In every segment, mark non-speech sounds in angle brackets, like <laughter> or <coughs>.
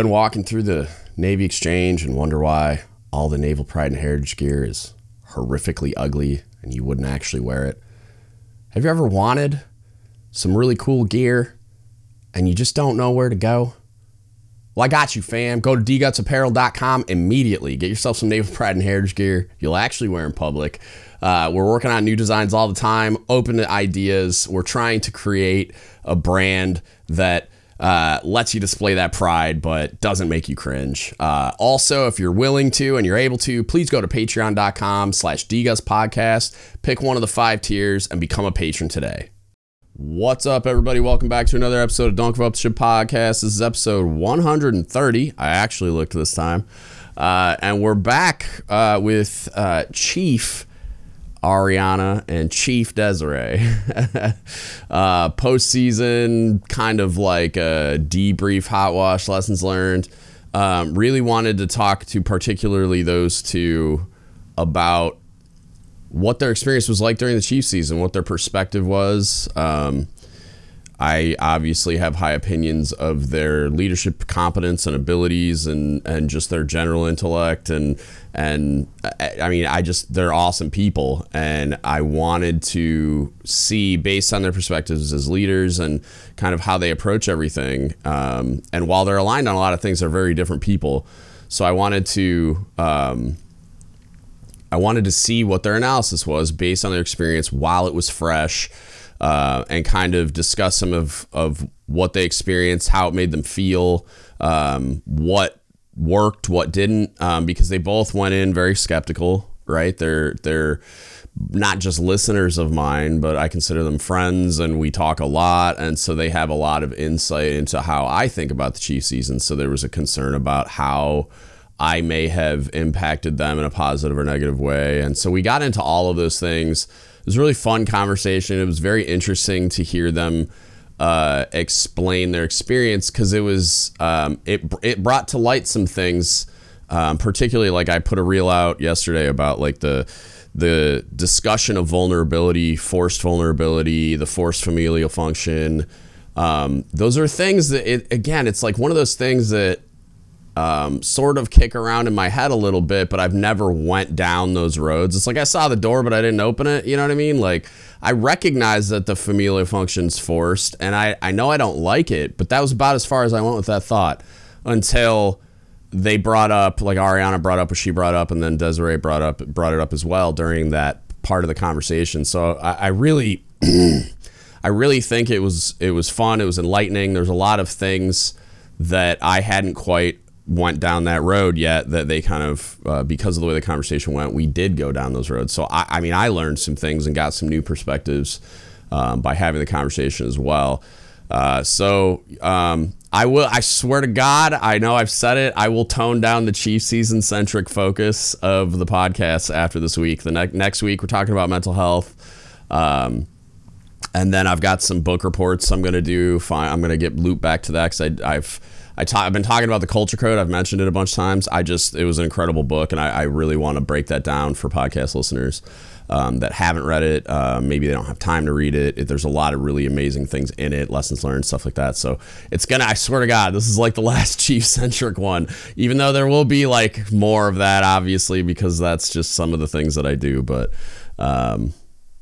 Been walking through the Navy Exchange and wonder why all the Naval Pride and Heritage gear is horrifically ugly and you wouldn't actually wear it? Have you ever wanted some really cool gear and you just don't know where to go? Well, I got you, fam. Go to dgutsapparel.com immediately. Get yourself some Naval Pride and Heritage gear you'll actually wear in public. Uh, we're working on new designs all the time, open to ideas. We're trying to create a brand that uh, lets you display that pride, but doesn't make you cringe. Uh, also, if you're willing to and you're able to, please go to patreon.com slash podcast, pick one of the five tiers, and become a patron today. What's up, everybody? Welcome back to another episode of Don't Give Up Ship Podcast. This is episode 130. I actually looked this time. Uh, and we're back uh, with uh, Chief Arianna and Chief Dezarae. <laughs> uh, postseason, kind of like a debrief, hot wash, lessons learned. Um, really wanted to talk to particularly those two about what their experience was like during the Chiefs season, what their perspective was. Um, I obviously have high opinions of their leadership competence and abilities and, and just their general intellect and and I mean I just they're awesome people. And I wanted to see based on their perspectives as leaders and kind of how they approach everything um, and while they're aligned on a lot of things they're very different people. So I wanted to um, I wanted to see what their analysis was based on their experience while it was fresh uh, and kind of discuss some of, of what they experienced, how it made them feel, um, what worked, what didn't, um, because they both went in very skeptical, right? They're they're not just listeners of mine, but I consider them friends, and we talk a lot, and so they have a lot of insight into how I think about the Chiefs season. So there was a concern about how. I may have impacted them in a positive or negative way. And so we got into all of those things was a really fun conversation. It was very interesting to hear them uh, explain their experience because it was um, it it brought to light some things, um, particularly like I put a reel out yesterday about like the the discussion of vulnerability, forced vulnerability, the forced familial function. Um, those are things that it, again, it's like one of those things that um, sort of kick around in my head a little bit, but I've never went down those roads. It's like I saw the door, but I didn't open it. You know what I mean? Like I recognize that the familial function's forced, and I I know I don't like it, but that was about as far as I went with that thought until they brought up like Arianna brought up what she brought up, and then Dezarae brought up brought it up as well during that part of the conversation. So I, I really. <clears throat> I really think it was it was fun. It was enlightening. There's a lot of things that I hadn't quite went down that road yet that they kind of uh, because of the way the conversation went we did go down those roads. So i, I mean i learned some things and got some new perspectives um, by having the conversation as well. Uh, so um, i will i swear to god i know i've said it i will tone down the chief season centric focus of the podcast after this week. The ne- next week we're talking about mental health um, and then i've got some book reports i'm going to do fine i'm going to get looped back to that because i've I ta- I've been talking about the culture code. I've mentioned it a bunch of times. I just it was an incredible book, and I, I really want to break that down for podcast listeners um, that haven't read it. Uh, maybe they don't have time to read it. There's a lot of really amazing things in it, lessons learned, stuff like that. So it's gonna. I swear to God, this is like the <laughs> last chief centric one. Even though there will be like more of that, obviously, because that's just some of the things that I do. But um,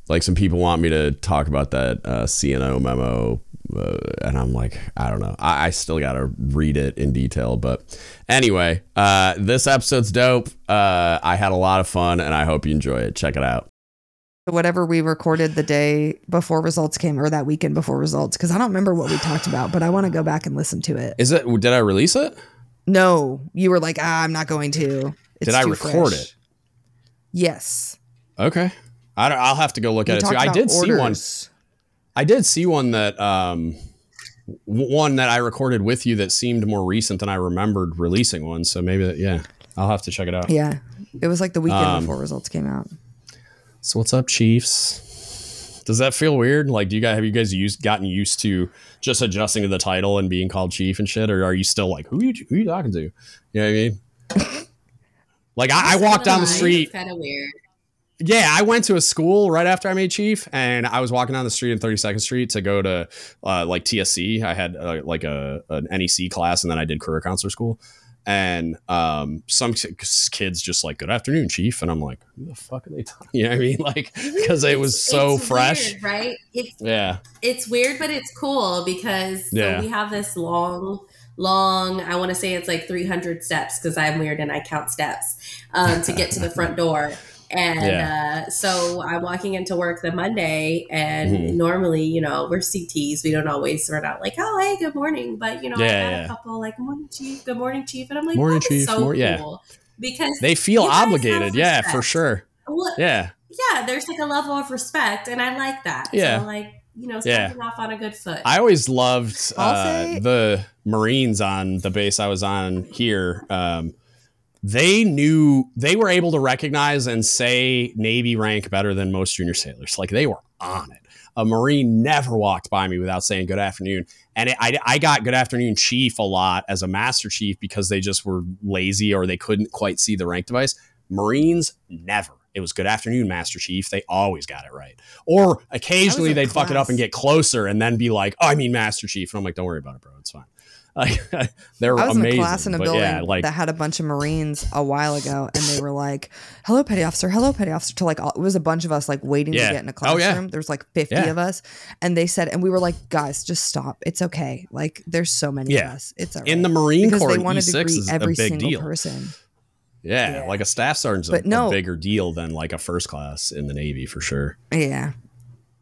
like some people want me to talk about that uh, CNO memo uh, and I'm like, I don't know. I, I still got to read it in detail. But anyway, uh, this episode's dope. Uh, I had a lot of fun, and I hope you enjoy it. Check it out. Whatever we recorded the day before results came, or that weekend before results, because I don't remember what we talked about, but I want to go back and listen to it. Is it? Did I release it? No, you were like, ah, I'm not going to. It's did I record fresh. it? Yes. Okay. I will have to go look we at it too. I did orders. see one. I did see one that um, one that I recorded with you that seemed more recent than I remembered releasing one. So maybe that, yeah, I'll have to check it out. Yeah, it was like the weekend um, before results came out. So what's up, Chiefs? Does that feel weird? Like, do you guys have you guys used gotten used to just adjusting to the title and being called Chief and shit, or are you still like who you who you talking to? You know what I mean? <laughs> like I, I walk down the street. Kind of weird. Yeah, I went to a school right after I made chief, and I was walking down the street in 32nd Street to go to uh, like TSC. I had uh, like a an NEC class, and then I did career counselor school. And um, some kids just like, "Good afternoon, chief," and I'm like, "Who the fuck are they talking?" <laughs> You know what I mean? Like, because it was so it's fresh, weird, right? It's yeah, it's weird, but it's cool because so Yeah. we have this long, long. I want to say it's like 300 steps because I'm weird and I count steps um, to get to the front door. <laughs> And uh, so I'm walking into work the Monday, and Mhm. normally, you know, we're CTs. We don't always sort out like, "Oh, hey, good morning," but you know, I Yeah, had yeah. a couple like, "Morning, chief," "Good morning, chief," and I'm like, Morning, chief. so Mor- yeah. cool." Because they feel You guys have obligated. Yeah, for sure. well, Yeah, yeah, there's like a level of respect, and I like that. Yeah. so, like you know, Yeah. starting off on a good foot. I always loved uh, say- the Marines on the base I was on here. Um, they knew they were able to recognize and say Navy rank better than most junior sailors. Like they were on it. A Marine never walked by me without saying good afternoon. And it, I, I got good afternoon chief a lot as a master chief because they just were lazy or they couldn't quite see the rank device. Marines never. It was good afternoon, Master Chief. They always got it right. Or occasionally they'd fuck it up and get closer and then be like, oh, I mean Master Chief. And I'm like, don't worry about it, bro. It's fine. <laughs> They're I was amazing. in a class in a building yeah, like that had a bunch of Marines a while ago, and they were like, "Hello, petty officer. Hello, petty officer." To like, all, it was a bunch of us like waiting Yeah. to get in a Oh, yeah. classroom. There was like fifty of us, and they said, and we were like, "Guys, just stop. It's okay. Like, there's so many of us. It's all in the. Marine because Corps, they wanted E6 to greet every single deal. person. Yeah, like a staff sergeant's a, But no. a bigger deal than like a first class in the Navy for sure. Yeah.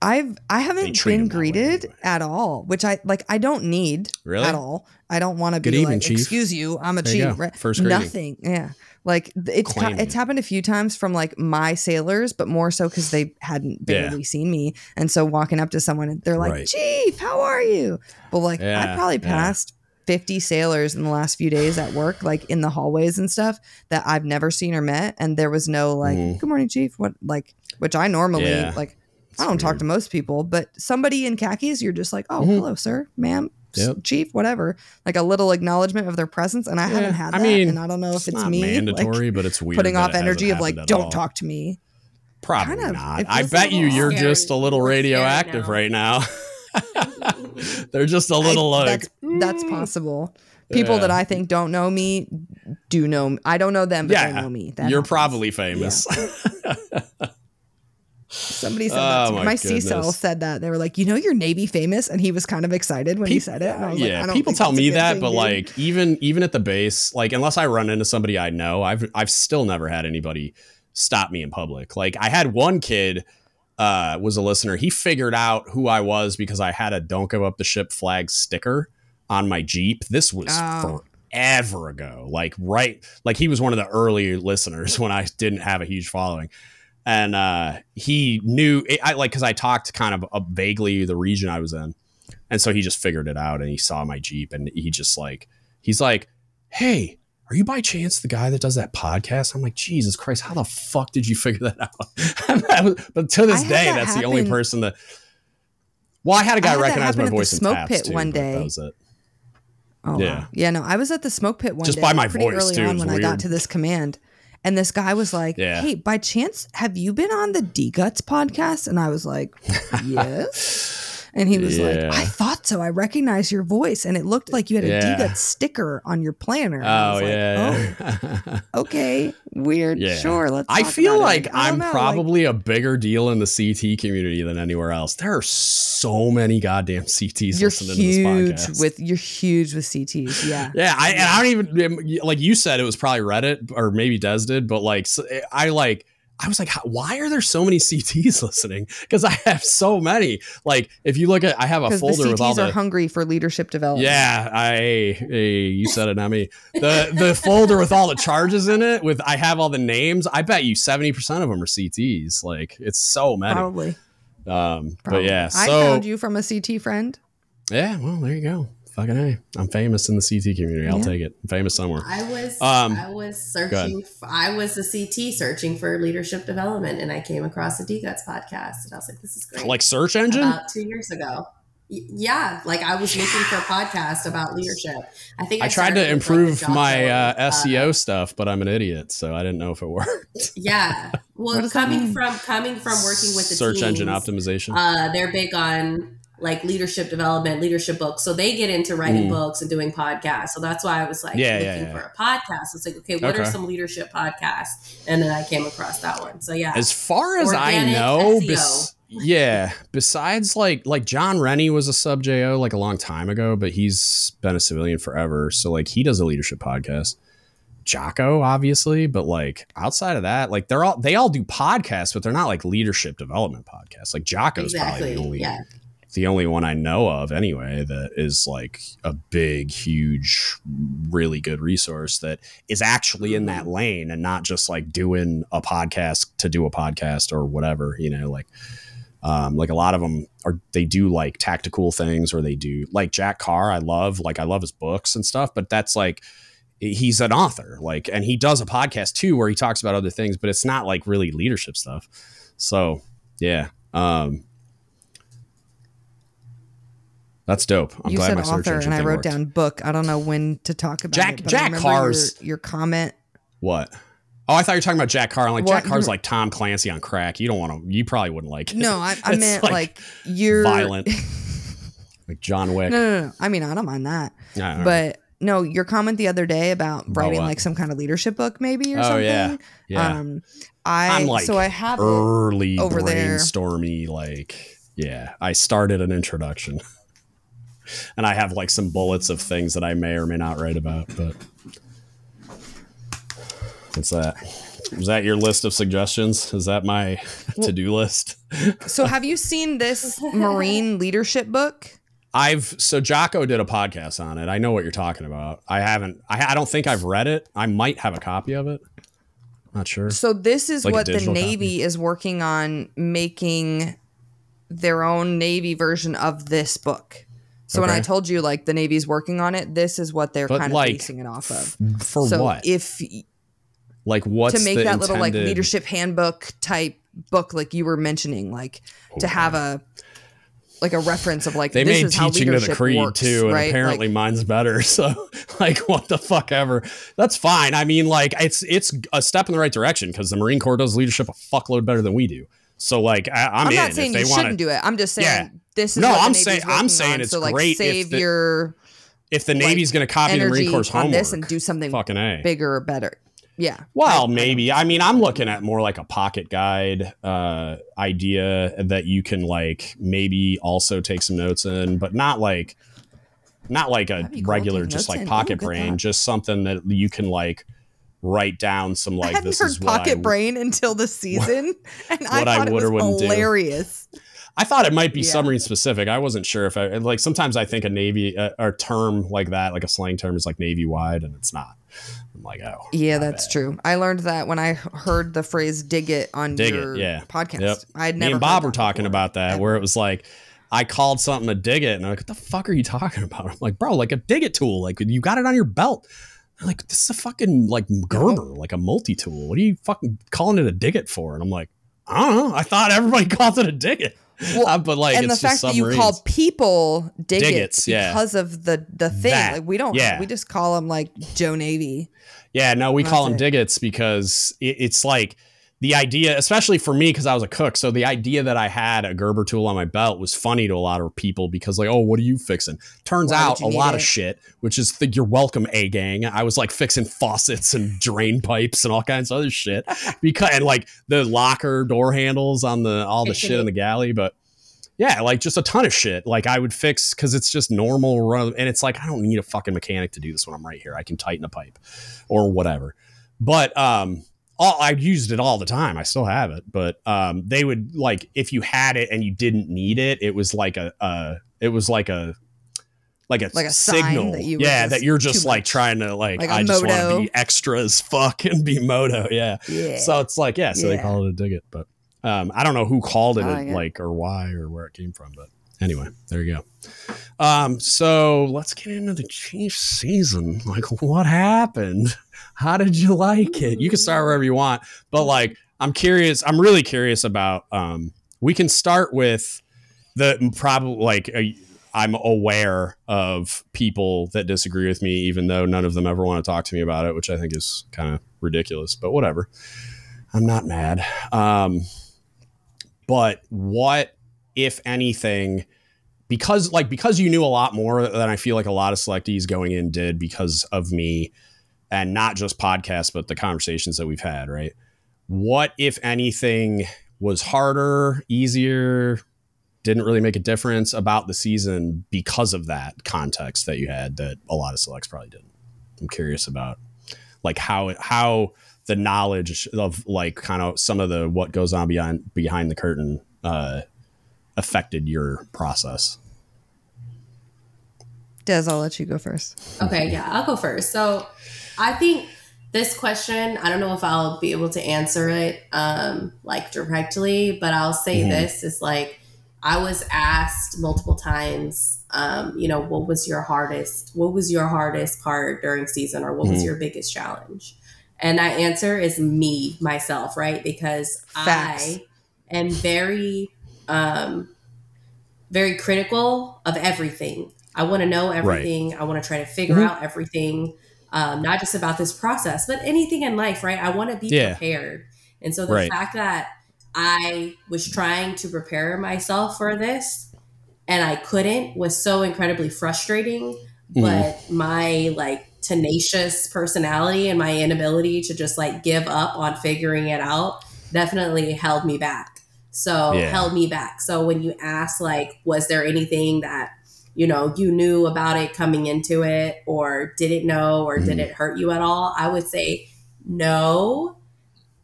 I've I haven't been been 'em way greeted anyway. at all, which I like. I don't need Really? at all. I don't want to be evening, like, Chief. excuse you, I'm a There chief. Right? First greeting. Nothing. Yeah, like it's ha- it's happened a few times from like my sailors, but more so because they hadn't Yeah. barely seen me, and so walking up to someone, they're like, Right. "Chief, how are you?" But like, Yeah, I probably yeah. passed. 50 sailors in the last few days at work, like in the hallways and stuff that I've never seen or met. And there was no like, Mhm. good morning, chief. What, like, which I normally Yeah. like, It's I don't talk to most people, but somebody in khakis, you're just like, oh, Mhm. hello, sir, ma'am, Yep. chief, whatever. Like a little acknowledgement of their presence. And I Yeah, haven't had that. I mean, and I don't know if it's, not me like, mandatory, but it's weird. putting off energy of like, don't all. talk to me. Probably kind of- not. I bet you you're scary. just a little radioactive now. right now. <laughs> <laughs> They're just a little I- like that's, that's possible. People Yeah. that I think don't know me do know. I don't know them, but yeah. they know me. That you're happens. probably famous. <laughs> Somebody said Oh, that to me. my My C cell said that. They were like, you know, you're Navy famous. And he was kind of excited when he said it. And I was like, yeah, I don't people tell me that, but dude. like even even at the base, like unless I run into somebody I know, I've I've still never had anybody stop me in public. Like I had one kid uh was a listener. He figured out who I was because I had a "Don't Give Up the Ship" flag sticker on my Jeep. This was Oh. forever ago. Like right, like he was one of the early listeners <laughs> when I didn't have a huge following. And uh, he knew, I like, because I talked kind of uh, vaguely the region I was in, and so he just figured it out and he saw my Jeep and he just like, he's like, hey, are you by chance the guy that does that podcast? I'm like, Jesus Christ, how the fuck did you <laughs> figure that out? <laughs> But to this I day, that that's the only person that. Well, I had a guy had recognize my happen at the voice in smoke taps pit too, one day. That was it. Oh, Yeah. wow. Yeah, no, I was at the smoke pit one day. Just day, by my pretty voice, early too. On when I got to this command. And this guy was like, Yeah. Hey, by chance, have you been on the D Guts podcast? And I was like, <laughs> Yes. And he was like, I thought so. I recognize your voice. And it looked like you had a Yeah. Sticker on your planner. And Oh was like, yeah. Oh, <laughs> okay. Weird. Yeah. Sure. Let's I feel like I am know, like- probably a bigger deal in the CT community than anywhere else. There are so many goddamn CTs you're listening huge to this podcast. with you're huge with CTs. Yeah. <laughs> yeah, I, and I don't even like you said it was probably Reddit or maybe Des did, but like I like I was like, why are there so many <laughs> CTs listening? Because I have so many. Like if you look at, I have a Because the folder with all CTs are hungry for leadership development. Yeah, I hey, you said it, not me. The the folder with all the charges in it, with I have all the names. I bet you seventy percent of them are CTs. Like it's so many. Probably. Um, but probably. yeah, I so found you from a CT friend. yeah, well, there you go. Fucking hey, I'm famous in the CT community. I'll Yeah. take it. I'm famous somewhere. I was Um, I was searching. f I was a CT searching for leadership development, and I came across the D Guts podcast, and I was like, "This is great." Like search engine. About two years ago. yeah, like I was looking for a podcast about leadership. I think I, I, tried to started with, like, improve my Jocko, uh, SEO stuff, but I'm an idiot, so I didn't know if it worked. Yeah, <laughs> well, coming from coming from working with the search engine optimization. uh, they're big on like leadership development, leadership books. So they get into writing Mm. books and doing podcasts. So that's why I was like Yeah, looking yeah, yeah. for a podcast. It's like, okay, what are some leadership podcasts? And then I came across that one. So yeah, as far as I know, bes- yeah. Besides, like like John Rennie was a sub Jo like a long time ago, but he's been a civilian forever. So like he does a leadership podcast. Jocko, obviously, but like outside of that, like they're all they all do podcasts, but they're not like leadership development podcasts. Like Jocko's probably the only Yeah, the only one I know of anyway that is like a big, huge, really good resource that is actually in that lane and not just like doing a podcast to do a podcast or whatever, you know, like um, like a lot of them are they do like tactical things or they do like Jack Carr. I love like I love his books and stuff, but that's like he's an author like and he does a podcast too where he talks about other things, but it's not like really leadership stuff. So yeah. Um that's dope. I'm you glad said my search author, and I wrote worked. down book. I don't know when to talk about Jack- it. but Jack Carr's- your, your comment. What? Oh, I thought you were talking about Jack Carr. I'm like, Well, Jack Carr's like Tom Clancy on crack. You don't want to, you probably wouldn't like it. No, I, I <laughs> meant like, like you're violent. <laughs> like John Wick. No, no, no. I mean, I don't mind that. Don't know. But no, your comment the other day about writing what? like some kind of leadership book, maybe or Oh, something. yeah. yeah. Um, I I'm like so I have early over there. brainstormy, like, yeah, I started an introduction. <laughs> and I have like some bullets of things that I may or may not write about, but what's that? Was that your list of suggestions? Is that my to do list? So have you seen this Marine leadership book? I've so Jocko did a podcast on it. I know what you're talking about. I haven't. I, I don't think I've read it. I might have a copy of it. Not sure. So this is Like what the Navy is working on making their own Navy version of this book. So when I told you like the Navy's working on it, this is what they're But, kind of like, basing it off of. For so what? if like what to make that little like leadership handbook type book like you were mentioning like to have a like a reference of like They this made is how teaching of the creed works, too, and right? apparently Like, mine's better. <laughs> So, like, what the fuck ever? That's fine. I mean, like, it's it's a step in the right direction because the Marine Corps does leadership a fuckload better than we do. So, like, I, in not if saying they you want shouldn't do it. I'm just saying Yeah. this is No, I'm saying- I'm saying on, it's so like great if the- your If the Navy's going to copy the Marine Corps on homework, this and do something fucking a. bigger or better. Yeah. Well, I- I maybe. I mean, I'm looking at more like a pocket guide uh, idea that you can like maybe also take some notes in, but not like not like a cool, regular just like pocket brain, thought. just something that you can like write down some I like hadn't this heard is Pocket I, Brain until the <laughs> season, and I what I thought it would or was wouldn't do. I thought it might be Yeah. submarine specific. I wasn't sure if I like sometimes I think a navy uh, or term like that, like a slang term is like navy wide and it's not. I'm like, oh. Yeah, that's bad. true. I learned that when I heard the phrase "dig it" on Dig your it, yeah. podcast. Yep. I had Me never. and Bob were talking before. about that, where it was like, I called something a dig it, and I'm like, what the fuck are you talking <laughs> about? I'm like, bro, like a dig it tool, like you got it on your belt. They're like, this is a fucking like Gerber, like a multi tool. What are you fucking calling it a dig it for? And I'm like, I don't know. I thought everybody <laughs> calls it a dig it. Well, Uh, but like, and the fact that you call people dig Diggets, it yeah. because of the the thing, That, like we don't, yeah. we just call them like Joe Navy. Yeah, no, we call them That's it. diggets because it, it's like the idea, especially for me, because I was a cook. So the idea that I had a Gerber tool on my belt was funny to a lot of people because, like, oh, what are you fixing? Turns Why out a lot of shit, which is the, you're welcome, a gang. I was like fixing faucets and <laughs> drain pipes and all kinds of other shit <laughs> because, and like the locker door handles on the all the shit in the galley, but. Yeah, like just a ton of shit. Like I would fix because it's just normal run, and it's like I don't need a fucking mechanic to do this when I'm right here. I can tighten a pipe or whatever. But um, all, I used it all the time. I still have it. But um, they would like if you had it and you didn't need it, it was like a, it was like a like a, Like a signal. that yeah that you're just like much. trying to like, Like I just want to be extra as fuck and be moto. Yeah. Yeah. So it's like yeah, so they call it a dig it, but um, I don't know who called it, I a- like or why or where it came from, but anyway, there you go. Um, so let's get into the Chiefs season. Like, what happened? How did you like it? You can start wherever you want, but like, I'm curious. I'm really curious about. Um, we can start with the probably like. Uh, I'm aware of people that disagree with me, even though none of them ever want to talk to me about it, which I think is kind of ridiculous. But whatever. I'm not mad. Um, but what, if anything, because like because you knew a lot more than I feel like a lot of selectees going in did because of me, and not just podcasts, but the conversations that we've had, right? What, if anything, was harder, easier, didn't really make a difference about the season because of that context that you had that a lot of selects probably didn't. I'm curious about like how how the knowledge of like kind of some of the what goes on behind behind the curtain uh, affected your process. Des, I'll let you go first. Okay, yeah, I'll go first. So I think this question, I don't know if I'll be able to answer it um, like directly, but I'll say mm-hmm. this is like I was asked multiple times, um, you know, what was your hardest, what was your hardest part during season or what mm-hmm. was your biggest challenge? And that answer is me, myself, right? Because Facts. I am very, um, very critical of everything. I want to know everything. Right. I want to try to figure mm-hmm. out everything, um, not just about this process, but anything in life, right? I want to be yeah. prepared. And so the right. fact that I was trying to prepare myself for this and I couldn't was so incredibly frustrating. Mm-hmm. But my like tenacious personality and my inability to just like give up on figuring it out definitely held me back. So yeah. held me back. So when you ask like, was there anything that you know you knew about it coming into it or didn't know or mm-hmm. did it hurt you at all? I would say no,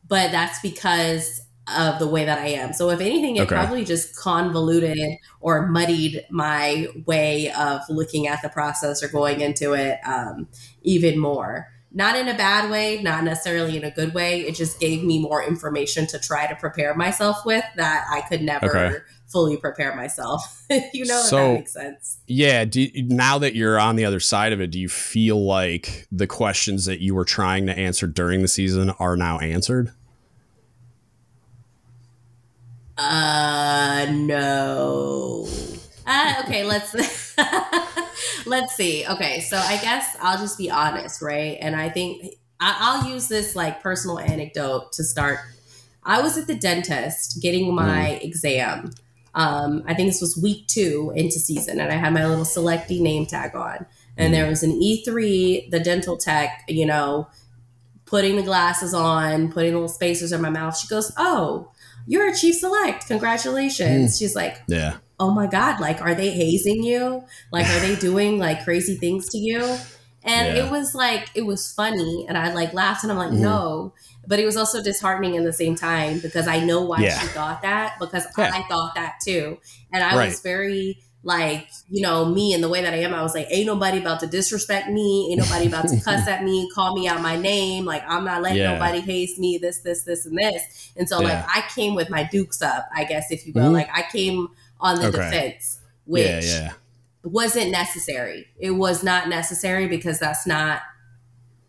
but that's because of the way that I am. So if anything, it okay. probably just convoluted or muddied my way of looking at the process or going into it um, even more. Not in a bad way, not necessarily in a good way. It just gave me more information to try to prepare myself with that I could never okay. Fully prepare myself. <laughs> you know, so, that makes sense. Yeah. Do, now that you're on the other side of it, do you feel like the questions that you were trying to answer during the season are now answered? Uh, no. Uh, okay, let's <laughs> let's see. Okay, so I guess I'll just be honest, right? And I think I, will use this like personal anecdote to start. I was at the dentist getting my mm. exam. Um, I think this was week two into season, and I had my little selectee name tag on. And mm. there was an E3, the dental tech, you know, putting the glasses on, putting little spacers in my mouth. She goes, "Oh, you're a chief select. Congratulations. Mm. She's like, yeah. Oh my God. Like, are they hazing you? Like, are they doing like crazy things to you? And yeah. it was like, it was funny. And I like laughed and I'm like, mm-hmm. no. But it was also disheartening in the same time because I know why yeah. she thought that because yeah. I thought that too. And I right. was very, like you know me and the way that I am, I was like, ain't nobody about to disrespect me, ain't nobody about to cuss at me, call me out my name, like I'm not letting yeah. nobody haze me, this, this, this, and this. And so like I came with my dukes up, I guess if you will. Mm-hmm. Like I came on the okay. defense, which wasn't necessary. It was not necessary because that's not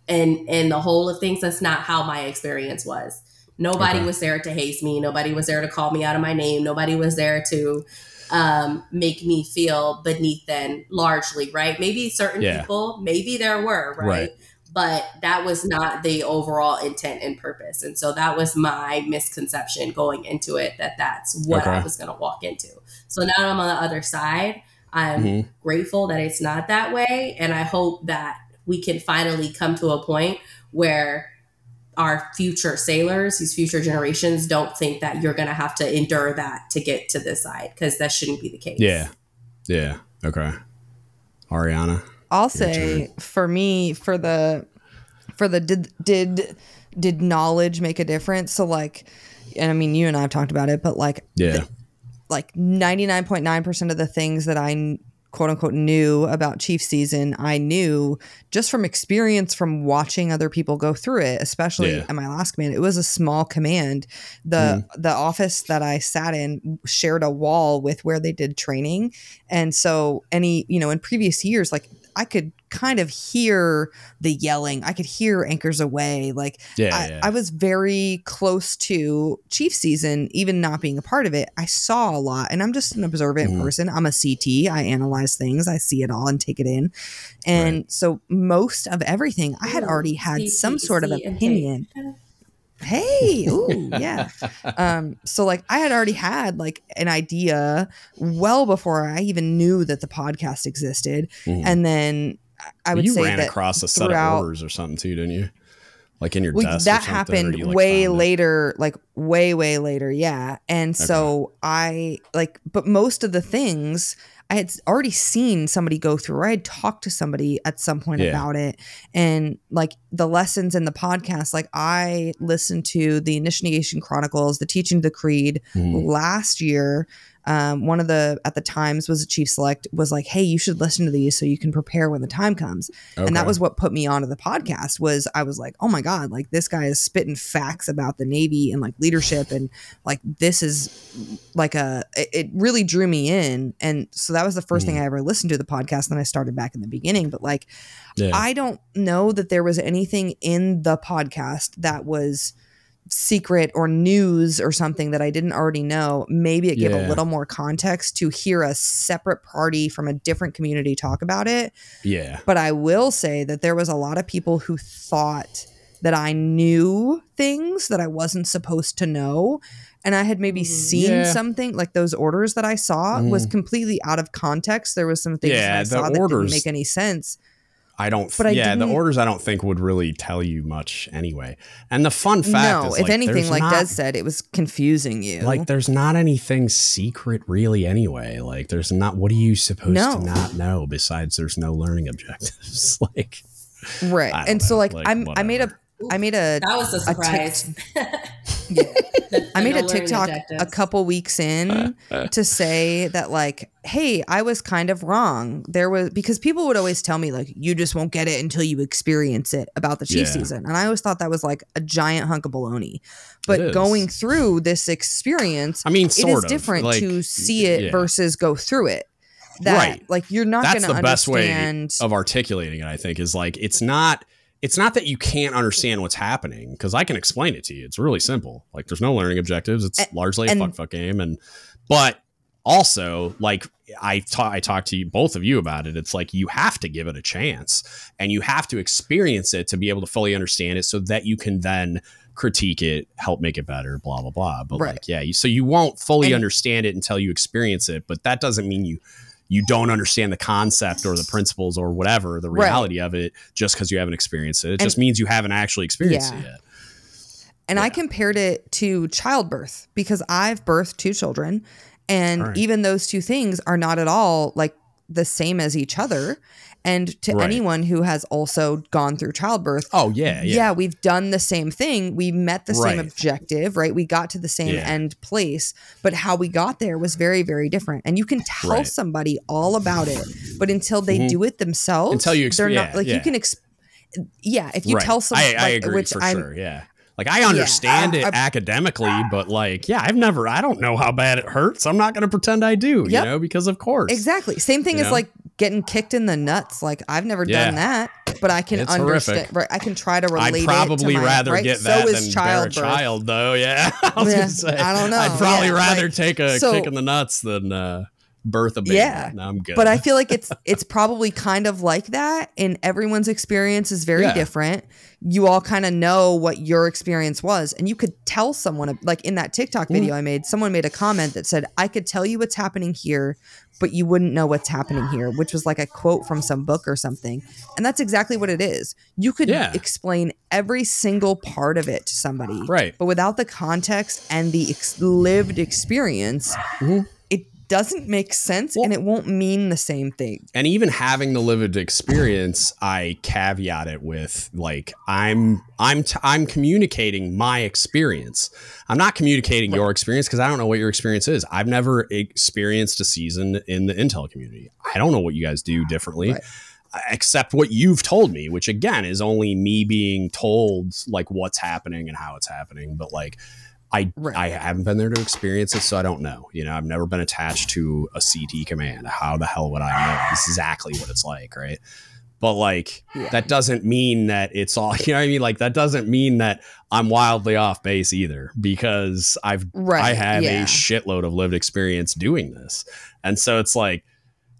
in and the whole of things, that's not how my experience was. Nobody okay. was there to haze me. Nobody was there to call me out of my name. Nobody was there to um, make me feel beneath them largely, right? Maybe certain yeah. people, maybe there were, right? right? But that was not the overall intent and purpose. And so that was my misconception going into it that that's what okay. I was going to walk into. So now I'm on the other side. I'm mm-hmm. grateful that it's not that way. And I hope that we can finally come to a point where our future sailors, these future generations, don't think that you're going to have to endure that to get to this side because that shouldn't be the case. Yeah. Yeah. Okay. Arianna. I'll say turn. for me, for the, for the did, did, did knowledge make a difference? So like, and I mean, you and I have talked about it, but like, yeah, the, like 99.9% of the things that I quote unquote knew about Chief season, I knew just from experience from watching other people go through it, especially yeah. at my last command. It was a small command. The mm. the office that I sat in shared a wall with where they did training. And so any, you know, in previous years, like I could kind of hear the yelling. I could hear anchors away. Like Yeah, I, yeah. I was very close to Chief season, even not being a part of it. I saw a lot, and I'm just an observant Mhm. person. I'm a CT. I analyze things. I see it all and take it in. And so most of everything, I had already had some sort of CTC and opinion. Hey, ooh, <laughs> yeah. Um, so like I had already had like an idea well before I even knew that the podcast existed. Mhm. And then I- I Well, would you say ran that across a set of orders or something too, didn't you? Like in your well, desk. that happened you, like, way found it? later like way way later yeah and so i like but most of the things i had already seen somebody go through or i had talked to somebody at some point Yeah. about it and like the lessons in the podcast like i listened to the initiation chronicles the teaching of the creed Mhm. last year um, one of the at the times was a chief select was like hey you should listen to these so you can prepare when the time comes. And that was what put me onto the podcast was i was like oh my god like this guy is spitting facts about the navy and like leadership and like this is like a it, it really drew me in. And so that was the 1st thing i ever listened to the podcast and then i started back in the beginning. But like Yeah. i don't know that there was anything in the podcast that was secret or news or something that I didn't already know, maybe it gave a little more context to hear a separate party from a different community talk about it. yeah. But I will say that there was a lot of people who thought that I knew things that I wasn't supposed to know. And I had maybe Mhm. seen Yeah. something like those orders that I saw was Mhm. completely out of context. There was some things Yeah, that I the saw that didn't make any sense. I don't. But I yeah, the orders I don't think would really tell you much anyway. And the fun fact no, is, if like, anything, like not, Des said, it was confusing you. like there's not anything secret really anyway. Like there's not. What are you supposed No. to not know besides there's no learning objectives? <laughs> like right. And so like, like, I'm I made a I made a That was a tic- surprise. <laughs> <laughs> Yeah. I made a TikTok a couple weeks in to say that like, hey, I was kind of wrong. There was because people would always tell me like, you just won't get it until you experience it about the Chief Yeah. season, and I always thought that was like a giant hunk of baloney. But going through this experience, I mean, it sort is of different like, to see it yeah. versus go through it. That Right. like you're not That's going to the best way of articulating it. I think is like it's not. It's not that you can't understand what's happening because I can explain it to you. It's really simple. Like there's no learning objectives. It's And- largely a fuck fuck game, and but also like I ta- I talked to you both of you about it. It's like you have to give it a chance and you have to experience it to be able to fully understand it, so that you can then critique it, help make it better, blah blah blah. But Right. like yeah, you, so you won't fully And- understand it until you experience it. But that doesn't mean you you don't understand the concept or the principles or whatever the Right. reality of it just because you haven't experienced it. It And- just means you haven't actually experienced Yeah. it yet. And I compared it to childbirth because I've birthed two children. And right. even those two things are not at all like the same as each other. And to Right. anyone who has also gone through childbirth, Oh yeah, yeah. yeah, we've done the same thing. We met the same objective, right? We got to the same Yeah. end place, but how we got there was very, very different. And you can tell Right. somebody all about it, but until they Mhm. do it themselves, Until you exp- they're not yeah, like you can. Exp- yeah, if you Right. tell someone, I, I agree which for I'm, sure. Yeah. Like I understand I- it I- academically, but like, yeah, I've never, I don't know how bad it hurts. I'm not going to pretend I do, Yep. you know, because of course. Exactly. Same thing You as know? like getting kicked in the nuts. Like I've never Yeah. done that, but I can It's understand. horrific. Right. I can try to relate. I'd probably my- rather right? get so that is than bear a childbirth. child, though. Yeah, <laughs> I Yeah, say. I don't know. I'd probably Yeah, rather like, take a so- kick in the nuts than uh, birth a baby. Yeah, no, I'm good. But I feel like it's <laughs> it's probably kind of like that, and everyone's experience is very Yeah. different. You all kind of know what your experience was, and you could tell someone like in that TikTok Mm. video I made. Someone made a comment that said, "I could tell you what's happening here." But you wouldn't know what's happening here, which was like a quote from some book or something. And that's exactly what it is. You could Yeah. explain every single part of it to somebody. Right. But without the context and the ex- lived experience, Mhm. Doesn't make sense Well- and it won't mean the same thing. and even having the lived experience i caveat it with like i'm i'm t- i'm communicating my experience. I'm not communicating your experience because i don't know what your experience is. I've never experienced a season in the intel community. I don't know what you guys do differently Right. Uh, except what you've told me which again is only me being told like what's happening and how it's happening. But like I right. I haven't been there to experience it, so I don't know. You know, I've never been attached to a CT command. How the hell would I know exactly what it's like, right? But like yeah. that doesn't mean that it's all <laughs> you know what I mean? Like that doesn't mean that I'm wildly off base either because I've right. I have yeah. a shitload of lived experience doing this. And so it's like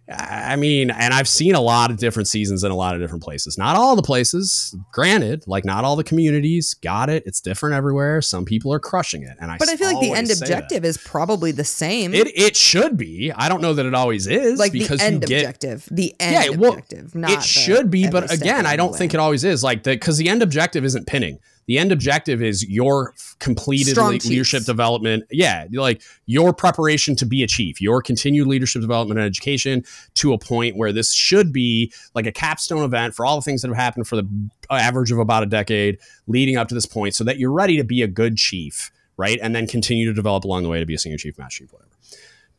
I mean, and I've seen a lot of different seasons in a lot of different places. Not all the places, granted, like not all the communities got it. It's different everywhere. Some people are crushing it, and I. But I feel like the end objective that. is probably the same. It it should be. I don't know that it always is. Like because the end get, objective, the end yeah, well, objective. it should be, but again, I don't think it always is. Like the because the end objective isn't pinning the end objective is your completed Strong leadership chiefs. development. Yeah, like your preparation to be a chief, your continued leadership development and education to a point where this should be like a capstone event for all the things that have happened for the average of about a decade leading up to this point, so that you're ready to be a good chief, right? And then continue to develop along the way to be a senior chief, master chief, whatever.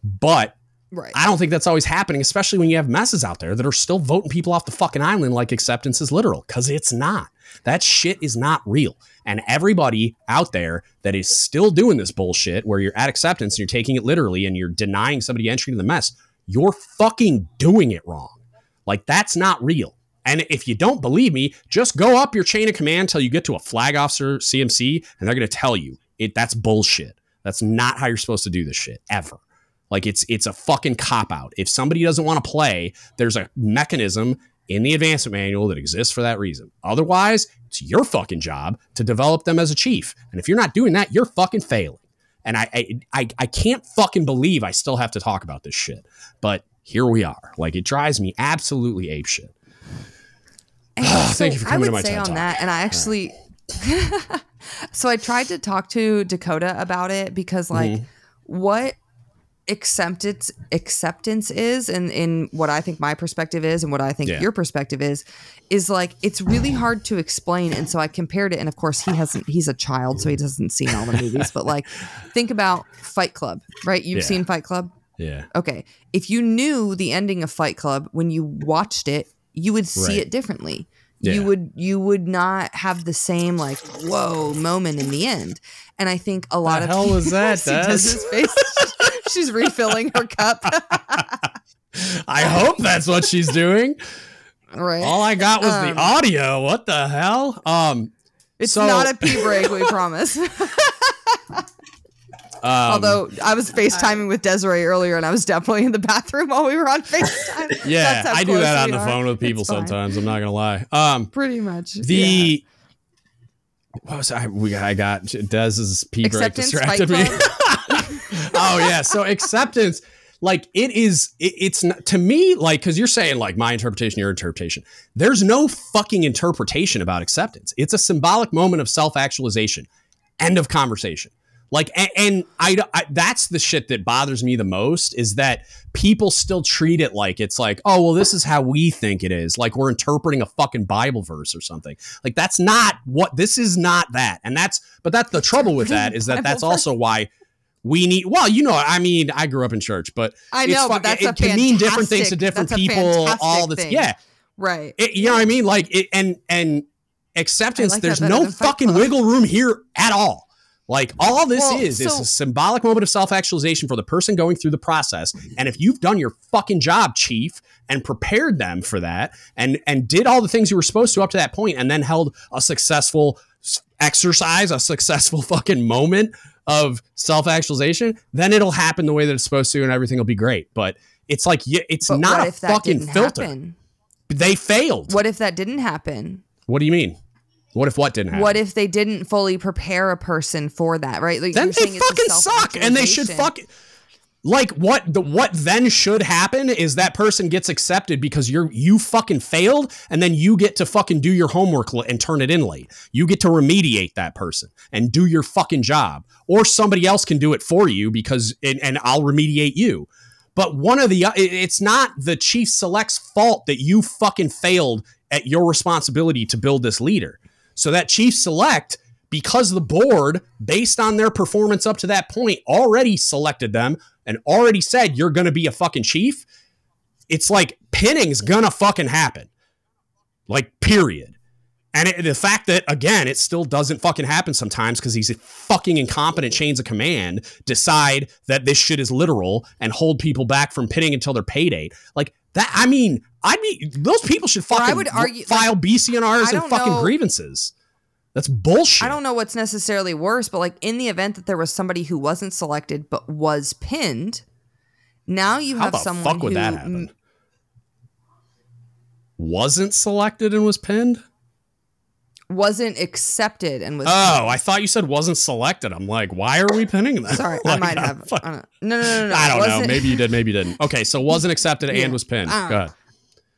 But Right. I don't think that's always happening, especially when you have messes out there that are still voting people off the fucking island like acceptance is literal, because it's not. That shit is not real. And everybody out there that is still doing this bullshit where you're at acceptance and you're taking it literally and you're denying somebody entry to the mess, you're fucking doing it wrong. Like that's not real. And if you don't believe me, just go up your chain of command until you get to a flag officer CMC and they're going to tell you it that's bullshit. That's not how you're supposed to do this shit ever. Like it's it's a fucking cop out. If somebody doesn't want to play, there's a mechanism in the advancement manual that exists for that reason. Otherwise, it's your fucking job to develop them as a chief. And if you're not doing that, you're fucking failing. And I, I, I, I can't fucking believe I still have to talk about this shit. But here we are. Like it drives me absolutely ape shit. <sighs> Thank you for coming to my say on talk. that, and I actually, right. <laughs> so I tried to talk to Dakota about it because, like, mm-hmm. what acceptance acceptance is and in what I think my perspective is and what I think yeah. your perspective is is like it's really hard to explain and so I compared it and of course he hasn't he's a child so he doesn't see all the <laughs> movies but like think about Fight Club right you've yeah. seen Fight Club yeah okay if you knew the ending of Fight Club when you watched it you would see right. it differently yeah. you would you would not have the same like whoa moment in the end and I think a lot the of hell was <laughs> that does his face <laughs> she's refilling her cup. I hope that's what she's doing. Right. All I got was um, the audio. What the hell? Um, it's so, not a pee break, we promise. <laughs> Um, Although I was FaceTiming with Dezarae earlier, and I was definitely in the bathroom while we were on FaceTime. Yeah, I do that on the are. phone with people sometimes. I'm not gonna lie. Um, pretty much. The yeah. What was I? We I got Dez's pee break distracted me. <laughs> oh yeah. So acceptance, like it is, it, it's not, to me like because you're saying like my interpretation, your interpretation. There's no fucking interpretation about acceptance. It's a symbolic moment of self actualization. End of conversation. Like, and, and I, I, that's the shit that bothers me the most is that people still treat it like it's like, oh, well, this is how we think it is. Like we're interpreting a fucking Bible verse or something. Like that's not what this is not that. And that's, but that's the trouble with that is that that's also why we need well you know i mean i grew up in church but i know but that's it, can mean different things to different people all the yeah right it, you know what i mean like it, and and acceptance like there's no fucking wiggle room here at all like all this well, is so, is a symbolic moment of self-actualization for the person going through the process and if you've done your fucking job chief and prepared them for that and and did all the things you were supposed to up to that point and then held a successful exercise a successful <laughs> fucking moment of self actualization, then it'll happen the way that it's supposed to, and everything will be great. But it's like it's but not a fucking filter. Happen? They failed. What if that didn't happen? What do you mean? What if what didn't happen? What if they didn't fully prepare a person for that? Right? Like then they fucking suck, and they should fucking like what the what then should happen is that person gets accepted because you're you fucking failed and then you get to fucking do your homework and turn it in late. You get to remediate that person and do your fucking job or somebody else can do it for you because and, and I'll remediate you. But one of the it's not the chief select's fault that you fucking failed at your responsibility to build this leader. So that chief select because the board based on their performance up to that point already selected them and already said you're going to be a fucking chief, it's like pinning's going to fucking happen. Like, period. And it, the fact that again, it still doesn't fucking happen sometimes because these fucking incompetent chains of command decide that this shit is literal and hold people back from pinning until their payday. Like that. I mean, I mean, those people should fucking I would argue, file like, BCNRs and fucking know. grievances. That's bullshit. I don't know what's necessarily worse, but like in the event that there was somebody who wasn't selected but was pinned, now you How have someone fuck would who that happen? wasn't selected and was pinned. Wasn't accepted and was. Oh. I thought you said wasn't selected. I'm like, why are we pinning that? Sorry, <laughs> like, I might have. Fuck. no, no, no, no. I don't know. Maybe you did. Maybe you didn't. Okay, so wasn't accepted yeah. and was pinned. Uh, Go ahead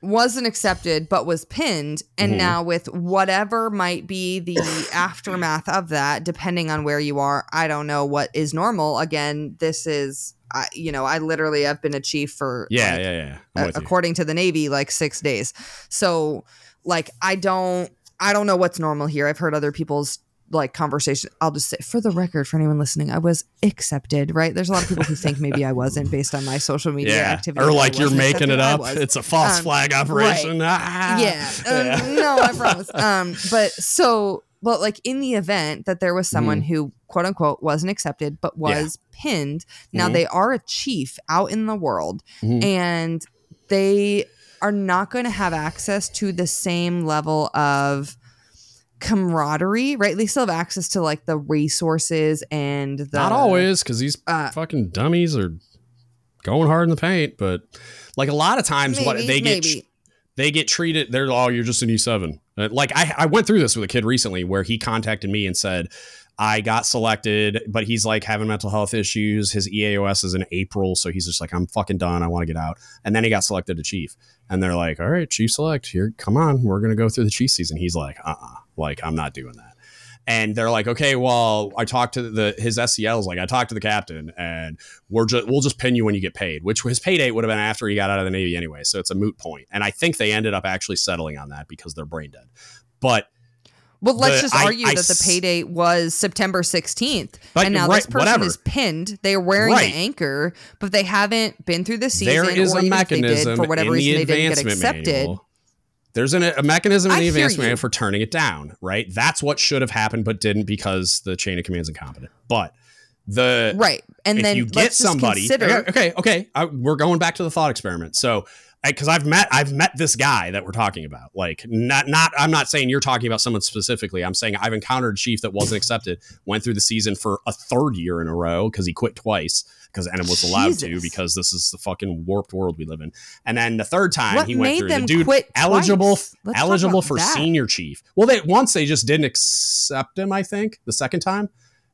wasn't accepted but was pinned and mm-hmm. now with whatever might be the aftermath of that depending on where you are i don't know what is normal again this is I, you know i literally have been a chief for yeah like, yeah yeah according to the navy like six days so like i don't i don't know what's normal here i've heard other people's like conversation i'll just say for the record for anyone listening i was accepted right there's a lot of people who think maybe i wasn't based on my social media yeah. activity or like you're making it up it's a false um, flag operation right. ah. yeah, yeah. Um, no i promise um but so but like in the event that there was someone mm. who quote unquote wasn't accepted but was yeah. pinned now mm-hmm. they are a chief out in the world mm-hmm. and they are not going to have access to the same level of camaraderie, right? They still have access to like the resources and the not always because these uh, fucking dummies are going hard in the paint, but like a lot of times, maybe, what they get. Maybe. They get treated. They're oh, you're just an E7. Uh, like I, I went through this with a kid recently where he contacted me and said, I got selected, but he's like having mental health issues. His EAOS is in April, so he's just like, I'm fucking done. I want to get out. And then he got selected to chief, and they're like, All right, chief select here. Come on, we're gonna go through the chief season. He's like, Uh, uh like I'm not doing that. And they're like, okay, well, I talked to the his SCLs, like I talked to the captain, and we're just we'll just pin you when you get paid, which his pay date would have been after he got out of the Navy anyway, so it's a moot point. And I think they ended up actually settling on that because they're brain dead. But well, let's the, just argue I, that the pay date was September 16th. and now right, this person whatever. is pinned. They are wearing right. the anchor, but they haven't been through the season. There is a mechanism did, for whatever reason the they didn't get accepted. Manual there's an, a mechanism in the advanced manual for turning it down, right? That's what should have happened, but didn't because the chain of command is incompetent. But the right, and then you get somebody. Consider, okay, okay, I, uh, we're going back to the thought experiment. So because I've met I've met this guy that we're talking about. Like not not I'm not saying you're talking about someone specifically. I'm saying I've encountered a chief that wasn't accepted, went through the season for a third year in a row because he quit twice because and was allowed Jesus. to because this is the fucking warped world we live in. And then the third time what he went through the dude eligible eligible for that. senior chief. Well, they once they just didn't accept him. I think the second time,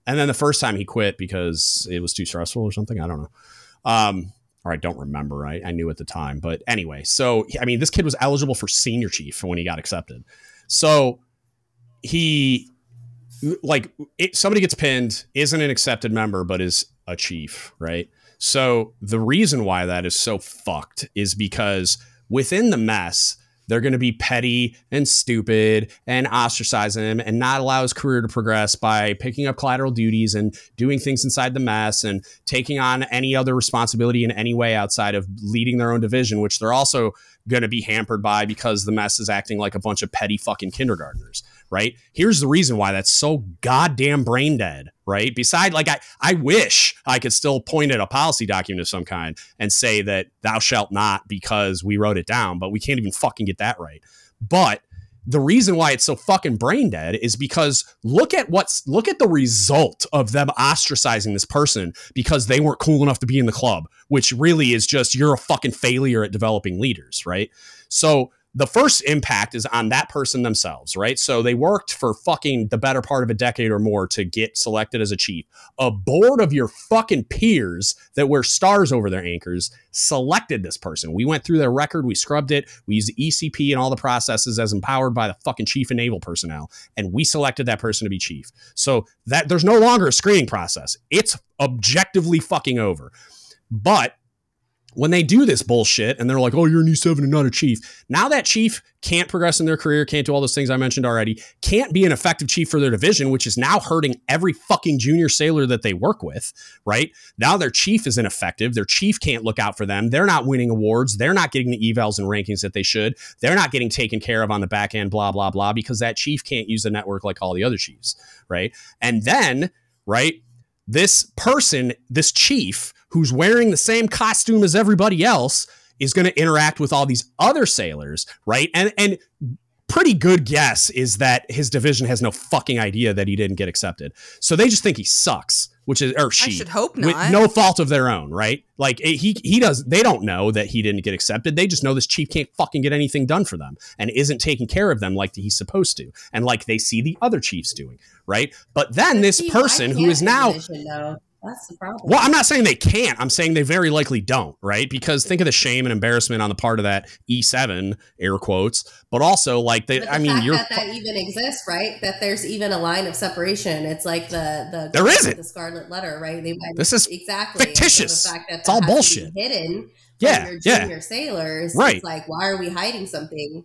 and then the first time he quit because it was too stressful or something. I don't know. Um, or I don't remember. I, I knew at the time, but anyway. So I mean, this kid was eligible for senior chief when he got accepted. So he like it, somebody gets pinned, isn't an accepted member, but is a chief, right? So the reason why that is so fucked is because within the mess, they're going to be petty and stupid and ostracize him and not allow his career to progress by picking up collateral duties and doing things inside the mess and taking on any other responsibility in any way outside of leading their own division, which they're also going to be hampered by because the mess is acting like a bunch of petty fucking kindergartners right? Here's the reason why that's so goddamn brain dead, right? Beside, like, I, I wish I could still point at a policy document of some kind and say that thou shalt not because we wrote it down, but we can't even fucking get that right. But the reason why it's so fucking brain dead is because look at what's look at the result of them ostracizing this person because they weren't cool enough to be in the club, which really is just you're a fucking failure at developing leaders, right? So the first impact is on that person themselves, right? So they worked for fucking the better part of a decade or more to get selected as a chief. A board of your fucking peers that wear stars over their anchors selected this person. We went through their record, we scrubbed it, we used ECP and all the processes as empowered by the fucking chief and naval personnel, and we selected that person to be chief. So that there's no longer a screening process. It's objectively fucking over. But when they do this bullshit and they're like, oh, you're an E7 and not a chief. Now that chief can't progress in their career, can't do all those things I mentioned already, can't be an effective chief for their division, which is now hurting every fucking junior sailor that they work with, right? Now their chief is ineffective. Their chief can't look out for them. They're not winning awards. They're not getting the evals and rankings that they should. They're not getting taken care of on the back end, blah, blah, blah, because that chief can't use the network like all the other chiefs, right? And then, right, this person, this chief, who's wearing the same costume as everybody else is going to interact with all these other sailors, right? And and pretty good guess is that his division has no fucking idea that he didn't get accepted. So they just think he sucks, which is or she I should hope not. with no fault of their own, right? Like eh, he he does they don't know that he didn't get accepted. They just know this chief can't fucking get anything done for them and isn't taking care of them like he's supposed to and like they see the other chiefs doing, right? But then this person who is now division know? That's the problem. well, I'm not saying they can't. I'm saying they very likely don't, right? Because think of the shame and embarrassment on the part of that E7 air quotes, but also like they. The I mean, fact you're that that even exists, right? That there's even a line of separation. It's like the the There isn't. the Scarlet Letter, right? They This is exactly so fictitious. the fact that It's all bullshit. hidden. Yeah, your yeah. sailors, Right. It's like, why are we hiding something?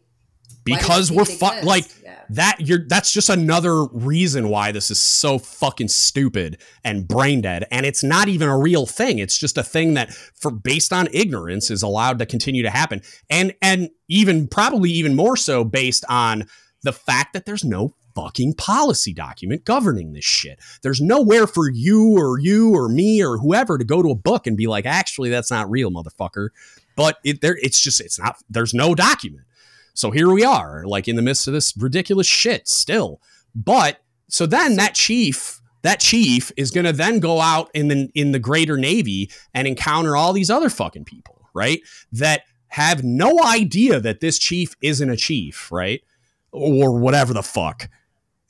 Because we're fu- like Yeah. that. You're that's just another reason why this is so fucking stupid and brain dead, and it's not even a real thing. It's just a thing that, for based on ignorance, is allowed to continue to happen, and and even probably even more so based on the fact that there's no fucking policy document governing this shit. There's nowhere for you or you or me or whoever to go to a book and be like, actually, that's not real, motherfucker. But it there, it's just it's not. There's no document. So here we are, like in the midst of this ridiculous shit still. But so then that chief, that chief is going to then go out in the in the greater navy and encounter all these other fucking people, right? That have no idea that this chief isn't a chief, right? Or whatever the fuck.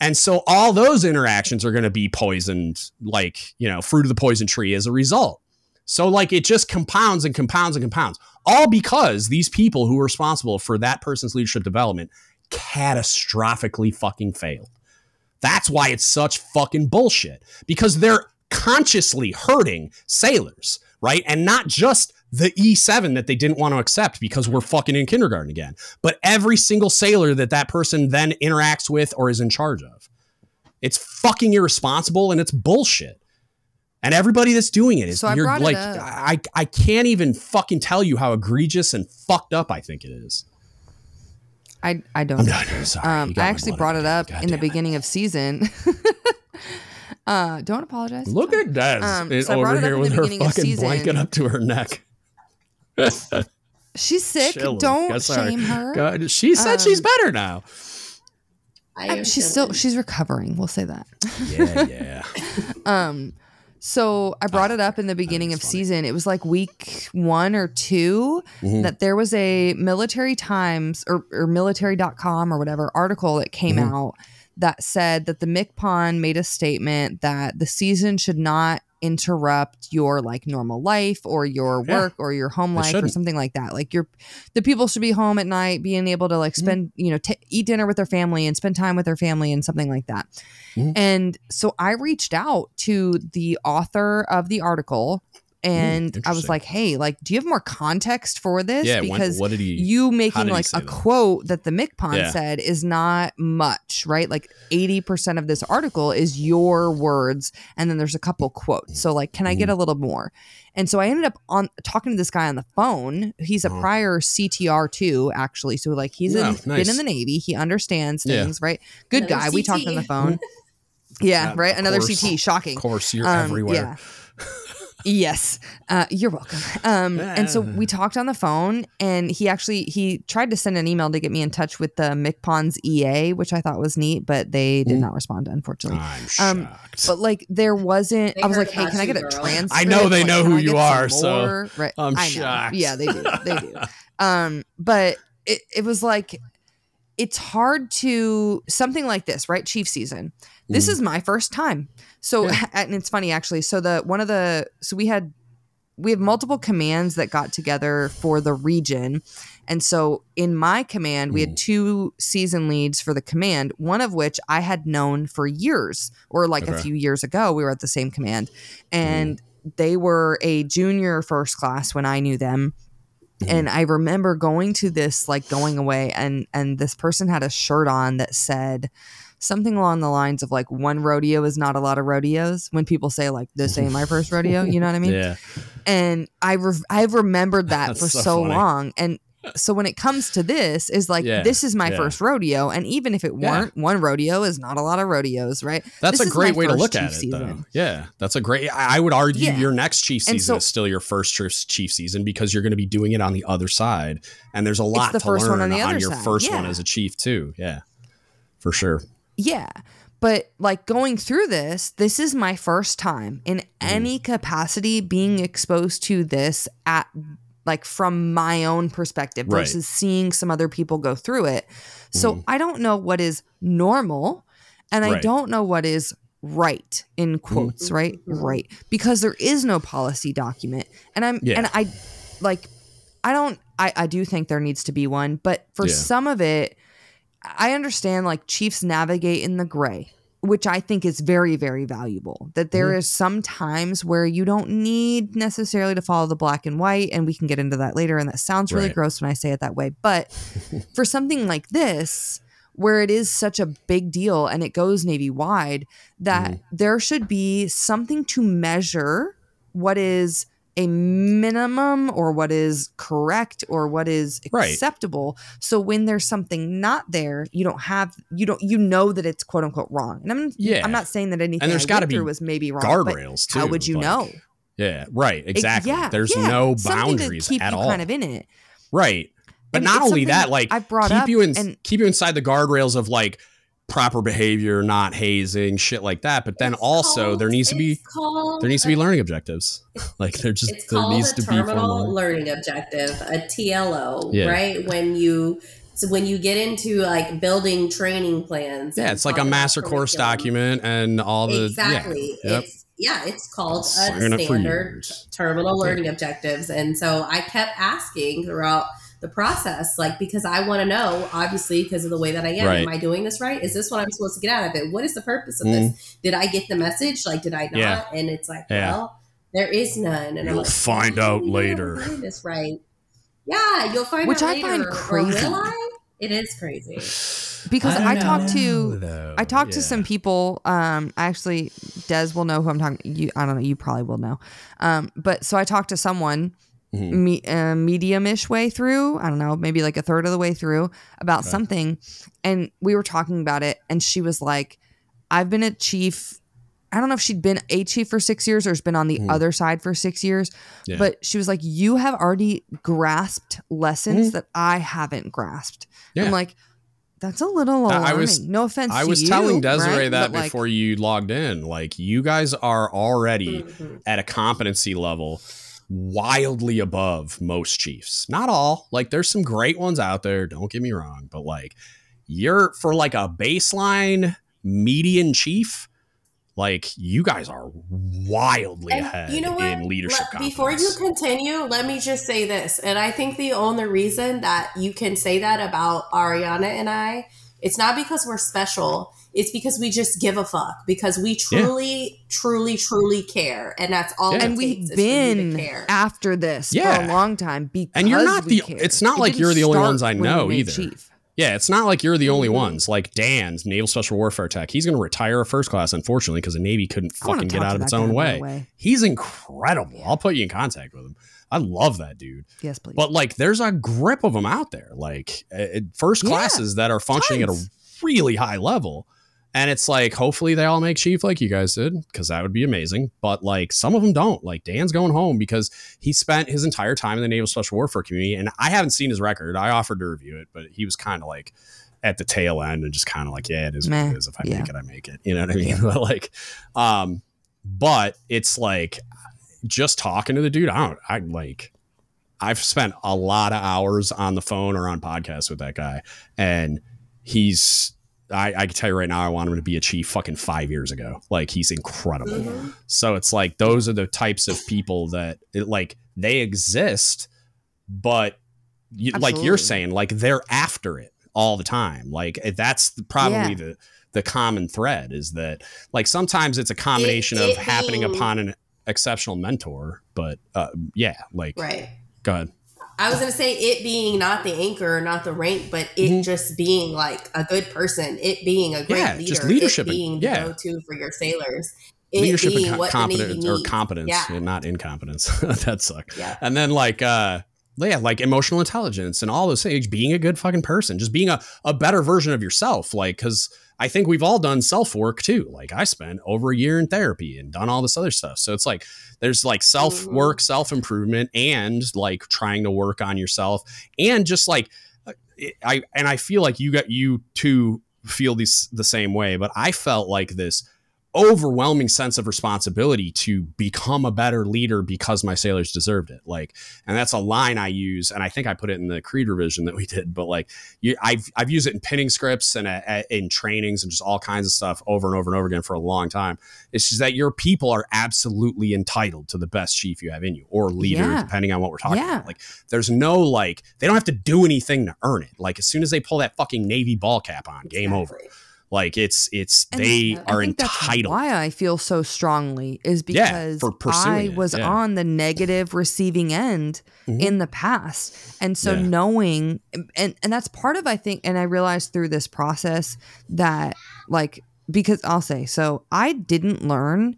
And so all those interactions are going to be poisoned, like, you know, fruit of the poison tree as a result. So, like, it just compounds and compounds and compounds, all because these people who are responsible for that person's leadership development catastrophically fucking failed. That's why it's such fucking bullshit because they're consciously hurting sailors, right? And not just the E7 that they didn't want to accept because we're fucking in kindergarten again, but every single sailor that that person then interacts with or is in charge of. It's fucking irresponsible and it's bullshit. And everybody that's doing it is So you're brought it like up. I I can't even fucking tell you how egregious and fucked up I think it is. I I don't. I'm done. Sorry. Um, I actually brought it up God in the damn it. beginning of season. <laughs> uh, don't apologize. Look at that Um, so I over here with her fucking blanket up to her neck. <laughs> She's sick. Chilling. Don't God, shame her. God, she said she's Um, better now. I am she's still she's recovering. We'll say that. Yeah, yeah. <laughs> Um, so I brought it up in the beginning of season. It was like week one or 2 Mhm. that there was a military times or, or military.com or whatever article that came Mhm. out that said that the MCPON made a statement that the season should not interrupt your like normal life or your Yeah. work or your home life or something like that. Like your the people should be home at night, being able to like Mm-hmm. spend, you know, t- eat dinner with their family and spend time with their family and something like that. Mhm. And so I reached out to the author of the article and I was like, "Hey, like do you have more context for this Yeah, when- because what did he you making did like a that? quote that the MCPON Yeah. said is not much, right? Like 80% of this article is your words and then there's a couple quotes. So like can I get a little more? And so I ended up on talking to this guy on the phone. He's a Uh-huh. prior CTR2 actually. So like he's Yeah, in, nice. been in the Navy. He understands Yeah. things, right? Good Another guy. We talked on the phone. <laughs> Yeah, Yeah, right. Another course. CT. Shocking. Of course, you're Um, everywhere. Yeah. yes, uh, you're welcome. Um, and so we talked on the phone, and he actually he tried to send an email to get me in touch with the MCPON's EA, which I thought was neat, but they did Mm. not respond, unfortunately. I'm Um. But like there wasn't. They I was like, hey, can I get a girl. transcript? I know they Like, know who you are, so right. I'm I know. shocked. Yeah, they do. They do. um, but it it was like it's hard to something like this, right? Chief season. This Mhm. is my first time. So <laughs> and it's funny actually. So the one of the so we had we have multiple commands that got together for the region. And so in my command, we Mm. had two season leads for the command, one of which I had known for years or like a few years ago. We were at the same command. And they were a junior first class when I knew them. Mm-hmm. And I remember going to this like going away and and this person had a shirt on that said something along the lines of like one rodeo is not a lot of rodeos when people say like this ain't my first rodeo you know what i mean? Yeah. And i re- i've remembered <laughs> that for so, so long. And so when it comes to this is like yeah, this is my yeah. first rodeo. And even if it weren't yeah. one rodeo is not a lot of rodeos right? That's this a great way to look at it season. though yeah that's a great i would argue your next chief season so, is still your first chief season because you're going to be doing it on the other side. And there's a lot the to first learn one on, the on your side. first one as a chief too. Yeah for sure yeah but like going through this, this is my first time in mm. any capacity being exposed to this at like from my own perspective versus right. seeing some other people go through it. So mm. I don't know what is normal and right. I don't know what is right in quotes, mm. right? Right. Because there is no policy document. And I'm yeah. and I like I don't I I do think there needs to be one, but for yeah. some of it I understand like chiefs navigate in the gray which I think is very, very valuable. That there mm. is some times where you don't need necessarily to follow the black and white, and we can get into that later. And that sounds really right. gross when I say it that way. But <laughs> for something like this, where it is such a big deal and it goes Navy wide, that mm. there should be something to measure what is a minimum or what is correct or what is acceptable. Right. So when there's something not there, you don't have you don't you know that it's quote unquote wrong. And I'm yeah. I'm not saying that anything and there's got to be was maybe wrong. Guardrails too. How would you like, know? Yeah, right. Exactly. It, yeah, there's yeah. no boundaries at all. Kind of in it. Right. But and not only that, like I brought keep you in and, keep you inside the guardrails of like proper behavior, not hazing, shit like that. But then it's also called, there needs to be there needs to be learning objectives. <laughs> Like there just it's there needs to be formal learning objective, a TLO, yeah. right? When you so when you get into like building training plans, yeah, it's like a master course document and all the exactly. Yeah, it's, yeah, it's called a standard terminal learning objectives, and so I kept asking throughout the process like because i want to know obviously because of the way that i am right. am i doing this right is this what i'm supposed to get out of it what is the purpose of mm. this did i get the message like did i not yeah. and it's like yeah. well there is none and you'll like, find out later this right yeah you'll find out. which out i later. find crazy I? it is crazy because I, I talked to though. I talked yeah. to some people. Um, actually, Des will know who I'm talking. You, I don't know. You probably will know. Um, but so I talked to someone mm-hmm. me, uh, medium-ish way through i don't know maybe like a third of the way through about okay. something and we were talking about it and she was like i've been a chief I don't know if she'd been a chief for six years or has been on the mm. other side for six years, yeah. but she was like, You have already grasped lessons mm. that I haven't grasped. Yeah. I'm like, That's a little alarming. I was, no offense. I was telling Dezarae right? that but before like, you logged in. Like, you guys are already mm-hmm. at a competency level wildly above most Chiefs. Not all. Like there's some great ones out there, don't get me wrong, but like you're for like a baseline median chief, like you guys are wildly and ahead you know what? in leadership. Let, before you continue, let me just say this. And I think the only reason that you can say that about Arianna and I, it's not because we're special it's because we just give a fuck because we truly, yeah. truly, truly care, and that's all. Yeah. and we've been after this yeah. for a long time because and you're not the. Care. It's not it like you're the only ones I know either. Chief. Yeah, it's not like you're the only mm-hmm. ones. Like Dan's Naval Special Warfare Tech, he's going to retire a first class, unfortunately, because the Navy couldn't fucking get out of its own way. way. He's incredible. I'll put you in contact with him. I love that dude. Yes, please. But like, there's a grip of them out there, like uh, first classes yeah, that are functioning tons. at a really high level. And it's like, hopefully they all make Chief like you guys did, because that would be amazing. But like some of them don't. Like Dan's going home because he spent his entire time in the Naval Special Warfare community. And I haven't seen his record. I offered to review it, but he was kind of like at the tail end and just kind of like, yeah, it is Meh. what it is. If I yeah. make it, I make it. You know what I mean? <laughs> but like, um, but it's like just talking to the dude. I don't, I like, I've spent a lot of hours on the phone or on podcasts with that guy, and he's I, I can tell you right now, I want him to be a chief fucking five years ago. Like he's incredible. Mm-hmm. So it's like those are the types of people that it, like they exist, but you, like you're saying, like they're after it all the time. Like eh, that's probably yeah. the the common thread is that like sometimes it's a combination it, it of happening upon an exceptional mentor, but uh, yeah, like right. Go ahead. I was gonna say it being not the anchor, not the rank, but it mm-hmm. just being like a good person, it being a great yeah, leader, just leadership, being and, yeah. the go-to for your sailors. It leadership and co- competence or competence, yeah. not incompetence. <laughs> that sucks. Yeah. And then like uh yeah, like emotional intelligence and all those things, being a good fucking person, just being a, a better version of yourself. Like, cause I think we've all done self work too. Like I spent over a year in therapy and done all this other stuff. So it's like there's like self work, mm-hmm. self improvement, and like trying to work on yourself, and just like uh, I and I feel like you got you two feel these the same way, but I felt like this overwhelming sense of responsibility to become a better leader because my sailors deserved it. Like, and that's a line I use, and I think I put it in the creed revision that we did. But like, you, I've I've used it in pinning scripts and uh, uh, in trainings and just all kinds of stuff over and over and over again for a long time. It's just that your people are absolutely entitled to the best chief you have in you or leader, yeah. depending on what we're talking yeah. about. Like, there's no like they don't have to do anything to earn it. Like, as soon as they pull that fucking navy ball cap on, game exactly. over. Like it's it's and they are entitled. why I feel so strongly is because yeah, I was yeah. on the negative receiving end mm-hmm. in the past, and so yeah. knowing and and that's part of I think, and I realized through this process that like because I'll say so I didn't learn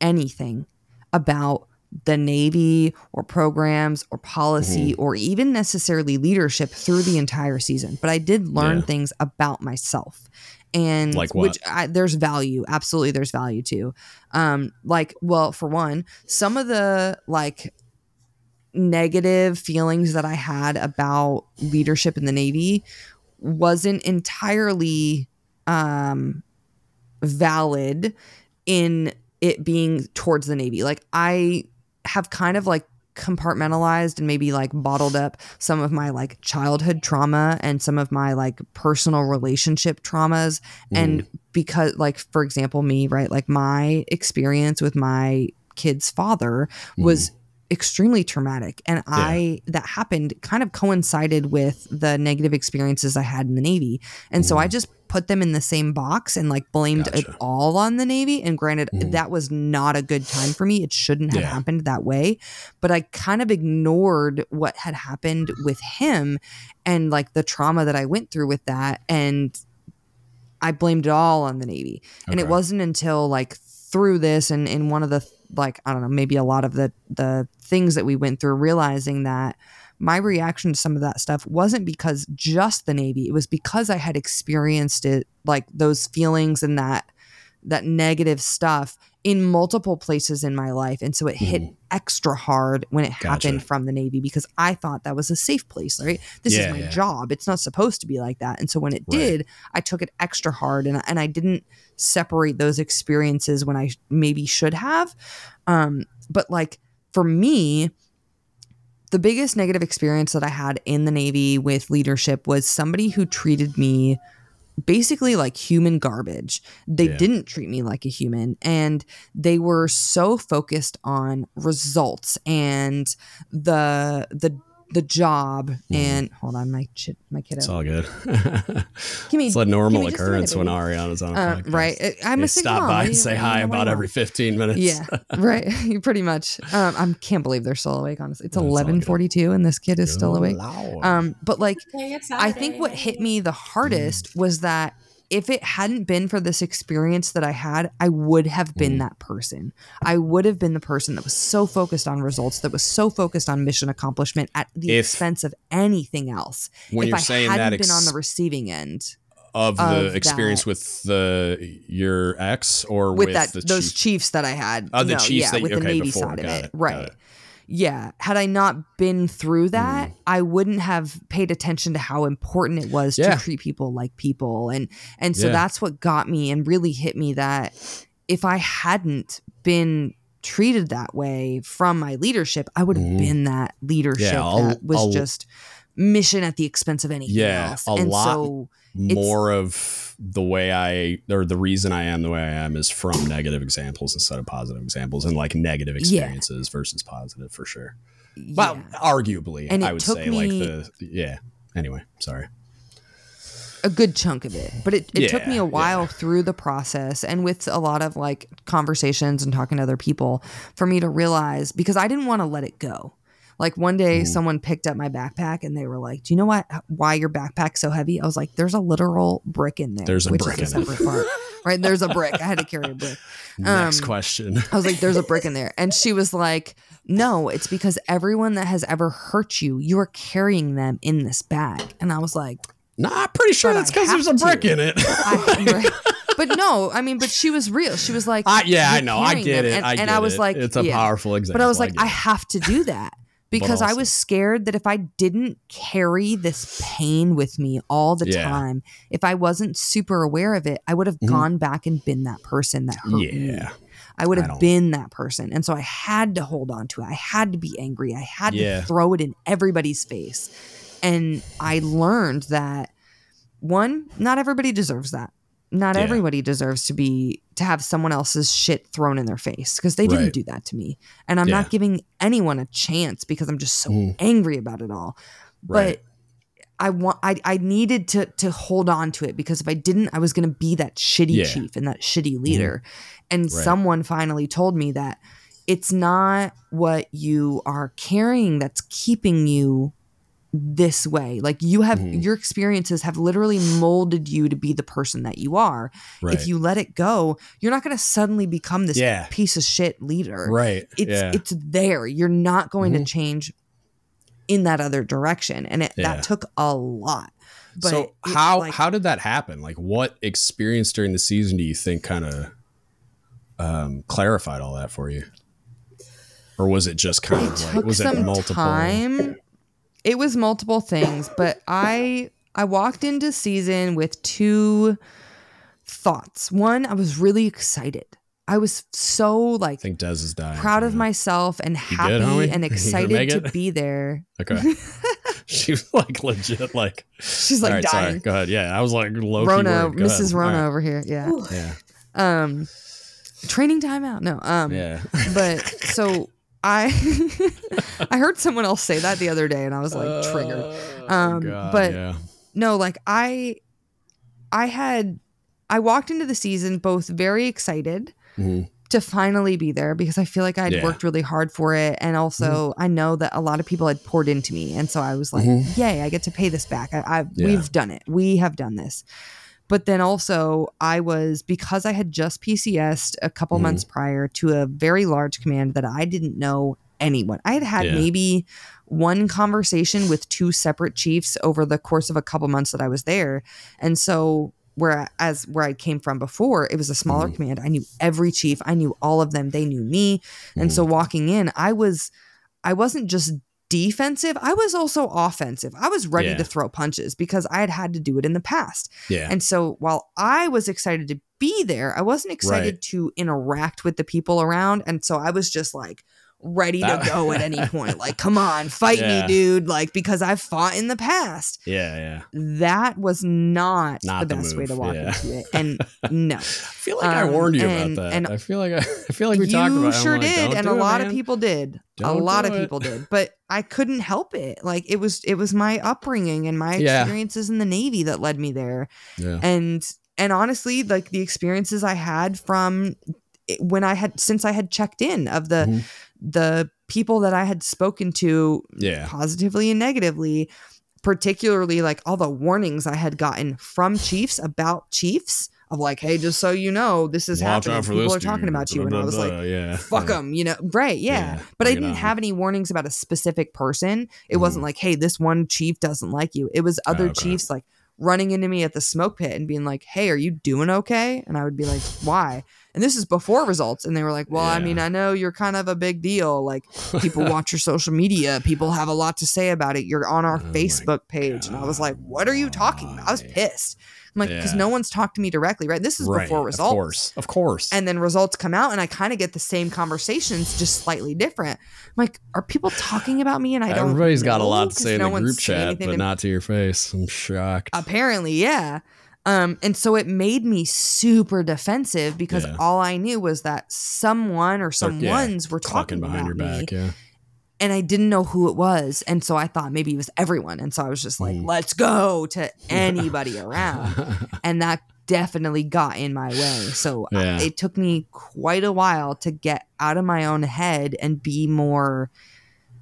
anything about the Navy or programs or policy mm-hmm. or even necessarily leadership through the entire season, but I did learn yeah. things about myself and like which I, there's value absolutely there's value to um like well for one some of the like negative feelings that i had about leadership in the navy wasn't entirely um valid in it being towards the navy. Like i have kind of like compartmentalized and maybe like bottled up some of my like childhood trauma and some of my like personal relationship traumas mm. and because like for example me right like my experience with my kid's father was mm extremely traumatic and yeah. i that happened kind of coincided with the negative experiences i had in the navy and mm. so i mm. just put them in the same box and like blamed gotcha. it all on the navy and granted mm. that was not a good time for me it shouldn't have yeah. happened that way but i kind of ignored what had happened with him and like the trauma that i went through with that and i blamed it all on the navy okay. and it wasn't until like through this and in one of the like I don't know, maybe a lot of the the things that we went through, realizing that my reaction to some of that stuff wasn't because just the Navy. It was because I had experienced it, like those feelings and that that negative stuff in multiple places in my life. And so it hit mm. extra hard when it gotcha. happened from the Navy because I thought that was a safe place, right? This yeah, is my yeah. job. It's not supposed to be like that. And so when it right. did, I took it extra hard and, and I didn't separate those experiences when I maybe should have. Um, but like for me, the biggest negative experience that I had in the Navy with leadership was somebody who treated me basically like human garbage. They yeah. didn't treat me like a human and they were so focused on results and the the the job mm. and hold on, my ch- my kiddo. It's all good. <laughs> give me, it's a normal occurrence when Arianna's on. Uh, right, I'm you a stop mom. by and say hi about every 15 minutes. Yeah, <laughs> right. <laughs> You pretty much. Um, I can't believe they're still awake. Honestly, it's 11:42 and this kid is still awake. Um, but like, I think what hit me the hardest mm. was that if it hadn't been for this experience that I had, I would have been mm. that person. I would have been the person that was so focused on results, that was so focused on mission accomplishment at the if, expense of anything else. When if you're I saying hadn't that ex- been on the receiving end of, of the experience that, with the your ex or with, with that those chief? chiefs that I had. Oh, the no, chiefs yeah, that, with okay, the Navy before, side of it, it. right? Yeah, had I not been through that, mm. I wouldn't have paid attention to how important it was yeah. to treat people like people. And and so yeah. that's what got me and really hit me that if I hadn't been treated that way from my leadership, I would have mm. been that leadership yeah, that was I'll, just mission at the expense of anything yeah, else. A and lot so more of the way I or the reason I am the way I am is from negative examples instead of positive examples and like negative experiences yeah. versus positive for sure. Yeah. Well, arguably, and I would say me, like the yeah. Anyway, sorry. a good chunk of it. But it, it yeah, took me a while through the process and with a lot of like conversations and talking to other people for me to realize because I didn't want to let it go. Like one day, mm. someone picked up my backpack and they were like, "Do you know what? Why your backpack's so heavy?" I was like, "There's a literal brick in there. There's a brick in a part, right? There's a brick. I had to carry a brick." <laughs> Um, Next question. I was like, "There's a brick in there," and she was like, "No, it's because everyone that has ever hurt you, you are carrying them in this bag." And I was like, "Nah, I'm pretty sure that's because there's a brick to. in it." <laughs> I, but no, I mean, but she was real. She was like, I, "Yeah, I know, I get them. it." And, I, and I was it. like, "It's a yeah. powerful example." But I was like, "I, I have to do that." Because I was scared that if I didn't carry this pain with me all the yeah. time, if I wasn't super aware of it, I would have mm-hmm. gone back and been that person that hurt yeah. me. I would have been that person. And so I had to hold on to it. I had to be angry. I had yeah. to throw it in everybody's face. And I learned that one, not everybody deserves that not yeah. everybody deserves to be to have someone else's shit thrown in their face because they didn't right. do that to me and i'm yeah. not giving anyone a chance because i'm just so mm. angry about it all right. but i want I, I needed to to hold on to it because if i didn't i was going to be that shitty yeah. chief and that shitty mm-hmm. leader and right. someone finally told me that it's not what you are carrying that's keeping you this way. Like you have mm-hmm. your experiences have literally molded you to be the person that you are. Right. If you let it go, you're not going to suddenly become this yeah. piece of shit leader. Right. It's yeah. it's there. You're not going mm-hmm. to change in that other direction and it, yeah. that took a lot. But so how like, how did that happen? Like what experience during the season do you think kind of um, clarified all that for you? Or was it just kind it of like was it multiple time it was multiple things, but I I walked into season with two thoughts. One, I was really excited. I was so like I think Des is dying. Proud of myself and happy and <laughs> excited to be there. Okay. <laughs> she was like legit like she's like right, dying. Sorry. Go ahead. Yeah. I was like low Rona, Mrs. Rona right. over here. Yeah. Ooh. Yeah. Um training time out. No. Um yeah. but so <laughs> I <laughs> I heard someone else say that the other day and I was like triggered. Oh, um God, but yeah. no, like I I had I walked into the season both very excited mm-hmm. to finally be there because I feel like I'd yeah. worked really hard for it and also mm-hmm. I know that a lot of people had poured into me and so I was like, mm-hmm. "Yay, I get to pay this back. I, I yeah. we've done it. We have done this." But then also, I was because I had just PCSed a couple mm. months prior to a very large command that I didn't know anyone. I had had yeah. maybe one conversation with two separate chiefs over the course of a couple months that I was there. And so where as where I came from before, it was a smaller mm. command. I knew every chief. I knew all of them. They knew me. And mm. so walking in, I was I wasn't just defensive, I was also offensive. I was ready yeah. to throw punches because I had had to do it in the past. Yeah. And so while I was excited to be there, I wasn't excited right. to interact with the people around. And so I was just like, ready that, to go at any <laughs> point. Like, come on, fight yeah. me, dude. Like, because I've fought in the past. Yeah, yeah. That was not, not the, the best move. way to walk yeah. into it. And <laughs> no. I feel like um, I warned you and, about that. And I feel like I, I feel like we talked about it. You sure like, did, and a lot it, of people did. Don't a lot of people did. But I couldn't help it. Like it was it was my upbringing and my experiences yeah. in the Navy that led me there. Yeah. And and honestly, like the experiences I had from when I had since I had checked in of the mm-hmm the people that I had spoken to yeah. positively and negatively, particularly like all the warnings I had gotten from chiefs about chiefs of like, hey, just so you know, this is Watch happening. People are dude. talking about you. Blah, and I was blah, like, yeah, <laughs> fuck them, you know, right. Yeah. yeah but I didn't have any warnings about a specific person. It mm. wasn't like, hey, this one chief doesn't like you. It was other okay. chiefs like running into me at the smoke pit and being like, hey, are you doing okay? And I would be like, why? And this is before results. And they were like, well, yeah. I mean, I know you're kind of a big deal. Like, people <laughs> watch your social media, people have a lot to say about it. You're on our oh Facebook page. And I was like, what are you talking about? I was pissed. I'm like, because yeah. no one's talked to me directly, right? This is right. before results. Of course. Of course. And then results come out and I kind of get the same conversations, just slightly different. I'm like, are people talking about me and I don't know. Everybody's got a lot to say in no the group chat, but not to your face. I'm shocked. Apparently, yeah. Um, and so it made me super defensive because yeah. all I knew was that someone or someone's yeah. were talking, talking behind your back. Me. Yeah. and I didn't know who it was. And so I thought maybe it was everyone. And so I was just like, mm. let's go to <laughs> anybody around. And that definitely got in my way. So yeah. I, it took me quite a while to get out of my own head and be more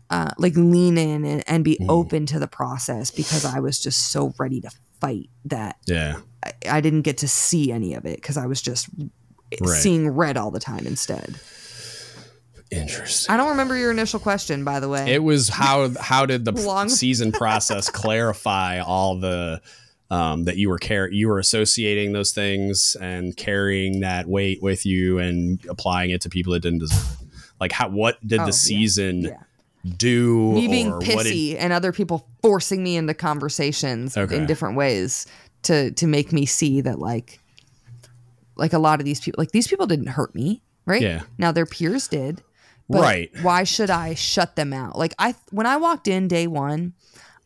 uh, like lean in and, and be mm. open to the process because I was just so ready to fight that yeah I, I didn't get to see any of it because I was just right. seeing red all the time instead. Interesting. I don't remember your initial question, by the way. It was how how did the <laughs> Long- <laughs> season process <laughs> clarify all the um, that you were car- you were associating those things and carrying that weight with you and applying it to people that didn't deserve it. Like how what did oh, the season yeah. Yeah. do? Me being pissy did- and other people forcing me into conversations okay. in different ways to to make me see that like like a lot of these people like these people didn't hurt me, right? Yeah. Now their peers did but right. Why should I shut them out? Like I when I walked in day 1,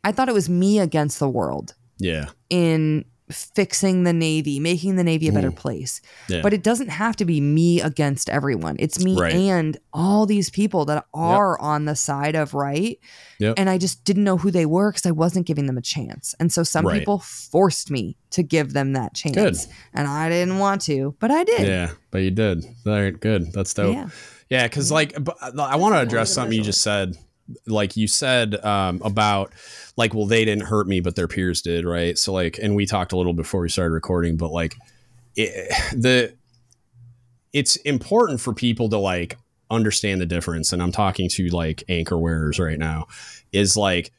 I thought it was me against the world. Yeah. In fixing the Navy, making the Navy a better mm. place. Yeah. But it doesn't have to be me against everyone. It's me right. and all these people that are yep. on the side of right. Yep. And I just didn't know who they were because I wasn't giving them a chance. And so some right. people forced me to give them that chance. Good. And I didn't want to, but I did. Yeah, but you did. All right, good. That's dope. Yeah. Yeah, because like uh, I want to address something you just said. Like you said um, about like, well, they didn't hurt me, but their peers did, right? So like, and we talked a little before we started recording, but like, it, the it's important for people to like understand the difference. And I'm talking to like anchor wearers right now. Is like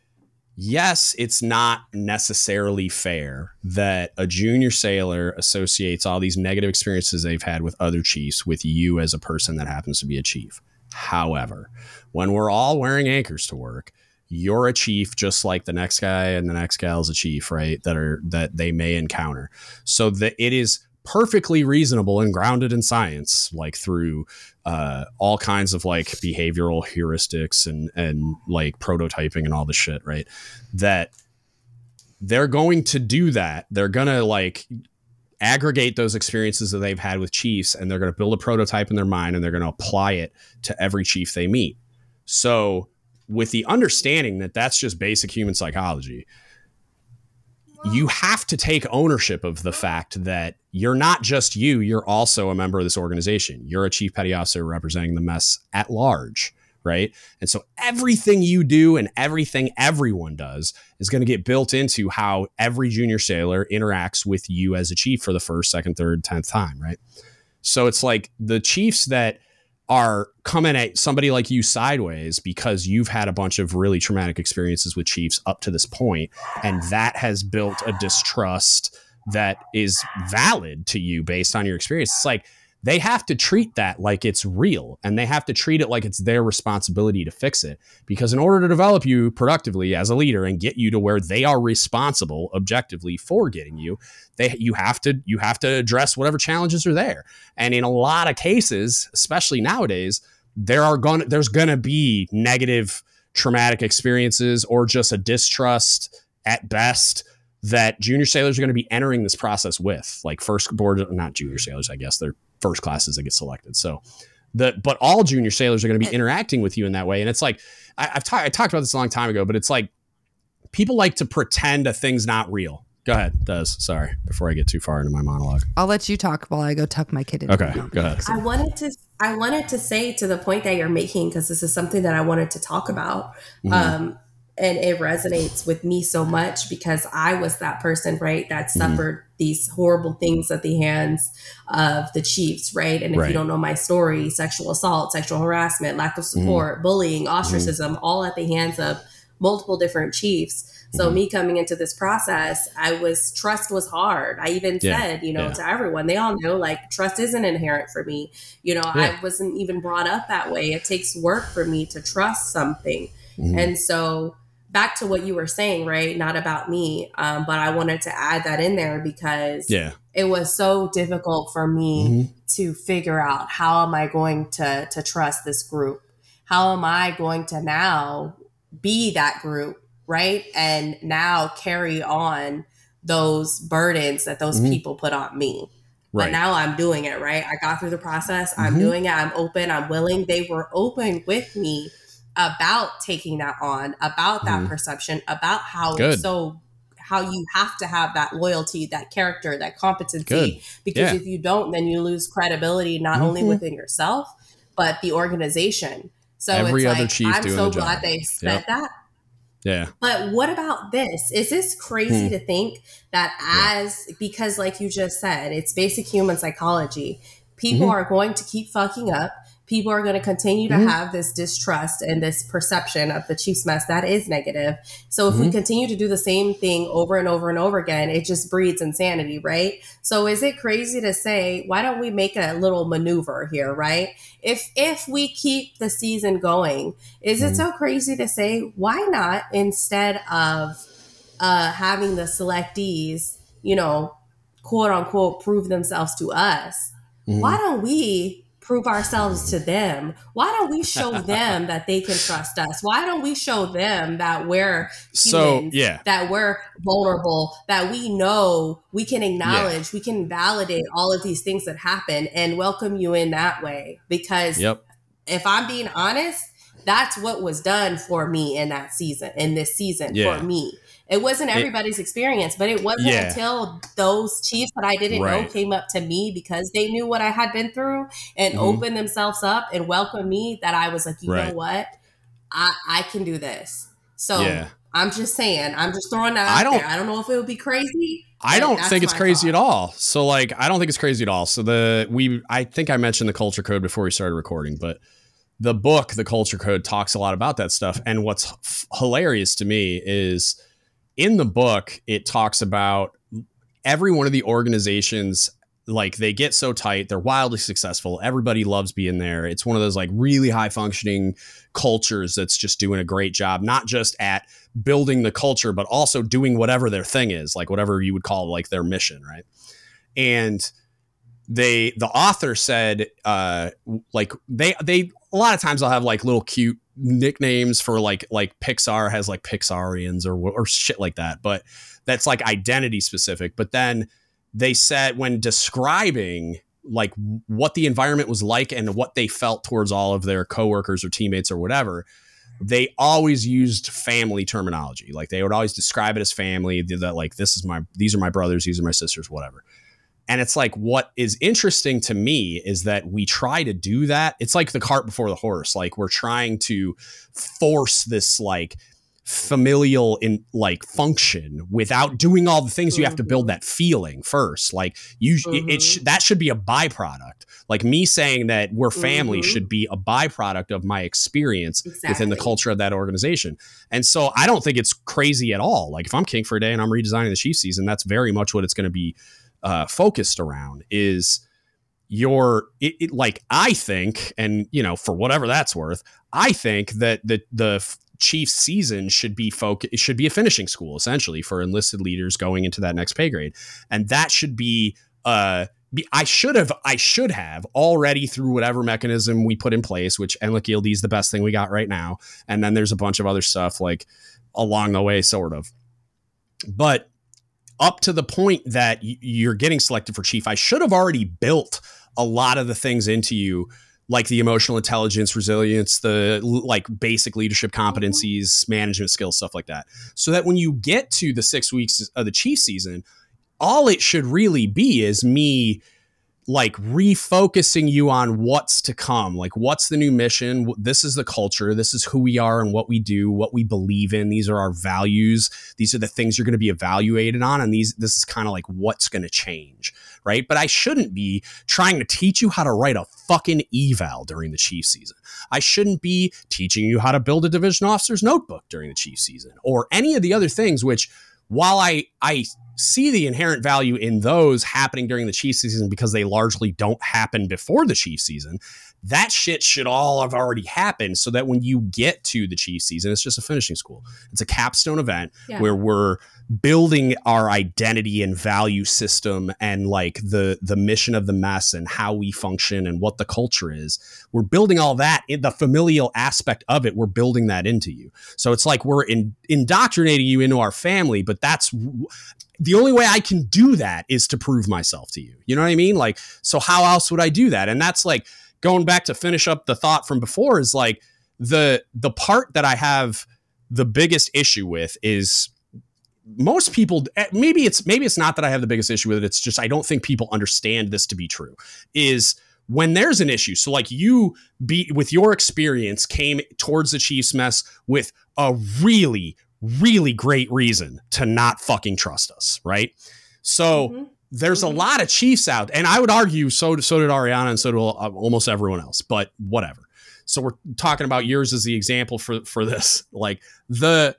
yes, it's not necessarily fair that a junior sailor associates all these negative experiences they've had with other chiefs with you as a person that happens to be a chief. However, when we're all wearing anchors to work, you're a chief just like the next guy and the next gal is a chief, right? That are that they may encounter. So that it is perfectly reasonable and grounded in science, like through uh, all kinds of like behavioral heuristics and and like prototyping and all the shit, right? That they're going to do that. They're gonna like aggregate those experiences that they've had with chiefs and they're going to build a prototype in their mind and they're going to apply it to every chief they meet. So, with the understanding that that's just basic human psychology, you have to take ownership of the fact that you're not just you, you're also a member of this organization. You're a chief petty officer representing the mess at large, right? And so everything you do and everything everyone does is going to get built into how every junior sailor interacts with you as a chief for the first, second, third, tenth time, right? So it's like the chiefs that are coming at somebody like you sideways because you've had a bunch of really traumatic experiences with Chiefs up to this point, and that has built a distrust that is valid to you based on your experience. It's like they have to treat that like it's real and they have to treat it like it's their responsibility to fix it. Because in order to develop you productively as a leader and get you to where they are responsible objectively for getting you, they you have to you have to address whatever challenges are there. And in a lot of cases, especially nowadays, there are going there's going to be negative traumatic experiences or just a distrust at best that junior sailors are going to be entering this process with like first board not junior sailors i guess they're first classes that get selected. So the but all junior sailors are going to be interacting with you in that way. And it's like I, have ta- I talked about this a long time ago, but it's like people like to pretend a thing's not real. Go ahead, Des. Sorry, before I get too far into my monologue. I'll let you talk while I go tuck my kid in. Okay, go ahead. I wanted to I wanted to say to the point that you're making because this is something that I wanted to talk about. Mm-hmm. Um, and it resonates with me so much because I was that person, right, that mm-hmm. suffered mm-hmm. these horrible things at the hands of the Chiefs, right? And if right. you don't know my story, sexual assault, sexual harassment, lack of mm-hmm. support, mm-hmm. bullying, ostracism, mm-hmm. all at the hands of multiple different chiefs. So mm-hmm. me coming into this process, I was trust was hard. I even yeah. said, you know, yeah. to everyone, they all know like trust isn't inherent for me. You know, yeah. I wasn't even brought up that way. It takes work for me to trust something. And so back to what you were saying, right? Not about me, um, but I wanted to add that in there because yeah. it was so difficult for me mm-hmm. to figure out how am I going to to trust this group? How am I going to now be that group, right? And now carry on those burdens that those mm-hmm. people put on me. Right. But now I'm doing it, right? I got through the process. I'm mm-hmm. doing it. I'm open. I'm willing. They were open with me about taking that on, about that mm-hmm. perception, about how Good. so how you have to have that loyalty, that character, that competency. Good. Because yeah. if you don't, then you lose credibility not mm-hmm. only within yourself, but the organization. So Every it's like, I'm so the glad they said yep. that. Yeah. But what about this? Is this crazy hmm. to think that as yeah. because like you just said, it's basic human psychology. People mm-hmm. are going to keep fucking up people are going to continue to mm-hmm. have this distrust and this perception of the Chiefs mess that is negative. So if mm-hmm. we continue to do the same thing over and over and over again, it just breeds insanity, right? So is it crazy to say, why don't we make a little maneuver here, right? If if we keep the season going, is mm-hmm. it so crazy to say why not instead of uh, having the selectees, you know, quote unquote, prove themselves to us? Why mm-hmm. don't we prove ourselves to them? Why don't we show <laughs> them that they can trust us? Why don't we show them that we're humans, so, yeah. that we're vulnerable, that we know we can acknowledge, yeah. we can validate all of these things that happen and welcome you in that way? Because yep. if I'm being honest, that's what was done for me in that season, in this season yeah. for me. It wasn't everybody's it, experience, but it wasn't yeah. until those chiefs that I didn't right. know came up to me because they knew what I had been through and mm-hmm. opened themselves up and welcomed me that I was like, you right. know what? I, I can do this. So yeah. I'm just saying, I'm just throwing that I don't, there. I don't know if it would be crazy. I don't think it's crazy thought. at all. So like, I don't think it's crazy at all. So the, we, I think I mentioned the culture code before we started recording, but the book, the culture code talks a lot about that stuff. And what's f- hilarious to me is, in the book, it talks about every one of the organizations like they get so tight they're wildly successful everybody loves being there. It's one of those like really high functioning cultures that's just doing a great job not just at building the culture but also doing whatever their thing is like whatever you would call like their mission right? And they the author said uh like they they a lot of times they'll have like little cute nicknames for like like Pixar has like Pixarians or or shit like that, but that's like identity specific. But then they said when describing like what the environment was like and what they felt towards all of their coworkers or teammates or whatever, they always used family terminology. Like they would always describe it as family. That like this is my these are my brothers, these are my sisters, whatever. And it's like, what is interesting to me is that we try to do that. It's like the cart before the horse. Like we're trying to force this like familial in like function without doing all the things mm-hmm. you have to build that feeling first like you mm-hmm. it, sh- that should be a byproduct like me saying that we're family mm-hmm. should be a byproduct of my experience exactly. within the culture of that organization and so i don't think it's crazy at all like if i'm king for a day and i'm redesigning the chief season that's very much what it's going to be uh, focused around is your it, it, like I think, and you know, for whatever that's worth, I think that the the Chiefs season should be focus should be a finishing school essentially for enlisted leaders going into that next pay grade, and that should be uh I should have I should have already through whatever mechanism we put in place, which Enlik ELD is the best thing we got right now, and then there's a bunch of other stuff like along the way, sort of. But up to the point that you're getting selected for chief, I should have already built a lot of the things into you like the emotional intelligence, resilience, the like basic leadership mm-hmm. competencies, management skills, stuff like that. So that when you get to the 6 weeks of the chief season, all it should really be is me like refocusing you on what's to come. Like what's the new mission? This is the culture. This is who we are and what we do what we believe in. These are our values. These are the things you're going to be evaluated on and these this is kind of like what's going to change right? But i shouldn't be trying to teach you how to write a fucking eval during the chief season. I shouldn't be teaching you how to build a division officer's notebook during the chief season or any of the other things which while i i see the inherent value in those happening during the Chiefs season because they largely don't happen before the Chiefs season. That shit should all have already happened so that when you get to the Chiefs season, it's just a finishing school. It's a capstone event yeah. where we're building our identity and value system and like the the mission of the mess and how we function and what the culture is we're building all that in the familial aspect of it we're building that into you so it's like we're in, indoctrinating you into our family but that's the only way I can do that is to prove myself to you. You know what I mean? Like, so how else would I do that? And that's like going back to finish up the thought from before is like, the the part that I have the biggest issue with is most people eh, maybe it's maybe it's not that I have the biggest issue with it it's just I don't think people understand this to be true is when there's an issue so like you be with your experience came towards the Chiefs mess with a really really great reason to not fucking trust us right so mm-hmm. there's mm-hmm. a lot of Chiefs out and I would argue so so did Arianna and so did uh, almost everyone else but whatever so we're talking about yours as the example for for this <laughs> like the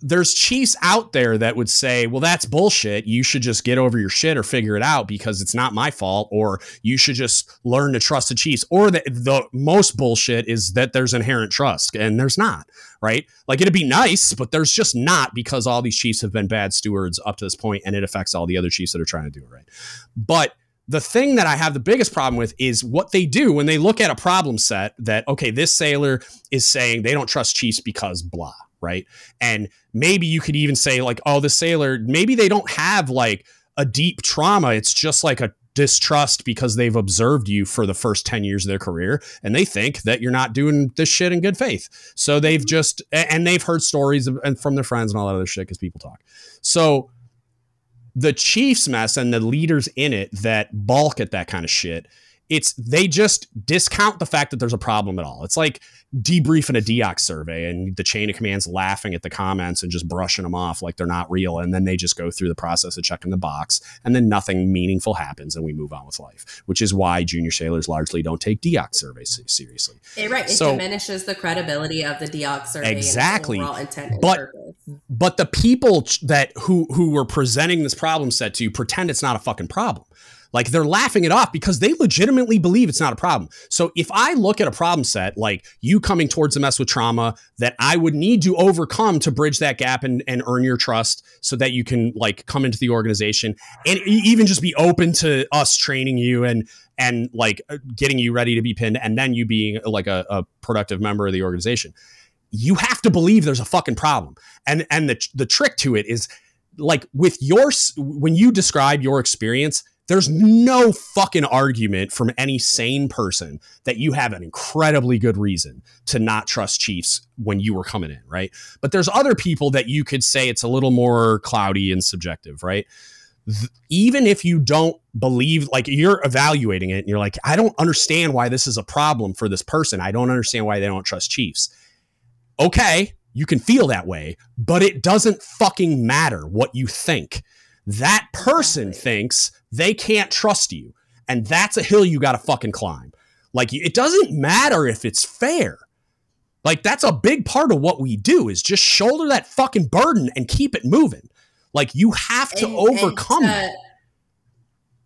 there's chiefs out there that would say, well, that's bullshit. You should just get over your shit or figure it out because it's not my fault, or you should just learn to trust the Chiefs. Or the, the most bullshit is that there's inherent trust, and there's not, right? Like it'd be nice, but there's just not because all these Chiefs have been bad stewards up to this point, and it affects all the other Chiefs that are trying to do it right. But the thing that I have the biggest problem with is what they do when they look at a problem set that, okay, this sailor is saying they don't trust Chiefs because blah right? And maybe you could even say like, oh, the sailor, maybe they don't have like a deep trauma. It's just like a distrust because they've observed you for the first 10 years of their career and they think that you're not doing this shit in good faith. So they've mm-hmm. just and they've heard stories of, and from their friends and all that other shit cuz people talk. So the Chiefs mess and the leaders in it that balk at that kind of shit it's they just discount the fact that there's a problem at all. It's like debriefing a DEOC survey and the chain of commands laughing at the comments and just brushing them off like they're not real. And then they just go through the process of checking the box and then nothing meaningful happens and we move on with life, which is why junior sailors largely don't take DEOC surveys seriously. It, right. It so, diminishes the credibility of the DEOC survey. Exactly. but, but the people that who, who were presenting this problem set to you pretend it's not a fucking problem. Like they're laughing it off because they legitimately believe it's not a problem. So if I look at a problem set like you coming towards the mess with trauma that I would need to overcome to bridge that gap and, and earn your trust so that you can like come into the organization and even just be open to us training you and and like uh, getting you ready to be pinned and then you being like a, a productive member of the organization. You have to believe there's a fucking problem. And and the the trick to it is like with your when you describe your experience there's no fucking argument from any sane person that you have an incredibly good reason to not trust Chiefs when you were coming in, right? But there's other people that you could say it's a little more cloudy and subjective, right? even if you don't believe like you're evaluating it and you're like i don't understand why this is a problem for this person i don't understand why they don't trust chiefs okay you can feel that way but it doesn't fucking matter what you think that person thinks they can't trust you. And that's a hill you got to fucking climb. Like, it doesn't matter if it's fair. Like, that's a big part of what we do is just shoulder that fucking burden and keep it moving. Like, you have to and, overcome and, uh, that.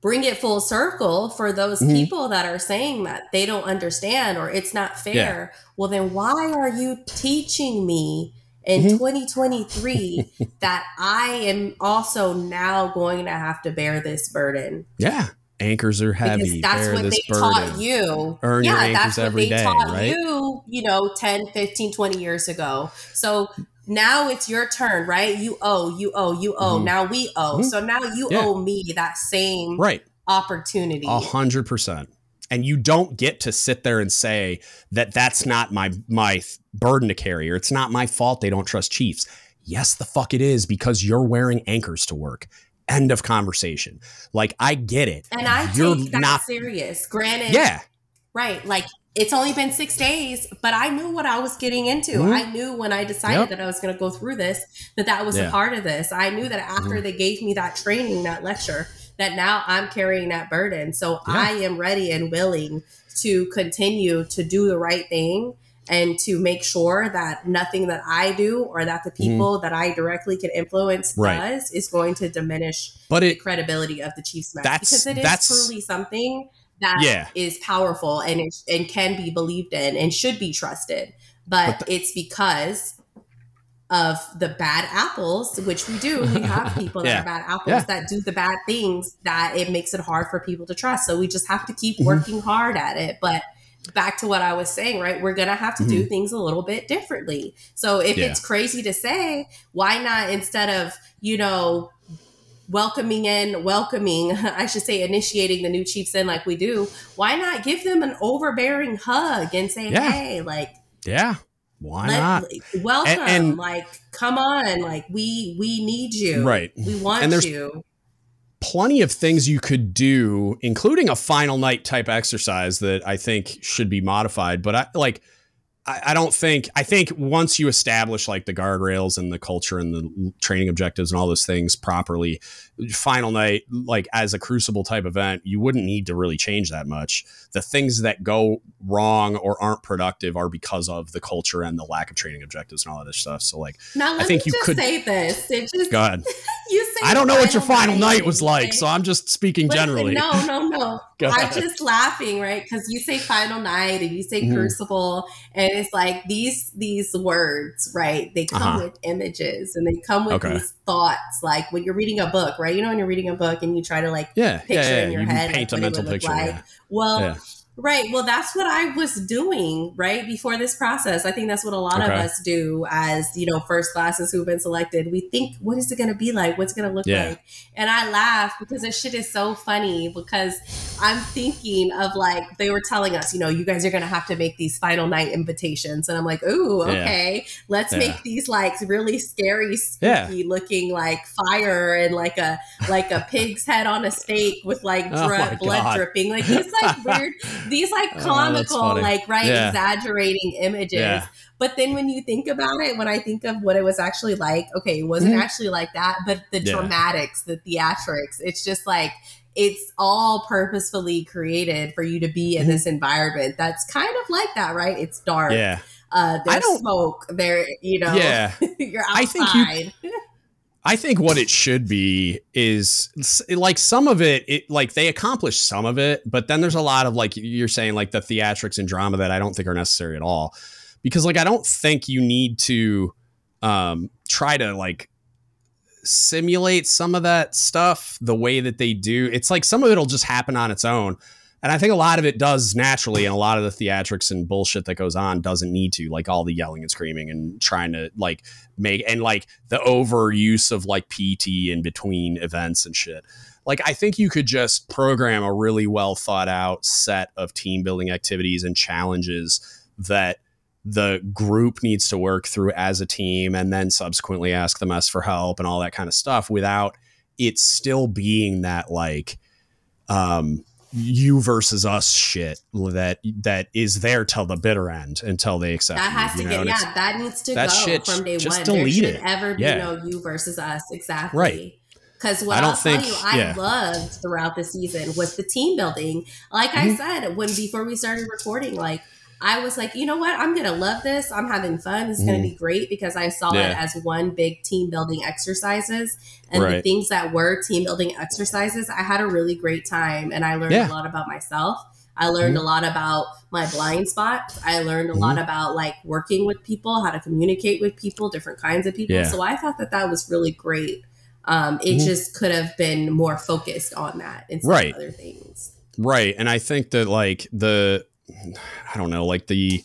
Bring it full circle for those mm-hmm. people that are saying that they don't understand or it's not fair. Yeah. Well, then why are you teaching me in mm-hmm. 2023 <laughs> that I am also now going to have to bear this burden. Yeah. Anchors are heavy. Because that's what they burden. taught you. Earn yeah, that's what they day, taught right? you, you know, 10, 15, 20 years ago. So now it's your turn, right? You owe, you owe, you owe. Mm-hmm. Now we owe. Mm-hmm. So now you yeah. owe me that same right opportunity. A hundred percent and you don't get to sit there and say that that's not my my burden to carry or it's not my fault they don't trust chiefs yes the fuck it is because you're wearing anchors to work end of conversation like i get it and i you're take that not serious granted yeah right like it's only been six days, but I knew what I was getting into. Mm-hmm. I knew when I decided yep. that I was going to go through this that that was yeah. a part of this. I knew that after mm-hmm. they gave me that training, that lecture, that now I'm carrying that burden. So yeah. I am ready and willing to continue to do the right thing and to make sure that nothing that I do or that the mm-hmm. people mm. that I directly can influence right. does is going to diminish but it, the credibility of the Chiefs match because it is truly something that yeah. is powerful and it, and can be believed in and should be trusted. But, but the, it's because of the bad apples, which we do. We have <laughs> people yeah. that are bad apples yeah. that do the bad things that it makes it hard for people to trust. So we just have to keep mm-hmm. working mm-hmm. hard at it. But back to what I was saying, right? We're going to have to mm-hmm. do things a little bit differently. So if yeah. it's crazy to say, why not instead of, you know, welcoming in, welcoming, <laughs> I should say, initiating the new Chiefs in like we do, why not give them an overbearing hug and say, hey, like, Yeah. Why Let, not? Welcome. And, and, like, come on. Like, we we need you. Right. We want and there's you. Plenty of things you could do, including a final night type exercise that I think should be modified. But I like I, I don't think I think once you establish like the guardrails and the culture and the training objectives and all those things properly, final night like as a crucible type event, you wouldn't need to really change that much. The things that go wrong or aren't productive are because of the culture and the lack of training objectives and all of this stuff. So like, now I think you could say this. It just, go ahead. <laughs> you say I don't know what your final night, night was like, so I'm just speaking Listen, generally. No, no, no. <laughs> I'm just laughing, right? Because you say final night and you say mm-hmm. crucible, and it's like these these words, right? They come uh-huh. with images and they come with okay. these thoughts. Like when you're reading a book, right? You know, when you're reading a book and you try to like yeah, picture yeah, yeah. in your you head paint a mental picture. Like. Well Right. Well, that's what I was doing right before this process. I think that's what a lot okay. of us do as, you know, first classes who've been selected. We think, what is it going to be like? What's going to look yeah. like? And I laugh because this shit is so funny because I'm thinking of like, they were telling us, you know, you guys are going to have to make these final night invitations. And I'm like, ooh, okay, yeah. let's yeah. make these like really scary, spooky looking like fire and like a, like a pig's head on a stake with like <laughs> oh blood God. dripping. Like these like <laughs> weird these like oh, comical, oh, like right, yeah. exaggerating images. Yeah. But then when you think about it, when I think of what it was actually like, okay, it wasn't mm-hmm. actually like that, but the yeah. dramatics, the theatrics, it's just like it's all purposefully created for you to be in mm-hmm. this environment that's kind of like that, right? It's dark. Yeah. Uh, there's smoke. There, you know. Yeah. <laughs> you're outside. I think you, <laughs> I think what it should be is like some of it, it like they accomplish some of it, but then there's a lot of like you're saying like the theatrics and drama that I don't think are necessary at all. Because like I don't think you need to um try to like simulate some of that stuff the way that they do. It's like some of it'll just happen on its own. And I think a lot of it does naturally, and a lot of the theatrics and bullshit that goes on doesn't need to, like all the yelling and screaming and trying to like make and like the overuse of like PT in between events and shit. Like I think you could just program a really well thought out set of team building activities and challenges that the group needs to work through as a team and then subsequently ask the mess for help and all that kind of stuff without it still being that like um you versus us shit that that is there till the bitter end until they accept that has you, to get yeah that needs to go shit, from day just one delete there should it. ever be yeah. no you versus us exactly right because what I will tell you, I yeah. loved throughout the season was the team building. Like mm-hmm. I said when before we started recording, like I was like, you know what? I'm going to love this. I'm having fun. Is mm. going to be great because I saw yeah. it as one big team building exercises. And right. the things that were team building exercises, I had a really great time and I learned yeah. a lot about myself. I learned mm. a lot about my blind spots. I learned a mm. lot mm-hmm. about like working with people, how to communicate with people, different kinds of people. Yeah. So I thought that that was really great. Um, it mm-hmm. just could have been more focused on that instead right. of other things. Right. And I think that like the I don't know, like the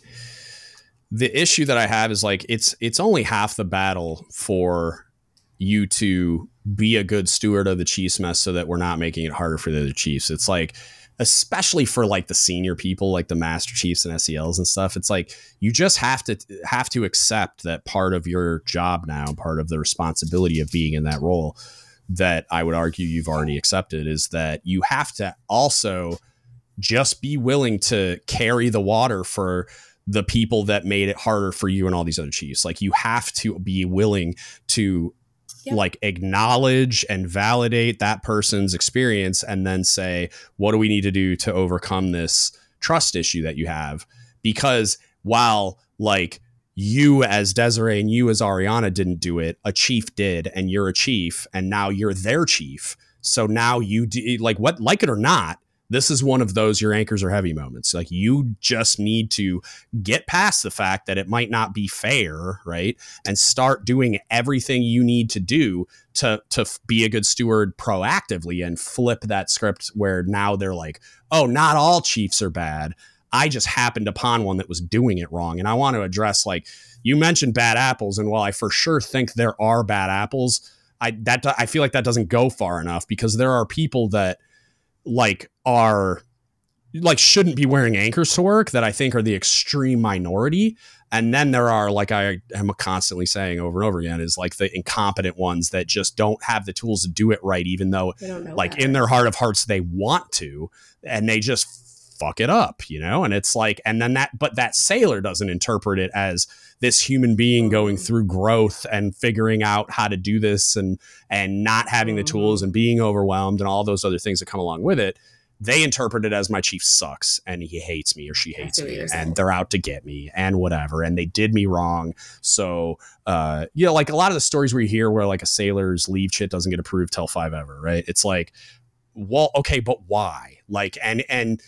the issue that I have is like it's it's only half the battle for you to be a good steward of the Chiefs mess so that we're not making it harder for the other Chiefs. It's like especially for like the senior people like the master chiefs and SELs and stuff it's like you just have to have to accept that part of your job now part of the responsibility of being in that role that I would argue you've already accepted is that you have to also just be willing to carry the water for the people that made it harder for you and all these other chiefs. Like you have to be willing to yep. like acknowledge and validate that person's experience and then say, what do we need to do to overcome this trust issue that you have? Because while like you as Dezarae and you as Arianna didn't do it, a chief did, and you're a chief, and now you're their chief. So now you do like what, like it or not, this is one of those your anchors are heavy moments. Like you just need to get past the fact that it might not be fair, right? And start doing everything you need to do to to be a good steward proactively and flip that script where now they're like, "Oh, not all chiefs are bad. I just happened upon one that was doing it wrong." And I want to address like you mentioned bad apples and while I for sure think there are bad apples, I that I feel like that doesn't go far enough because there are people that like are like shouldn't be wearing anchors to work that I think are the extreme minority And then there are, like I am constantly saying over and over again, is like the incompetent ones that just don't have the tools to do it right, even though, like, that. in their heart of hearts, they want to, and they just fuck it up, you know? And it's like, and then that, but that sailor doesn't interpret it as this human being going through growth and figuring out how to do this and, and not having the tools mm-hmm. and being overwhelmed and all those other things that come along with it. They interpret it as my chief sucks and he hates me or she hates me and they're out to get me and whatever. And they did me wrong. So, uh, you know, like a lot of the stories we hear where like a sailor's leave shit doesn't get approved till five ever, right? It's like, well, okay, but why? Like, and, and,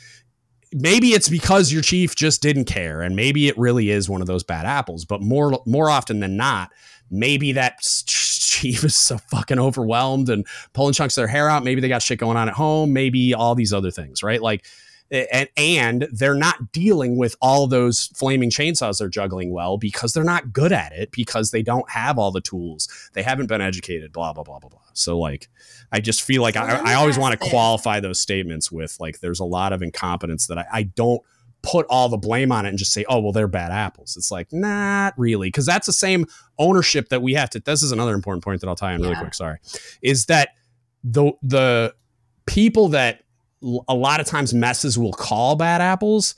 maybe it's because your chief just didn't care and maybe it really is one of those bad apples but more more often than not maybe that chief is so fucking overwhelmed and pulling chunks of their hair out maybe they got shit going on at home maybe all these other things right? Like and, and they're not dealing with all those flaming chainsaws they're juggling well because they're not good at it because they don't have all the tools they haven't been educated blah blah blah blah blah so like i just feel like well, i, I always want to qualify those statements with like there's a lot of incompetence that I, I don't put all the blame on it and just say, oh, well, they're bad apples. It's like, not really. Because that's the same ownership that we have to. This is another important point that I'll tie in really quick. Sorry. Is that the the people that a lot of times messes will call bad apples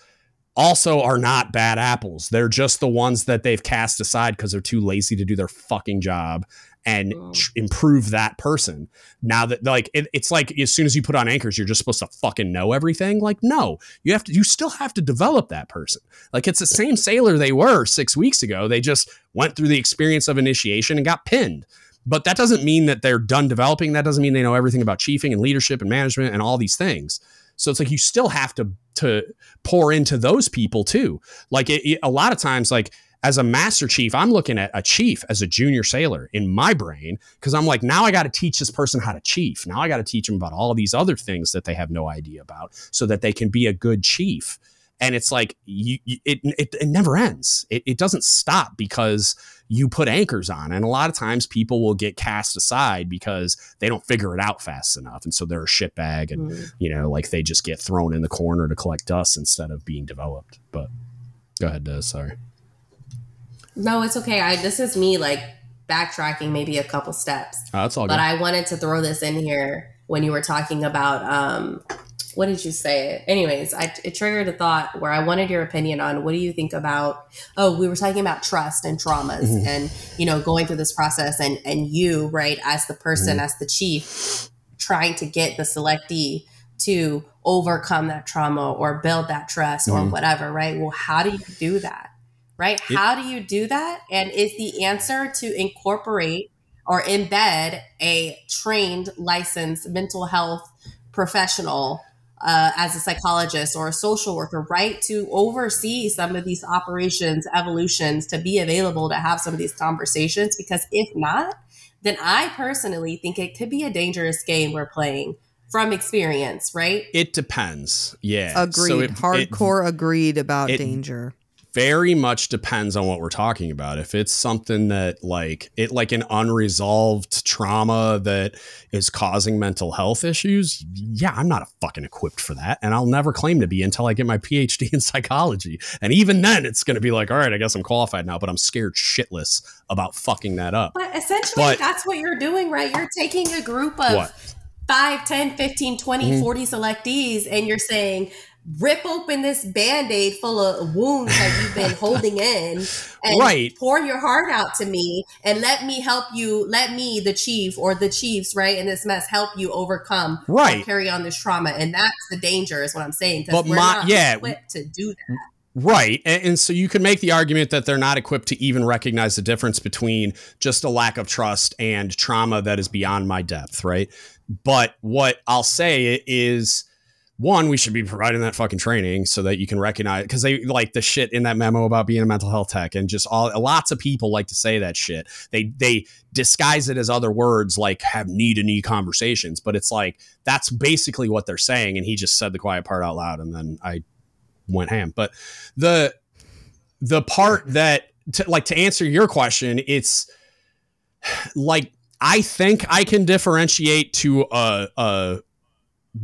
also are not bad apples. They're just the ones that they've cast aside because they're too lazy to do their fucking job and oh. tr- improve that person. Now that like it, it's like as soon as you put on anchors, you're just supposed to fucking know everything. Like no, you have to. You still have to develop that person. Like it's the same sailor they were six weeks ago. They just went through the experience of initiation and got pinned. But that doesn't mean that they're done developing. That doesn't mean they know everything about chiefing and leadership and management and all these things. So it's like you still have to to pour into those people too. Like it, it, a lot of times, like as a master chief, I'm looking at a chief as a junior sailor in my brain because I'm like, now I got to teach this person how to chief. Now I got to teach them about all these other things that they have no idea about so that they can be a good chief and it's like you, you it, it, it never ends. It, it doesn't stop because you put anchors on. And a lot of times people will get cast aside because they don't figure it out fast enough. And so they're a shitbag and mm. you know like they just get thrown in the corner to collect dust instead of being developed. But go ahead Des, sorry. No it's okay. I this is me like backtracking maybe a couple steps. Oh, that's all but good. i wanted to throw this in here when you were talking about um what did you say? Anyways, I, it triggered a thought where I wanted your opinion on what do you think about? Oh, we were talking about trust and traumas, mm-hmm. and you know, going through this process, and and you, right, as the person, mm-hmm. as the chief, trying to get the selectee to overcome that trauma or build that trust mm-hmm. or whatever, right? Well, how do you do that? Right? It, how do you do that? And is the answer to incorporate or embed a trained, licensed mental health professional uh, as a psychologist or a social worker, right, to oversee some of these operations, evolutions, to be available to have some of these conversations. Because if not, then I personally think it could be a dangerous game we're playing from experience, right? It depends. Yeah. Agreed. So it, Hardcore it, agreed about it, danger very much depends on what we're talking about. If it's something that like it like an unresolved trauma that is causing mental health issues, yeah, I'm not fucking equipped for that and I'll never claim to be until I get my PhD in psychology. And even then it's going to be like, all right, I guess I'm qualified now, but I'm scared shitless about fucking that up. But essentially but, that's what you're doing, right? You're taking a group of what? 5, 10, 15, 20, mm-hmm. 40 selectees and you're saying rip open this band-aid full of wounds that you've been <laughs> holding in and right. pour your heart out to me and let me help you let me the chief or the chiefs right in this mess help you overcome right carry on this trauma and that's the danger is what i'm saying because we're my, not yeah, equipped to do that mm, Right. And, and, so you can make the argument that they're not equipped to even recognize the difference between just a lack of trust and trauma that is beyond my depth. Right. But what I'll say is one, we should be providing that fucking training so that you can recognize because they like the shit in that memo about being a mental health tech and just all lots of people like to say that shit. They they disguise it as other words like have knee to knee conversations, but it's like that's basically what they're saying. And he just said the quiet part out loud, and then I went ham. But the the part that to, like to answer your question, it's like I think I can differentiate to a, a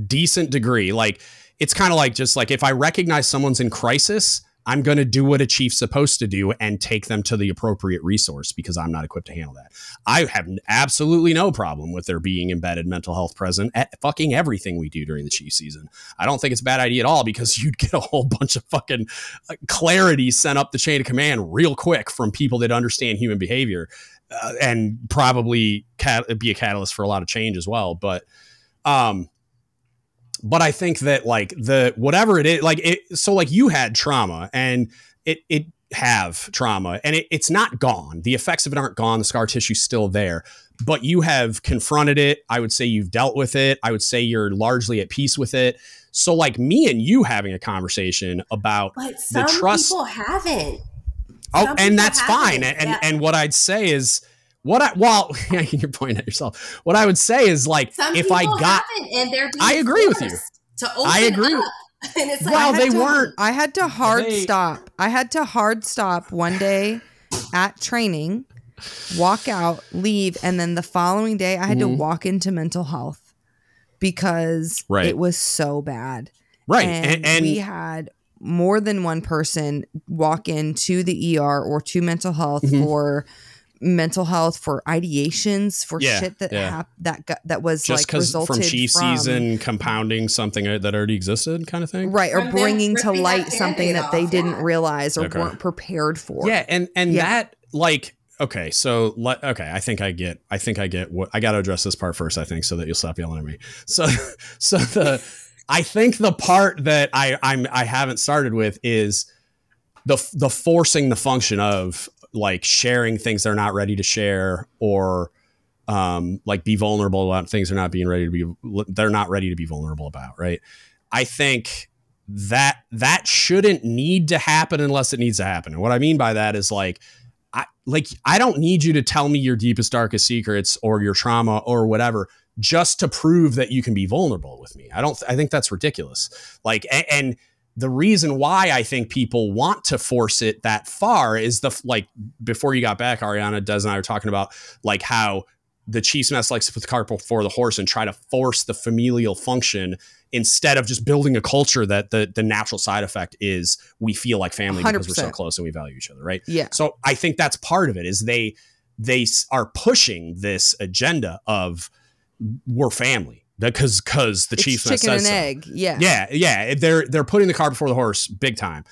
decent degree. Like it's kind of like just like if I recognize someone's in crisis, I'm going to do what a chief's supposed to do and take them to the appropriate resource because I'm not equipped to handle that. I have absolutely no problem with there being embedded mental health present at fucking everything we do during the chief season. I don't think it's a bad idea at all because <laughs> you'd get a whole bunch of fucking uh, clarity sent up the chain of command real quick from people that understand human behavior uh, and probably cat- be a catalyst for a lot of change as well. But, um, but I think that like the whatever it is, like it, so like you had trauma and it it have trauma and it, it's not gone. The effects of it aren't gone. The scar tissue's still there, but you have confronted it. I would say you've dealt with it. I would say you're largely at peace with it. So like me and you having a conversation about but some the trust people haven't. Oh, and that's fine. And, yeah. and and what I'd say is what I well, <laughs> you're pointing at yourself. What I would say is like Some if I got, and they're I agree with you. To open I agree. Up. <laughs> And it's like, well, they to, weren't. I had to hard they, stop. I had to hard stop one day at training, walk out, leave, and then the following day I had mm-hmm. to walk into mental health because right. it was so bad. Right, and, and, and we had more than one person walk into the ER or to mental health mm-hmm. for mental health for ideations for yeah, shit that yeah. hap- that got, that was just because from chief from, season compounding something uh, that already existed kind of thing right or bringing to light something that they didn't realize or okay. weren't prepared for yeah and and yeah. that like okay so let okay i think i get i think i get what i got to address this part first i think so that you'll stop yelling at me so <laughs> so the i think the part that i i'm i haven't started with is the the forcing the function of like sharing things they're not ready to share or um, like be vulnerable about things they're not being ready to be they're not ready to be vulnerable about right? I think that that shouldn't need to happen unless it needs to happen. And what i mean by that is like i like i don't need you to tell me your deepest darkest secrets or your trauma or whatever just to prove that you can be vulnerable with me. I don't i think that's ridiculous. Like and, and the reason why I think people want to force it that far is the like before you got back, Arianna, Des and I were talking about like how the Chiefs mess likes to put the cart before the horse and try to force the familial function instead of just building a culture that the the natural side effect is we feel like family 100%. because we're so close and we value each other, right? Yeah. So I think that's part of it is they they are pushing this agenda of we're family because because the Chiefs chicken and so. egg. Yeah, yeah, yeah. Eh, they're they're putting the car before the horse, big time.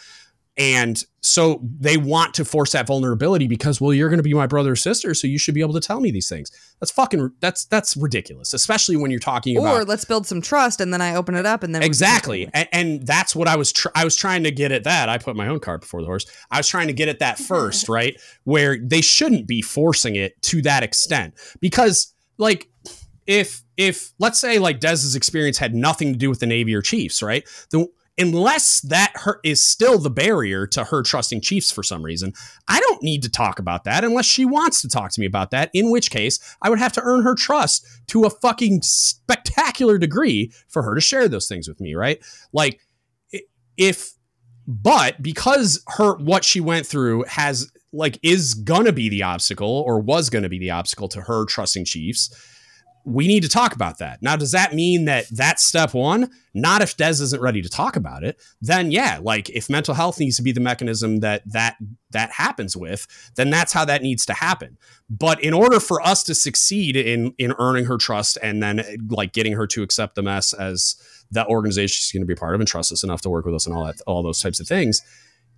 And so they want to force that vulnerability because, well, you're going to be my brother or sister, so you should be able to tell me these things. That's fucking that's that's ridiculous, especially when you're talking or about. Or let's build some trust, and then I open it up, and then exactly, and, and, that's what I was tr- I was trying to get at. That I put my own cart before the horse. I was trying to get at that <laughs> first, right? Where they shouldn't be forcing it to that extent because, like, if if let's say like Dez's experience had nothing to do with the Navy or Chiefs, right? The unless that her is still the barrier to her trusting Chiefs for some reason, I don't need to talk about that unless she wants to talk to me about that. In which case, I would have to earn her trust to a fucking spectacular degree for her to share those things with me, right? Like if but because her what she went through has like is gonna be the obstacle or was gonna be the obstacle to her trusting Chiefs we need to talk about that. Now, does that mean that that's step one? Not if Des isn't ready to talk about it. Then, yeah, like if mental health needs to be the mechanism that that that happens with, then that's how that needs to happen. But in order for us to succeed in in earning her trust and then like getting her to accept the mess as that organization she's going to be part of and trust us enough to work with us and all that, all those types of things,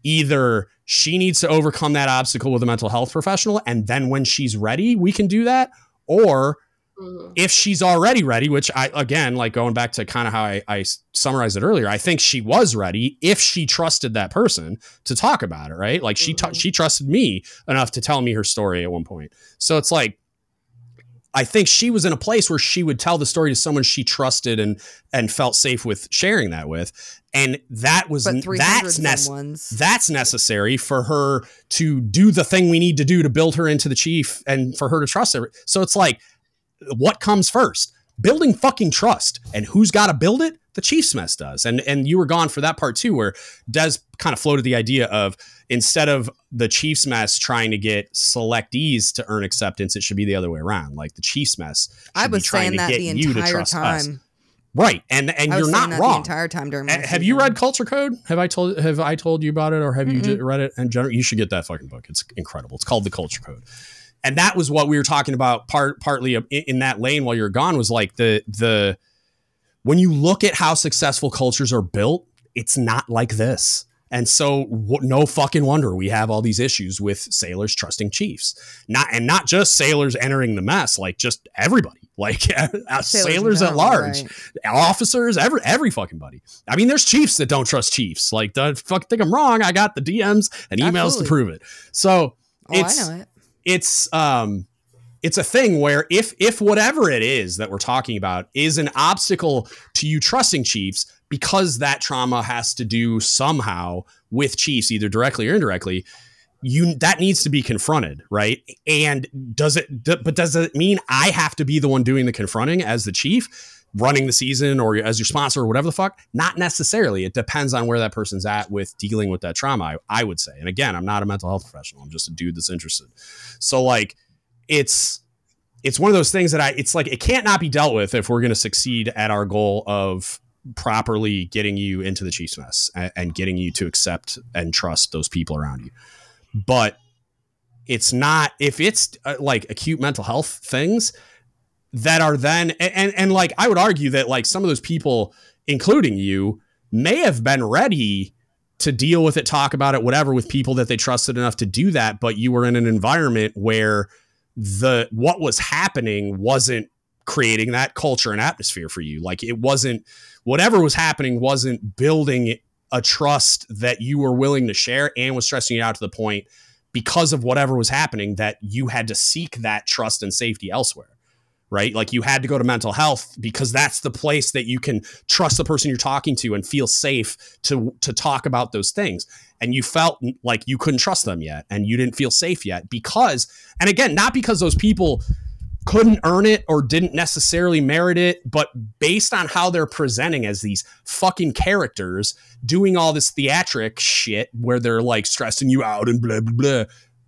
either she needs to overcome that obstacle with a mental health professional, and then when she's ready, we can do that, or Mm-hmm. If she's already ready, which I again like going back to kind of how I, I summarized it earlier, I think she was ready if she trusted that person to talk about it, right? Like she mm-hmm. t- she trusted me enough to tell me her story at one point. So it's like I think she was in a place where she would tell the story to someone she trusted and and felt safe with sharing that with, and that was that's nece- that's necessary for her to do the thing we need to do to build her into the chief and for her to trust her. So it's like what comes first? Building fucking trust. And who's got to build it? The Chiefs mess does. And and you were gone for that part too, where Des kind of floated the idea of instead of the Chiefs mess trying to get selectees to earn acceptance, it should be the other way around. Like the Chiefs mess. I was saying that the entire time. Us. Right, and and you're not wrong the entire time during. have season. you read Culture Code? Have I told Have I told you about it, or have mm you read it? In general, you should get that fucking book. It's incredible. It's called The Culture Code, and that was what we were talking about. Part partly in that lane while you're gone was like the the when you look at how successful cultures are built, it's not like this. And so, no fucking wonder we have all these issues with sailors trusting chiefs. Not and not just sailors entering the mess, like just everybody, <laughs> like <laughs> sailors, sailors at large, right. officers, every every fucking buddy. I mean, there's chiefs that don't trust chiefs. Like, the fuck, think I'm wrong. I got the DMs and emails Absolutely. to prove it. So oh, it's it. It's um it's a thing where if if whatever it is that we're talking about is an obstacle to you trusting chiefs because that trauma has to do somehow with chiefs either directly or indirectly you that needs to be confronted right? And does it but does it mean i have to be the one doing the confronting as the chief running the season or as your sponsor or whatever the fuck not necessarily. It depends on where that person's at with dealing with that trauma I, I would say. And again i'm not a mental health professional. I'm just a dude that's interested. So like it's it's one of those things that I it's like it can't not be dealt with if we're going to succeed at our goal of properly getting you into the Chiefs mess and, and getting you to accept and trust those people around you. But it's not if it's uh, like acute mental health things that are then and, and and like I would argue that like some of those people including you may have been ready to deal with it, talk about it, whatever, with people that they trusted enough to do that. But you were in an environment where the what was happening wasn't creating that culture and atmosphere for you. Like it wasn't whatever was happening wasn't building a trust that you were willing to share and was stressing you out to the point because of whatever was happening that you had to seek that trust and safety elsewhere right? Like you had to go to mental health because that's the place that you can trust the person you're talking to and feel safe to to talk about those things. And you felt like you couldn't trust them yet and you didn't feel safe yet because and again, not because those people couldn't earn it or didn't necessarily merit it, but based on how they're presenting as these fucking characters doing all this theatric shit where they're like stressing you out and blah blah blah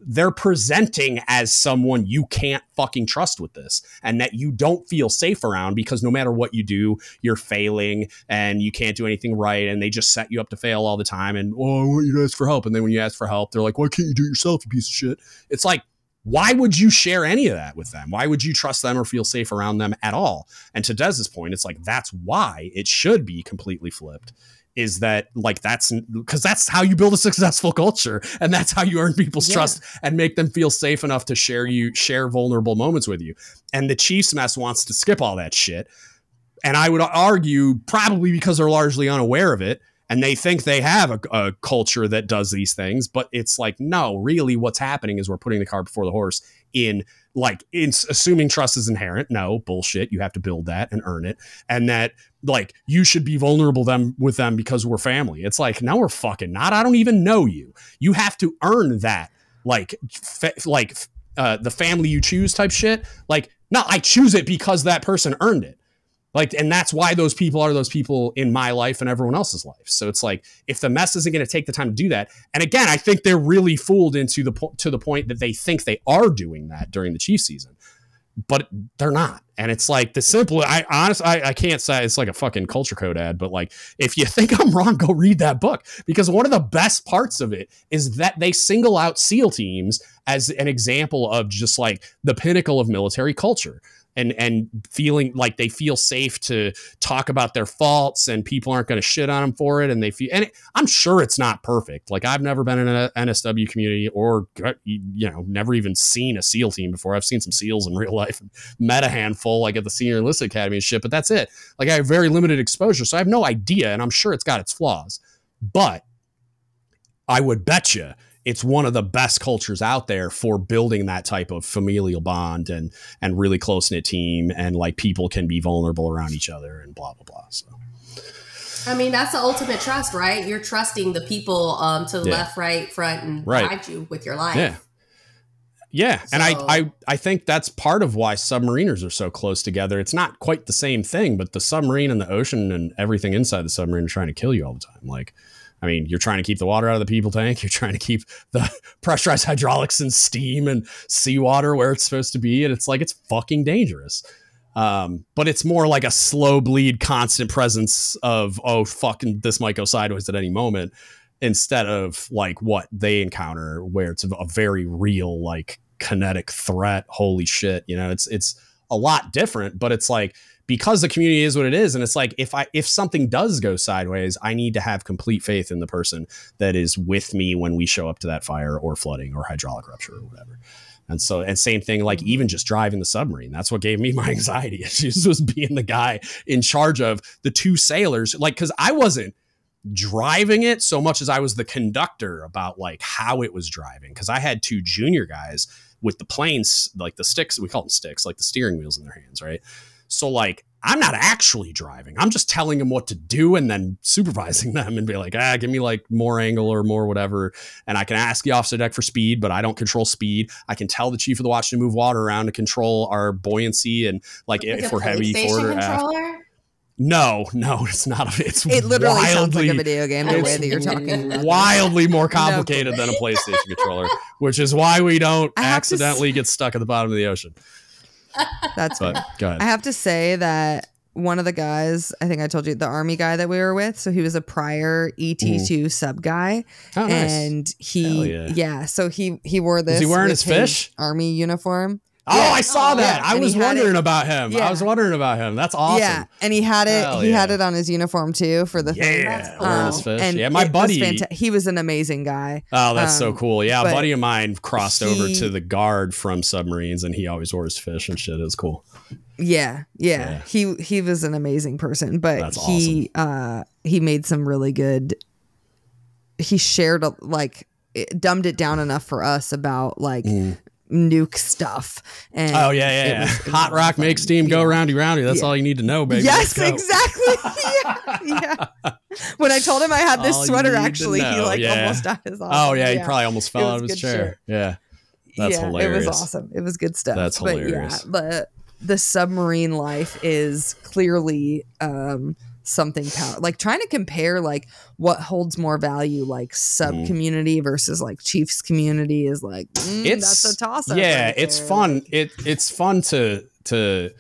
they're presenting as someone you can't fucking trust with this and that you don't feel safe around because no matter what you do, you're failing and you can't do anything right. And they just set you up to fail all the time. And, oh, I want you to ask for help. And then when you ask for help, they're like, why can't you do it yourself, you piece of shit? It's like, why would you share any of that with them? Why would you trust them or feel safe around them at all? And to Dez's point, it's like, that's why it should be completely flipped is that like that's because that's how you build a successful culture and that's how you earn people's yeah. trust and make them feel safe enough to share you share vulnerable moments with you. And the chiefs mess wants to skip all that shit. And i would argue probably because they're largely unaware of it and they think they have a, a culture that does these things but it's like no really what's happening is we're putting the cart before the horse in like it's assuming trust is inherent. No bullshit. You have to build that and earn it. And that like you should be vulnerable them with them because we're family. It's like now we're fucking not. I don't even know you. You have to earn that. Like fa- like uh, the family you choose type shit. Like no i choose it because that person earned it. Like, and that's why those people are those people in my life and everyone else's life. So it's like if the mess isn't going to take the time to do that, and again, I think they're really fooled into the po- to the point that they think they are doing that during the Chiefs season, but they're not. And it's like the simple. I honestly, I, I can't say it's like a fucking culture code ad, but like if you <laughs> think I'm wrong, go read that book because one of the best parts of it is that they single out SEAL teams as an example of just like the pinnacle of military culture and and feeling like they feel safe to talk about their faults and people aren't going to shit on them for it and they feel and it, I'm sure it's not perfect. Like I've never been in an NSW community or uh, you know never even seen a SEAL team before. I've seen some SEALs in <laughs> real life met a handful like at the senior enlisted academy and shit but that's it. Like I have very limited exposure so I have no idea and I'm sure it's got its flaws. But I would bet you it's one of the best cultures out there for building that type of familial bond and and really close knit team and like people can be vulnerable around each other and blah blah blah. So. I mean, that's the ultimate trust, right? You're trusting the people um, to the yeah. left, right, front, and right. guide you with your life. Yeah. Yeah, so, and I, I I think that's part of why submariners are so close together. It's not quite the same thing, but the submarine and the ocean and everything inside the submarine are trying to kill you all the time. Like I mean, you're trying to keep the water out of the people tank. <laughs> You're trying to keep the <laughs> pressurized hydraulics and steam and seawater where it's supposed to be. And it's like, it's fucking dangerous. Um, but it's more like a slow bleed, constant presence of oh fucking this might go sideways at any moment, instead of like what they encounter where it's a, very real like kinetic threat. Holy shit, you know, it's it's a lot different, but it's like because the community is what it is and it's like if i if something does go sideways i need to have complete faith in the person that is with me when we show up to that fire or flooding or hydraulic rupture or whatever. And so and same thing like mm-hmm. even just driving the submarine that's what gave me <laughs> my anxiety issues was being the guy in charge of the two sailors like because i wasn't driving it so much as i was the conductor about like how it was driving because i had two junior guys with the planes like the sticks we call them sticks like the steering wheels in their hands right so like I'm not actually driving. I'm just telling them what to do and then supervising <laughs> them and be like, ah, give me like more angle or more whatever. And I can ask the officer deck for speed, but I don't control speed. I can tell the chief of the watch to move water around to control our buoyancy and like, like if we're heavy forward or aft. No, no, <laughs> it's not. A, it's it literally wildly, sounds like a video game the way that you're talking. Wildly more <laughs> complicated no. than a PlayStation controller, which is why we don't accidentally get stuck at the bottom of the ocean. That's but, go ahead. I have to say that one of the guys, I think I told you, the army guy that we were with. So he was a prior ET2 mm. sub guy, oh, nice. and he, yeah. yeah. so he he wore this. Is he wearing his fish army uniform? Oh, yeah. I saw that. Yeah. I was wondering it, about him. Yeah. I was wondering about him. That's awesome. Yeah, and he had it. Hell he had it on his uniform too for the yeah. thing. Um, fish. And yeah, my buddy. Was fanta- he was an amazing guy. Oh, that's um, so cool. Yeah, a buddy of mine crossed he, over to the guard from submarines, and he always wore his fish and shit. It was cool. Yeah, yeah, He he was an amazing person, but that's he awesome. uh he made some really good. He shared a, like it dumbed it down enough for us about like mm nuke stuff. And oh yeah, yeah, yeah. Was, Hot rock makes steam go roundy roundy. That's yeah. all you need to know, baby. Yes, exactly. <laughs> yeah, yeah, When I told him I had this all sweater, actually, he like almost died his. Oh yeah, he probably almost fell out of his chair. Yeah, that's hilarious. It was awesome. It was good stuff. That's hilarious. But yeah, the the submarine life is clearly um something power like trying to compare like what holds more value like sub mm. community versus like chiefs community is like mm, it's that's a toss yeah right it's fun. it it's fun to to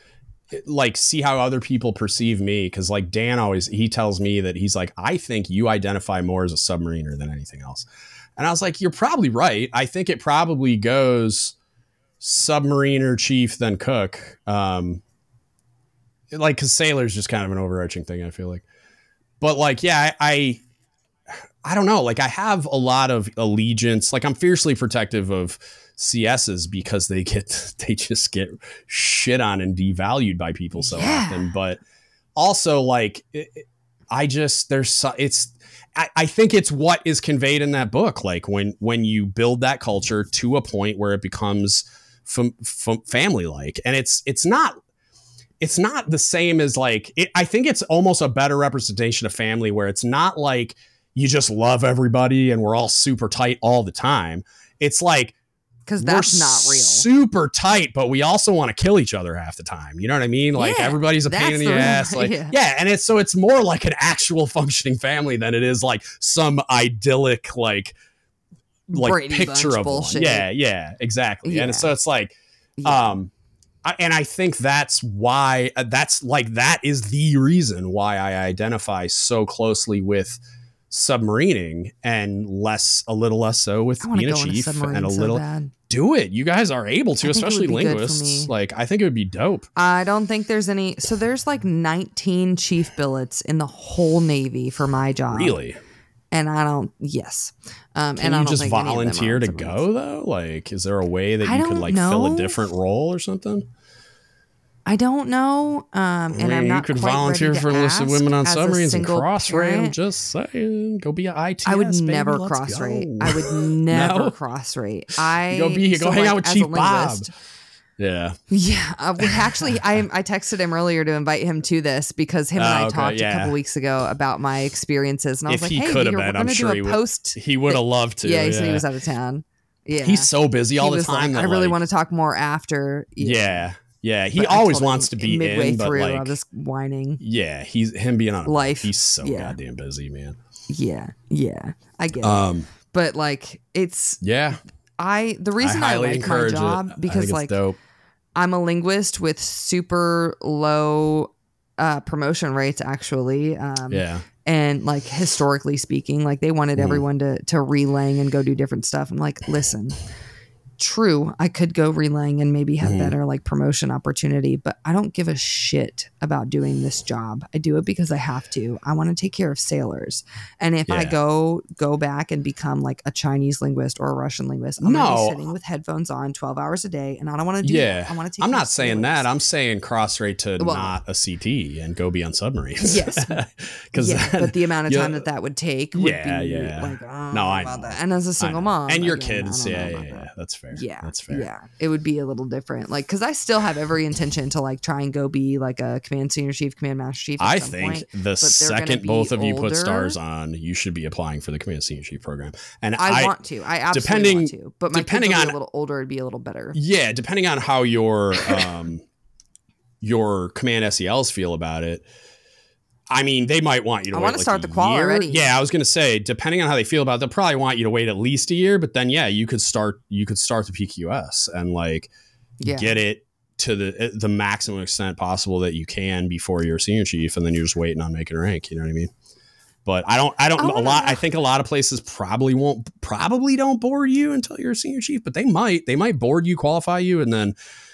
like see how other people perceive me because like dan always he tells me that he's like i think you identify more as a submariner than anything else. And i was like you're probably right. I think it probably goes submariner chief then cook. Um like because sailor's just kind of an overarching thing. I feel like, but like yeah, I, I, I don't know. Like I have a lot of allegiance. Like I'm fiercely protective of CSs because they get <laughs> they just get shit on and devalued by people so yeah. often. But also like it, I just there's so, it's I, I think it's what is conveyed in that book. Like when when you build that culture to a point where it becomes family like, and it's it's not it's not the same as like it, I think it's almost a better representation of family where it's not like you just love everybody and we're all super tight all the time. It's like because that's not real. Super tight, but we also want to kill each other half the time. You know what I mean? Like yeah, everybody's a pain in the, the ass. Like <laughs> yeah. yeah, and it's so it's more like an actual <laughs> functioning family than it is like some idyllic like like Brady picture of bullshit. one. Yeah, yeah, exactly. Yeah. And so it's like um and I think that's why uh, that's like that is the reason why I identify so closely with submarining and less a little less so with being a chief a and a little bad. do it you guys are able to especially linguists like i think it would be dope i don't think there's any so there's like 19 chief billets in the whole navy for my job really and I don't. Yes, um, Can and I you just volunteer to go though? Like, is there a way that you could like know. fill a different role or something? I don't know. Um, and I'm not. You could volunteer for enlisted women on submarines and cross rate. I'm just saying, go be an IT. I would never cross rate. I would <laughs> never no? cross rate. <laughs> I go be here. go so hang like, out with Chief Bob. Yeah. Yeah. Uh, <laughs> actually, I I texted him earlier to invite him to this because him and I oh, okay, talked yeah. a couple weeks ago about my experiences, and I was if like, "Hey, we're going to do a post." He would have loved to. Yeah, he yeah. said he was out of town. Yeah, he's so busy all he the time. Like, I really like, want to talk more after. Yeah. Yeah, he but always wants to be midway in, through. Like, was whining. Yeah, he's him being on life. He's so yeah. goddamn busy, man. Yeah, yeah, I get um, it. But like, it's yeah. I the reason I, I like my job it. because like dope. I'm a linguist with super low uh, promotion rates, actually. Um, yeah. And like historically speaking, like they wanted mm. everyone to to relang and go do different stuff. I'm like, listen, true, I could go relang and maybe have mm-hmm. better like promotion opportunity, but I don't give a shit about doing this job. I do it because I have to. I want to take care of sailors. And if yeah. I go go back and become like a Chinese linguist or a Russian linguist, I'm no. sitting with headphones on 12 hours a day and I don't want to do yeah. That. I want to take I'm not saying that. I'm saying cross rate to well, not a CT and go be on submarines. Yes. <laughs> Cuz yeah, but the amount of time that that would take would yeah, be yeah. like oh, no, I know. That. And as a single mom and your again, kids, yeah, yeah, yeah, that's fair fair. Yeah, that's fair. Yeah, it would be a little different. Like, because I still have every intention to like try and go be like a command senior chief, command master chief. I think point, the second both of you put stars on, you should be applying for the command senior chief program. And I, I want to. I absolutely want to. But my depending on a little older, it'd be a little better. Yeah, depending on how your um your command SELs feel about it I mean, they might want you to. I want to like start the qual year. already. Yeah, I was going to say, depending on how they feel about, it, they'll probably want you to wait at least a year. But then, yeah, you could start. You could start the PQS and like yeah. get it to the eh, the maximum extent possible that you can before you're a senior chief, and then you're just waiting on making a rank. You know what I mean? But I don't. I don't. Oh, a lot. I think a lot of places probably won't. Probably don't board you until you're a senior chief, but they might. They might board you, qualify you, and then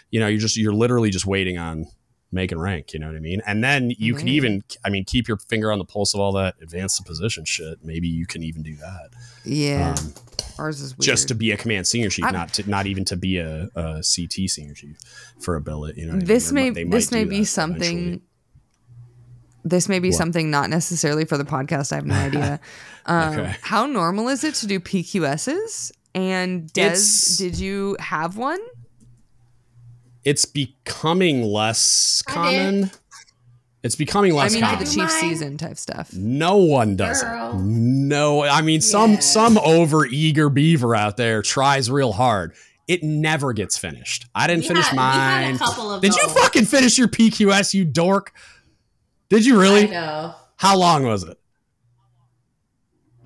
you know you're just you're literally just waiting on making rank. You know what I mean? And then you mm-hmm. can even, I mean, keep your finger on the pulse of all that advanced position shit. Maybe you can even do that. Yeah. Um, Ours is weird. just to be a command senior chief, not to not even to be a, a CT senior chief for a billet. You know, this I mean? may this may be something. Eventually. This may be what? something not necessarily for the podcast. I have no idea. <laughs> Um, okay. How normal is it to do PQSs? And Des, did you have one? It's becoming less common. It's becoming less I mean, common. the chief season type stuff. No one does Girl. it. No, I mean some yeah. some over eager beaver out there tries real hard. It never gets finished. I didn't we finish had, mine. Did those. you fucking finish your PQS, you dork? Did you really? know. How long was it?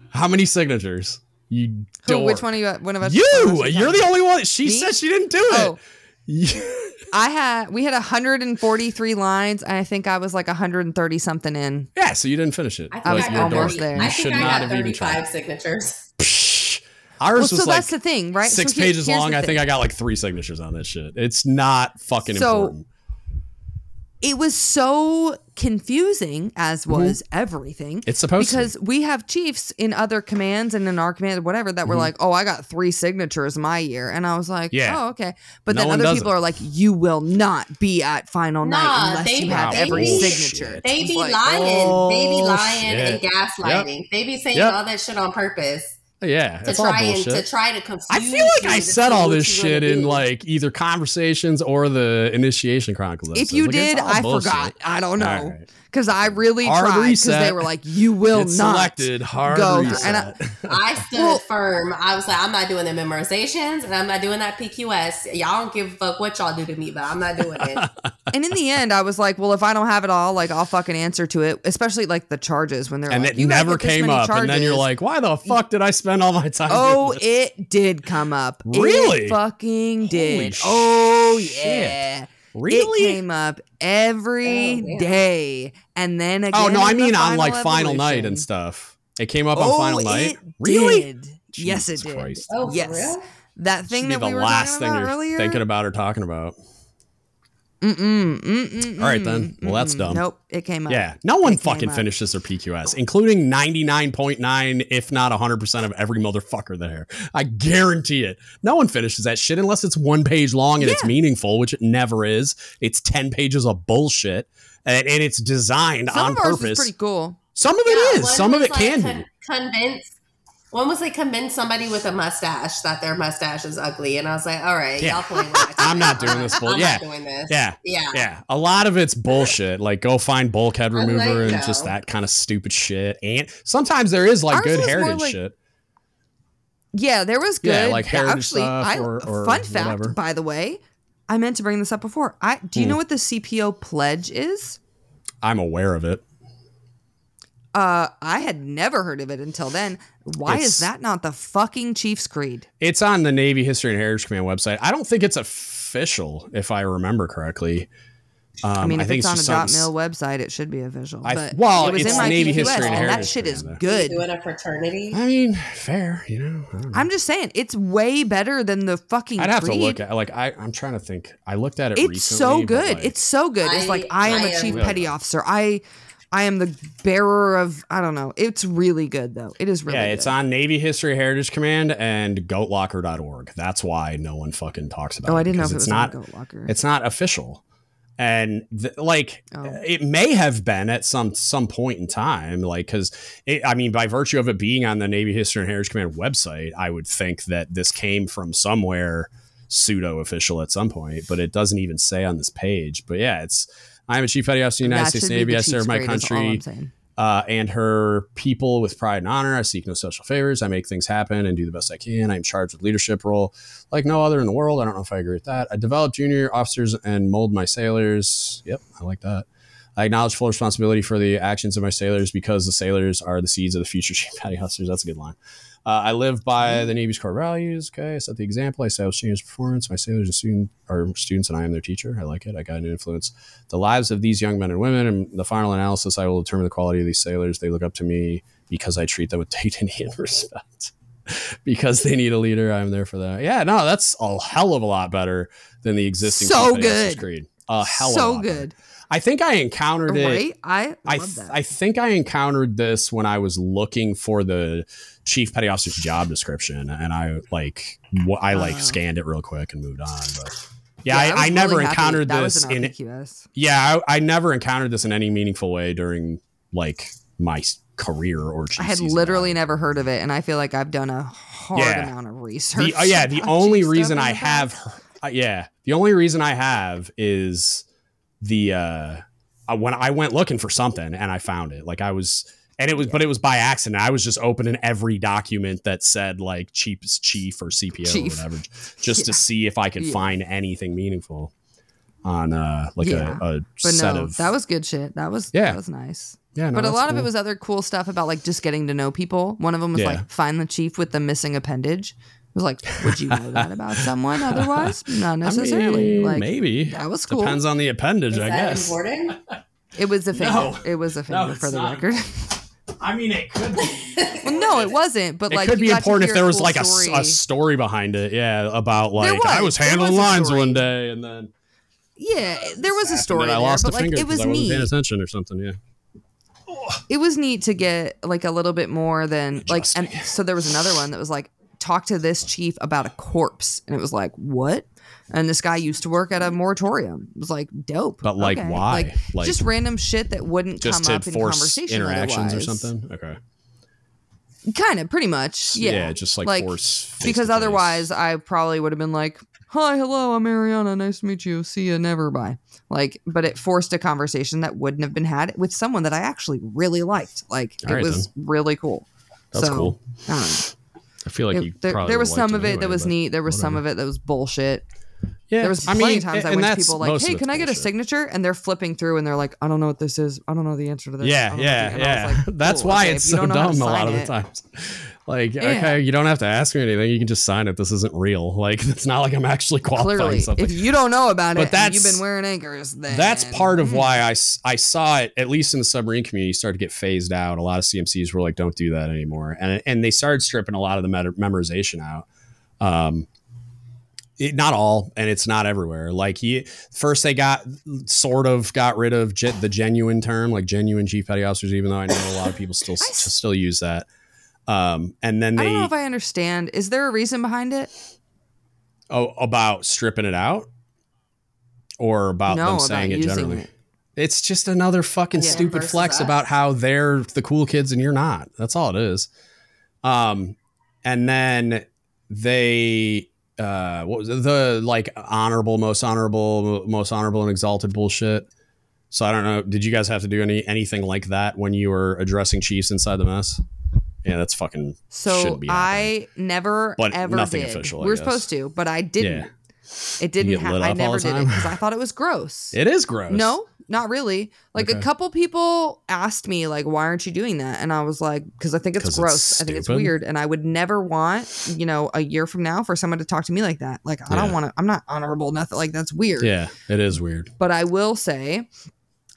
How many signatures? You dork. Who, which one are you? One of us? You. You're the only one. She Me? said she didn't do it. Oh. I had we had 143 lines. And I think I was like 130 something in. Yeah, so you didn't finish it. I, I was I almost there. I should not have even tried. signatures. Ours well, was so like that's the thing, right? Six so pages long. I think I got like three signatures on that shit. It's not fucking so, important it was so confusing as mm-hmm. was mm-hmm. everything it's supposed because to. we have chiefs in other commands and in our command whatever that mm-hmm. were like oh i got three signatures my year and i was like yeah. oh okay but no then other people it. are like you will not be at final nah, night unless you have every signature they be like, lying oh, they be lying shit. and gaslighting yep. they be saying yep. all that shit on purpose Oh, yeah, to try and to try to confuse. I feel like I said all this shit in like either conversations or the initiation chronicles. If you like, did, I bullshit. forgot. I don't know because. I really hard tried because they were like, "You will not selected hard go." Reset. And I, I <laughs> stood well, firm. I was like, "I'm not doing the memorizations, and I'm not doing that PQS. Y'all don't give a fuck what y'all do to me, but I'm not doing it." <laughs> and in the end, I was like, "Well, if I don't have it all, like I'll fucking answer to it." Especially like the charges when they're and like, it never came up, charges. and then you're like, "Why the fuck did I spend?" spend all my time. Oh, it did come up. Really? It fucking did. oh yeah. Really? It came up every oh, day, and then again. Oh no, I mean on like evolution. final night and stuff. It came up on oh, final night. really? Did. yes, it did. Christ. Oh, yes. That thing that we were last thing you're earlier? thinking about or talking about. Mm-mm, mm-mm, All right then. Well, that's dumb. Nope, it came up. Yeah, no one it fucking finishes their PQS, including ninety nine point nine, if not hundred percent of every motherfucker there. I guarantee it. No one finishes that shit unless it's one page long and yeah. it's meaningful, which it never is. It's ten pages of bullshit, and, and it's designed Some on purpose. pretty cool. Some of it yeah, is. Some of it like can con- be. Convince one was like convince somebody with a mustache that their mustache is ugly, and I was like, "All right, yeah. y'all playing <laughs> I'm not doing this <laughs> bull. yeah, doing this. Yeah, yeah, yeah. A lot of it's bullshit. Like go find bulkhead remover like, and just that kind of stupid shit. And sometimes there is like Ours good heritage like, shit. Yeah, there was good. Yeah, like heritage Actually, stuff I, or, or fun fact, whatever. by the way, I meant to bring this up before. I do you hmm. know what the CPO pledge is? I'm aware of it. Uh, I had never heard of it until then. Why it's, is that not the fucking Chief's Creed? It's on the Navy History and Heritage Command website. I don't think it's official, if I remember correctly. Um, I mean, if I it's, it's on a dot mil website, it should be official. I, but well, it was it's in my Navy PQS, history and, and that shit is good. Doing a fraternity. I mean, fair, you know. I'm just saying, it's way better than the fucking. I'd have creed. to look at like I. I'm trying to think. I looked at it. It's recently, so good. Like, it's so good. It's like I am I a chief am, petty officer. I. I am the bearer of I don't know. It's really good though. It is really Yeah, good. it's on Navy History Heritage Command and goatlocker.org. That's why no one fucking talks about it. Oh, I didn't know if it was not, Goatlocker. It's not official and th- like oh. it may have been at some some point in time like because i mean by virtue of it being on the navy history and heritage command website i would think that this came from somewhere pseudo official at some point but it doesn't even say on this page but yeah it's i'm a chief petty officer of the united states navy i serve my country uh, and her people with pride and honor. I seek no social favors. I make things happen and do the best I can. I'm charged with leadership role like no other in the world. I don't know if I agree with that. I develop junior officers and mold my sailors. Yep, I like that. I acknowledge full responsibility for the actions of my sailors because the sailors are the seeds of the future <laughs> chief petty officers. That's a good line. Uh, I live by the Navy's core values. Okay, I set the example. I say I'll change performance. My sailors are, student, are students, and I am their teacher. I like it. I got an influence the lives of these young men and women. And the final analysis, I will determine the quality of these sailors. They look up to me because I treat them with <laughs> dignity and respect. because they need a leader, I'm there for that. Yeah, no, that's a hell of a lot better than the existing so good. Creed. A hell so of a lot good. I think I encountered right? it. I I, th- I think I encountered this when I was looking for the chief petty officer's job description, and I like I like uh, scanned it real quick and moved on. But yeah, yeah I, I, I never encountered this in our PQS. yeah, I, I, never encountered this in any meaningful way during like my career or I had literally never heard of it, and I feel like I've done a hard yeah. amount of research. The, uh, yeah, <laughs> the only reason I have, uh, yeah, the only reason I have is the uh, uh, when I went looking for something and I found it. Like I was, and it was, but it was by accident. I was just opening every document that said like chief chief or CPO chief. or whatever, just yeah. to see if I could yeah. find anything meaningful on uh like a, a but set no, of that was good shit. That was yeah. that was nice. Yeah, no, but a lot cool. of it was other cool stuff about like just getting to know people. One of them was like find the chief with the missing appendage was like, would you know that about someone <laughs> otherwise? Not necessarily. I mean, like maybe that was cool. Depends on the appendage, Is I guess. Important? <laughs> It was a finger. No. It was a finger no, for the not. record. I mean, it could be. <laughs> well, no, it wasn't. But it like, could be important if there was cool like a, a, story behind it. Yeah, about like was. I was handling was lines one day, and then yeah, there was a story. I lost there, but like it was I neat. Paying attention or something. Yeah. It was neat to get like a little bit more than like, and so there was another one that was like talk to this chief about a corpse. And it was like, what? And this guy used to work at a moratorium. It was like dope. But like, okay. why? Like, like, just random shit that wouldn't come up in conversation. Interactions otherwise. or something. Okay. Kind of, pretty much. Yeah. Yeah, just like, like force. Because otherwise, I probably would have been like, "Hi, hello, I'm Arianna. Nice to meet you. See you. Never. Bye." Like, but it forced a conversation that wouldn't have been had with someone that I actually really liked. Like, All it right, was then. really cool. That's so, cool. I feel like it, there, there was some of it anyway, that was neat. There was whatever. some of it that was bullshit. Yeah, there was plenty I mean, times I went to people like, "Hey, can I get bullshit. a signature?" And they're flipping through and they're like, "I don't know what this is. I don't know the answer to this." Yeah, yeah, yeah. Like, <laughs> That's why okay, it's so dumb a lot of the times. Like, yeah. okay, you don't have to ask me anything. You can just sign it. This isn't real. <laughs> Like, it's not like I'm actually qualifying Clearly, something. If you don't know about but it, that's, you've been wearing anchors. Then that's part of why I, I saw it. At least in the submarine community, start to get phased out. A lot of CMCs were like, "Don't do that anymore," and and they started stripping a lot of the memorization out. Um, it, not all, and it's not everywhere. Like he first, they got sort of got rid of the genuine term, like genuine chief petty officers. Even though I know a lot of people still still use that. Um, and then they. I don't know if I understand. Is there a reason behind it? Oh, about stripping it out, or about no, them saying it generally. It. It's just another fucking yeah, stupid flex about how they're the cool kids and you're not. That's all it is. Um, and then they uh what was it? the like honorable most honorable most honorable and exalted bullshit so i don't know did you guys have to do any anything like that when you were addressing chiefs inside the mess yeah, that's fucking. So I never but ever nothing did. official. we were supposed to, but I didn't. Yeah. It didn't happen. I never did it because I thought it was gross. <laughs> It is gross. No, not really. Like okay. a couple people asked me, like, why aren't you doing that? And I was like, because I think it's gross. It's I think it's weird, and I would never want, you know, a year from now for someone to talk to me like that. Like, I yeah. don't want to. I'm not honorable. Nothing like that's weird. Yeah, it is weird. But I will say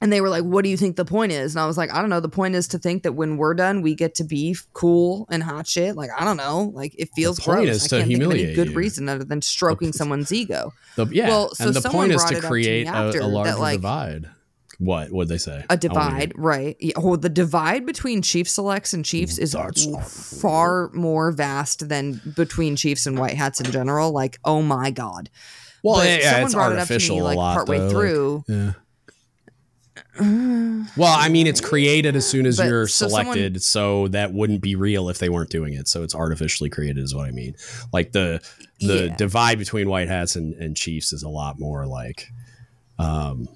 and they were like, "What do you think the point is?" And I was like, "I don't know. The point is to think that when we're done, we get to be cool and hot shit. Like I don't know. Like it feels the point gross. Is I can't think of any good you. reason other than stroking the, someone's ego. The, yeah, well, so and the point is to create to a, a, larger that, like, divide. What would they say? A divide, right? Yeah, well, the divide between Chief selects and Chiefs is That's far more vast than between Chiefs and white hats in general. Like, oh my god. Well, yeah, someone brought it up to me like partway though, through. Like, yeah well, I mean, it's created as soon as but you're so selected, someone, so that wouldn't be real if they weren't doing it. So it's artificially created, is what I mean. Like the the yeah. divide between white hats and, and Chiefs is a lot more like, um,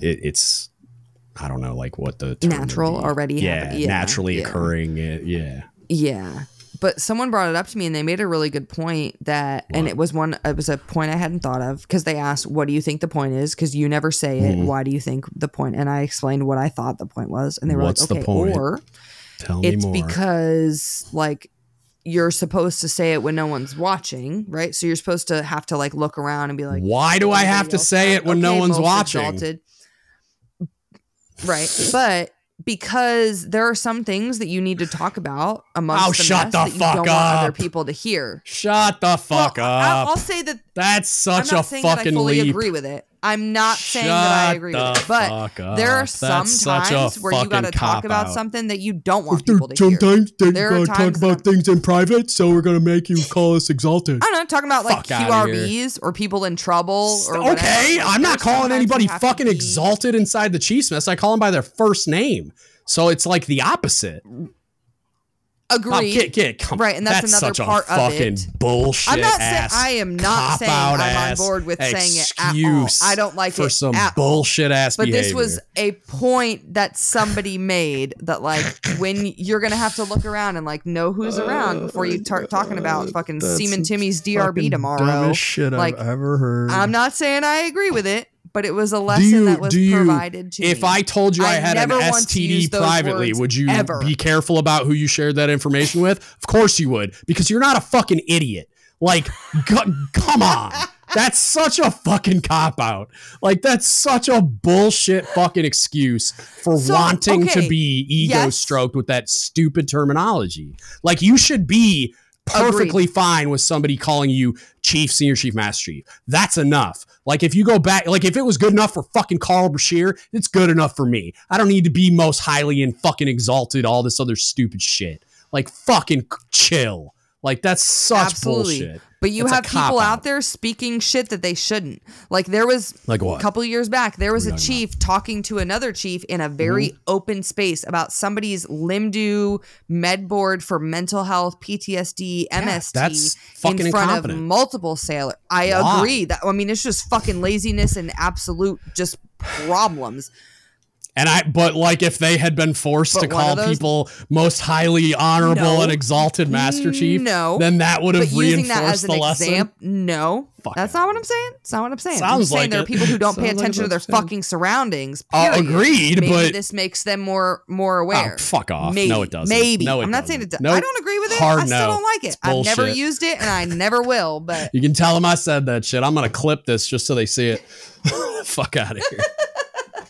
it, it's I don't know, like what the natural already, yeah, yeah, naturally yeah. occurring, yeah, yeah but someone brought it up to me and they made a really good point that what? and it was one it was a point i hadn't thought of because they asked what do you think the point is because you never say it mm. why do you think the point and i explained what i thought the point was and they were What's like okay or Tell me it's because like you're supposed to say it when no one's watching, right? So you're supposed to have to like look around and be like, "Why do I have to say it when okay, no one's watching?" Exalted. Right, but because there are some things that you need to talk about amongst oh, the shut the that fuck you don't up. want other people to hear. Shut the fuck well, up. I'll say that that's such a fucking that I fully leap. agree with it. I'm not Shut saying that I agree with it, but there are some times where you got to talk about out. something that you don't want people to sometimes hear. Sometimes they gotta talk about things in private, so we're gonna make you call us exalted. I'm not talking about like QRBs or people in trouble. Or okay, like, I'm not calling anybody fucking exalted inside the Chiefs mess. I call them by their first name. So it's like the opposite. Agree. get, get, come, right, and that's, that's another such part a fucking of it. Bullshit. I'm not saying I am not saying I'm on board with saying it at all. I don't like for it some bullshit ass. But behavior. this was a point that somebody made that like when you're gonna have to look around and like know who's around before you start talking about uh, fucking Seaman Timmy's DRB tomorrow. Shit like, I've ever heard. I'm not saying I agree with it but it was a lesson you, that was you, provided to if me. If I told you I, I had an STD privately, would you ever. be careful about who you shared that information with? Of course you would, because you're not a fucking idiot. Like, <laughs> g- come on. That's such a fucking cop out. Like, that's such a bullshit fucking excuse for so, wanting okay, to be ego yes. stroked with that stupid terminology. Like, you should be perfectly Agreed. fine with somebody calling you chief, senior chief, master chief. That's enough. Like if you go back, like if it was good enough for fucking Carl Brashear, it's good enough for me. I don't need to be most highly and fucking exalted, all this other stupid shit. Like fucking chill. Like that's such Absolutely. bullshit. But you have people out. out there speaking shit that they shouldn't. Like there was like what? a couple years back, there was a chief about? talking to another chief in a very mm-hmm. open space about somebody's Limdu med board for mental health, PTSD, yeah, MST that's in front of multiple sailors. I Why? agree that I mean it's just fucking laziness and absolute just problems. And I, but like if they had been forced but to call those, people most highly honorable no, and exalted Master Chief, no, then that would have reinforced the lesson. Exam- no, Fuck that's not what I'm saying. That's not what I'm saying. Sounds I'm saying like there it. are people who don't <laughs> Sounds pay attention like to their saying. fucking surroundings. Uh, agreed, maybe but this makes them more more oh, aware. Oh, fuck off. Maybe, no, it doesn't. Maybe. No, it I'm not saying it does. Nope. I don't agree with it. Hard I still no. don't like it. I've never used it, and I never will. But <laughs> you can tell them I said that shit. I'm gonna clip this just so they see it. <laughs> fuck out of here.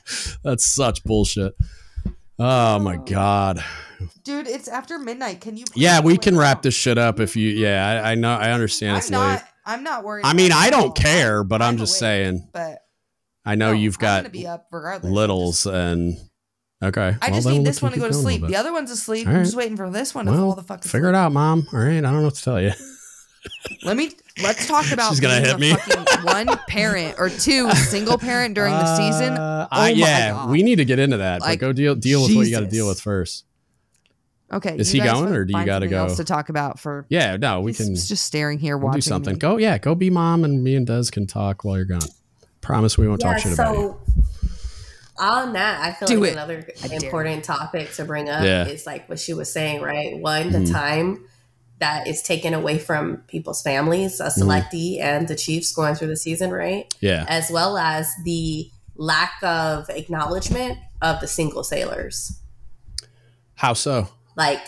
<laughs> That's such bullshit. Oh my oh. god. Dude, it's after midnight. Can you Yeah, we can wrap this shit up if you yeah, I, I know I understand I'm it's not, late. I'm not worried. I mean, I don't care, but I'm, I'm just awake, saying. But I know no, you've got be up littles and okay. I just well, need this one to go to sleep. The other one's asleep. Right. I'm just waiting for this one to well, fall the fuck asleep. Figure it out, mom. All right, I don't know what to tell you. Let me let's talk about She's gonna hit me. one parent or two single parent during the season. Uh, oh yeah, we need to get into that. Like, but go deal deal with what you got to deal with first. Okay, is he going or do you got to go? Else to talk about for yeah, no, we can just staring here we'll watching. Do something. Me. Go yeah, go be mom, and me and Des can talk while you're gone. Promise we won't yeah, talk shit so, about you. On that, I feel do like it. another important topic to bring up yeah. is like what she was saying, right? One, the mm-hmm. time that is taken away from people's families, a mm-hmm. selectee mm. and the Chiefs going through the season, right? Yeah. As well as the lack of acknowledgement of the single sailors. How so? Like,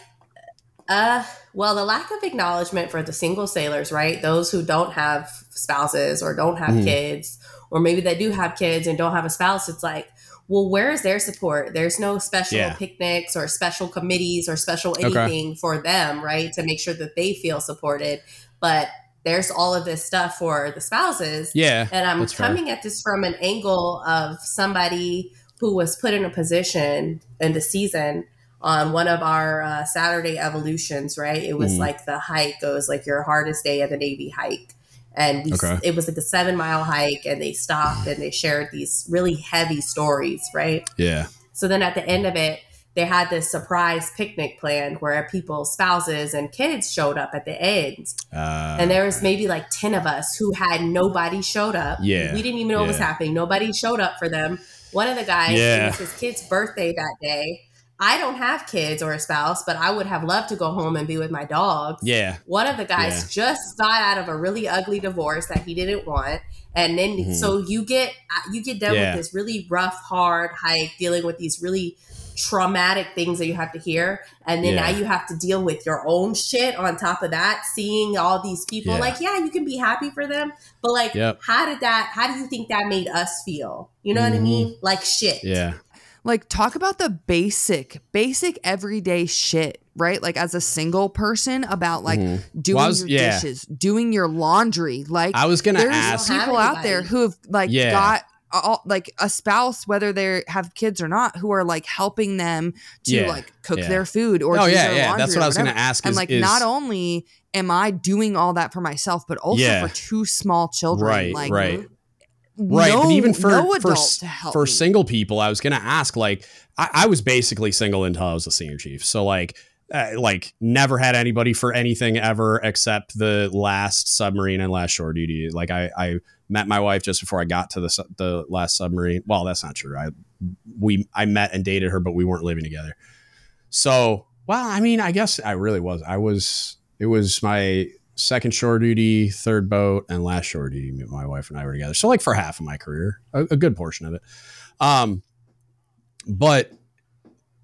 uh, well, the lack of acknowledgement for the single sailors, right? Those who don't have spouses or don't have mm. kids, or maybe they do have kids and don't have a spouse. It's like, well, where is their support? There's no special yeah. picnics or special committees or special anything okay. for them, right? To make sure that they feel supported. But there's all of this stuff for the spouses. Yeah. And I'm coming fair. at this from an angle of somebody who was put in a position in the season on one of our uh, Saturday evolutions, right? It was mm. like the hike goes like your hardest day of the Navy hike. And we, okay. it was like a seven mile hike, and they stopped and they shared these really heavy stories, right? Yeah. So then at the end of it, they had this surprise picnic planned where people's spouses and kids showed up at the end. Uh, and there was maybe like 10 of us who had nobody showed up. Yeah. We didn't even know yeah. what was happening. Nobody showed up for them. One of the guys, yeah. it was his kid's birthday that day. I don't have kids or a spouse, but I would have loved to go home and be with my dogs. Yeah. One of the guys yeah. just got out of a really ugly divorce that he didn't want. And then mm-hmm. so you get you get done yeah. with this really rough, hard hike, dealing with these really traumatic things that you have to hear and then yeah. now you have to deal with your own shit on top of that seeing all these people yeah. like yeah you can be happy for them but like yep. how did that how do you think that made us feel you know mm-hmm. what i mean mm-hmm. like shit yeah like talk about the basic basic everyday shit right like as a single person about like mm-hmm. doing well, was, your yeah. dishes doing your laundry like i was gonna ask people out there who have like yeah. got all, like a spouse, whether they have kids or not, who are like helping them to yeah, like cook yeah. their food or oh yeah, yeah. That's what I was going to ask. And is, like, is, not only am I doing all that for myself, but also yeah. for two small children. Right, like, right. Right, no, but even for no for, for me. single people, I was gonna ask. Like, I, I was basically single until I was a senior chief. So, like, uh, like never had anybody for anything ever except the last submarine and last shore duty. Like I, I met my wife just before I got to the the last submarine. Well, that's not true. I we I met and dated her, but we weren't living together. So, well, I mean, I guess I really was. I was. It was my second shore duty, third boat, and last shore duty. My wife and I were together. So, like for half of my career, a, a good portion of it. Um, but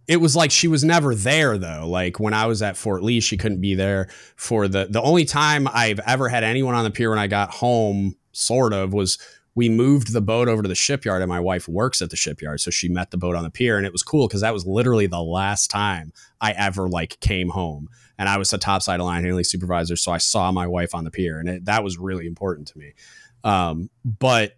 it was like she was never there though. Like when I was at Fort Lee, she couldn't be there for the the only time I've ever had anyone on the pier when I got home, sort of, was we moved the boat over to the shipyard and my wife works at the shipyard. So she met the boat on the pier and it was cool because that was literally the last time I ever like came home. And I was the topside of line handling supervisor. So I saw my wife on the pier and it, that was really important to me. Um, but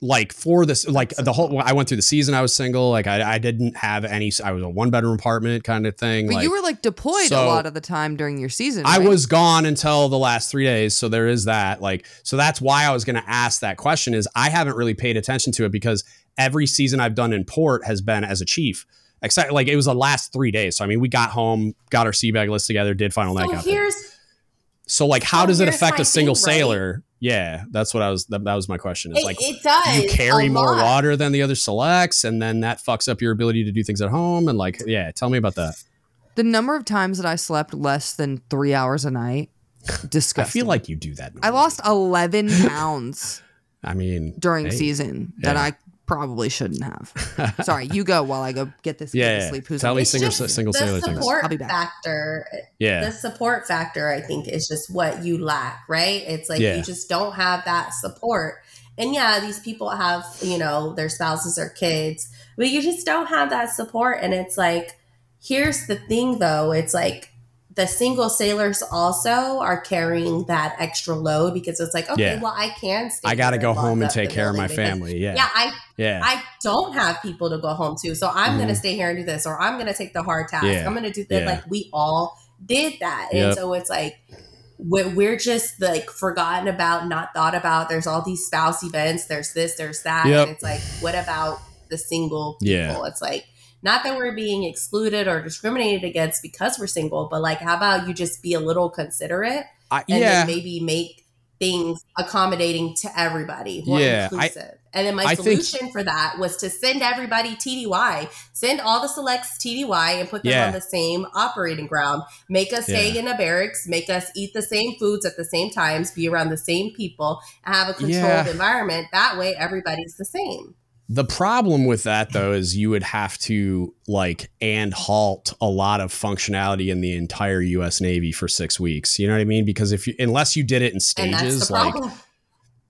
like for this like the whole i went through the season i was single like i, I didn't have any i was a one bedroom apartment kind of thing but like, you were like deployed so a lot of the time during your season right? i was gone until the last three days so there is that like so that's why i was going to ask that question is i haven't really paid attention to it because every season i've done in port has been as a chief except like it was the last three days so i mean we got home got our sea bag list together did final so night here's so like how so does it affect a single thing, sailor right? Yeah, that's what I was. That, that was my question. Is it, like, it does. You carry more water than the other selects, and then that fucks up your ability to do things at home. And like, yeah, tell me about that. The number of times that I slept less than three hours a night, disgusting. I feel like you do that. Normally. I lost eleven pounds. <laughs> I mean, during hey, season yeah. that I probably shouldn't have. <laughs> Sorry, you go while I go get this yeah, yeah. sleep. Who's Tell me single, single sailor things. I'll be back. factor. Yeah. The support factor, I think, is just what you lack, right? It's like yeah. you just don't have that support. And yeah, these people have, you know, their spouses or kids, but you just don't have that support. And it's like, here's the thing though, it's like the single sailors also are carrying that extra load because it's like, okay, yeah. well, I can't. I got to go home and take care of my family. Yeah, yeah, I yeah, I don't have people to go home to, so I'm mm-hmm. gonna stay here and do this, or I'm gonna take the hard task. Yeah. I'm gonna do that. Like we all did that, yep. and so it's like we're just like forgotten about, not thought about. There's all these spouse events. There's this. There's that. Yep. And it's like, what about the single people? Yeah. It's like not that we're being excluded or discriminated against because we're single, but like, how about you just be a little considerate and yeah. maybe make things accommodating to everybody, more yeah, inclusive. I, and then my I solution think, for that was to send everybody TDY, send all the selects TDY and put them yeah. on the same operating ground. Make us stay in a barracks, make us eat the same foods at the same times, be around the same people, and have a controlled yeah. environment. That way, everybody's the same. The problem with that though is you would have to like and halt a lot of functionality in the entire US Navy for 6 weeks. You know what I mean? Because if you unless you did it in stages like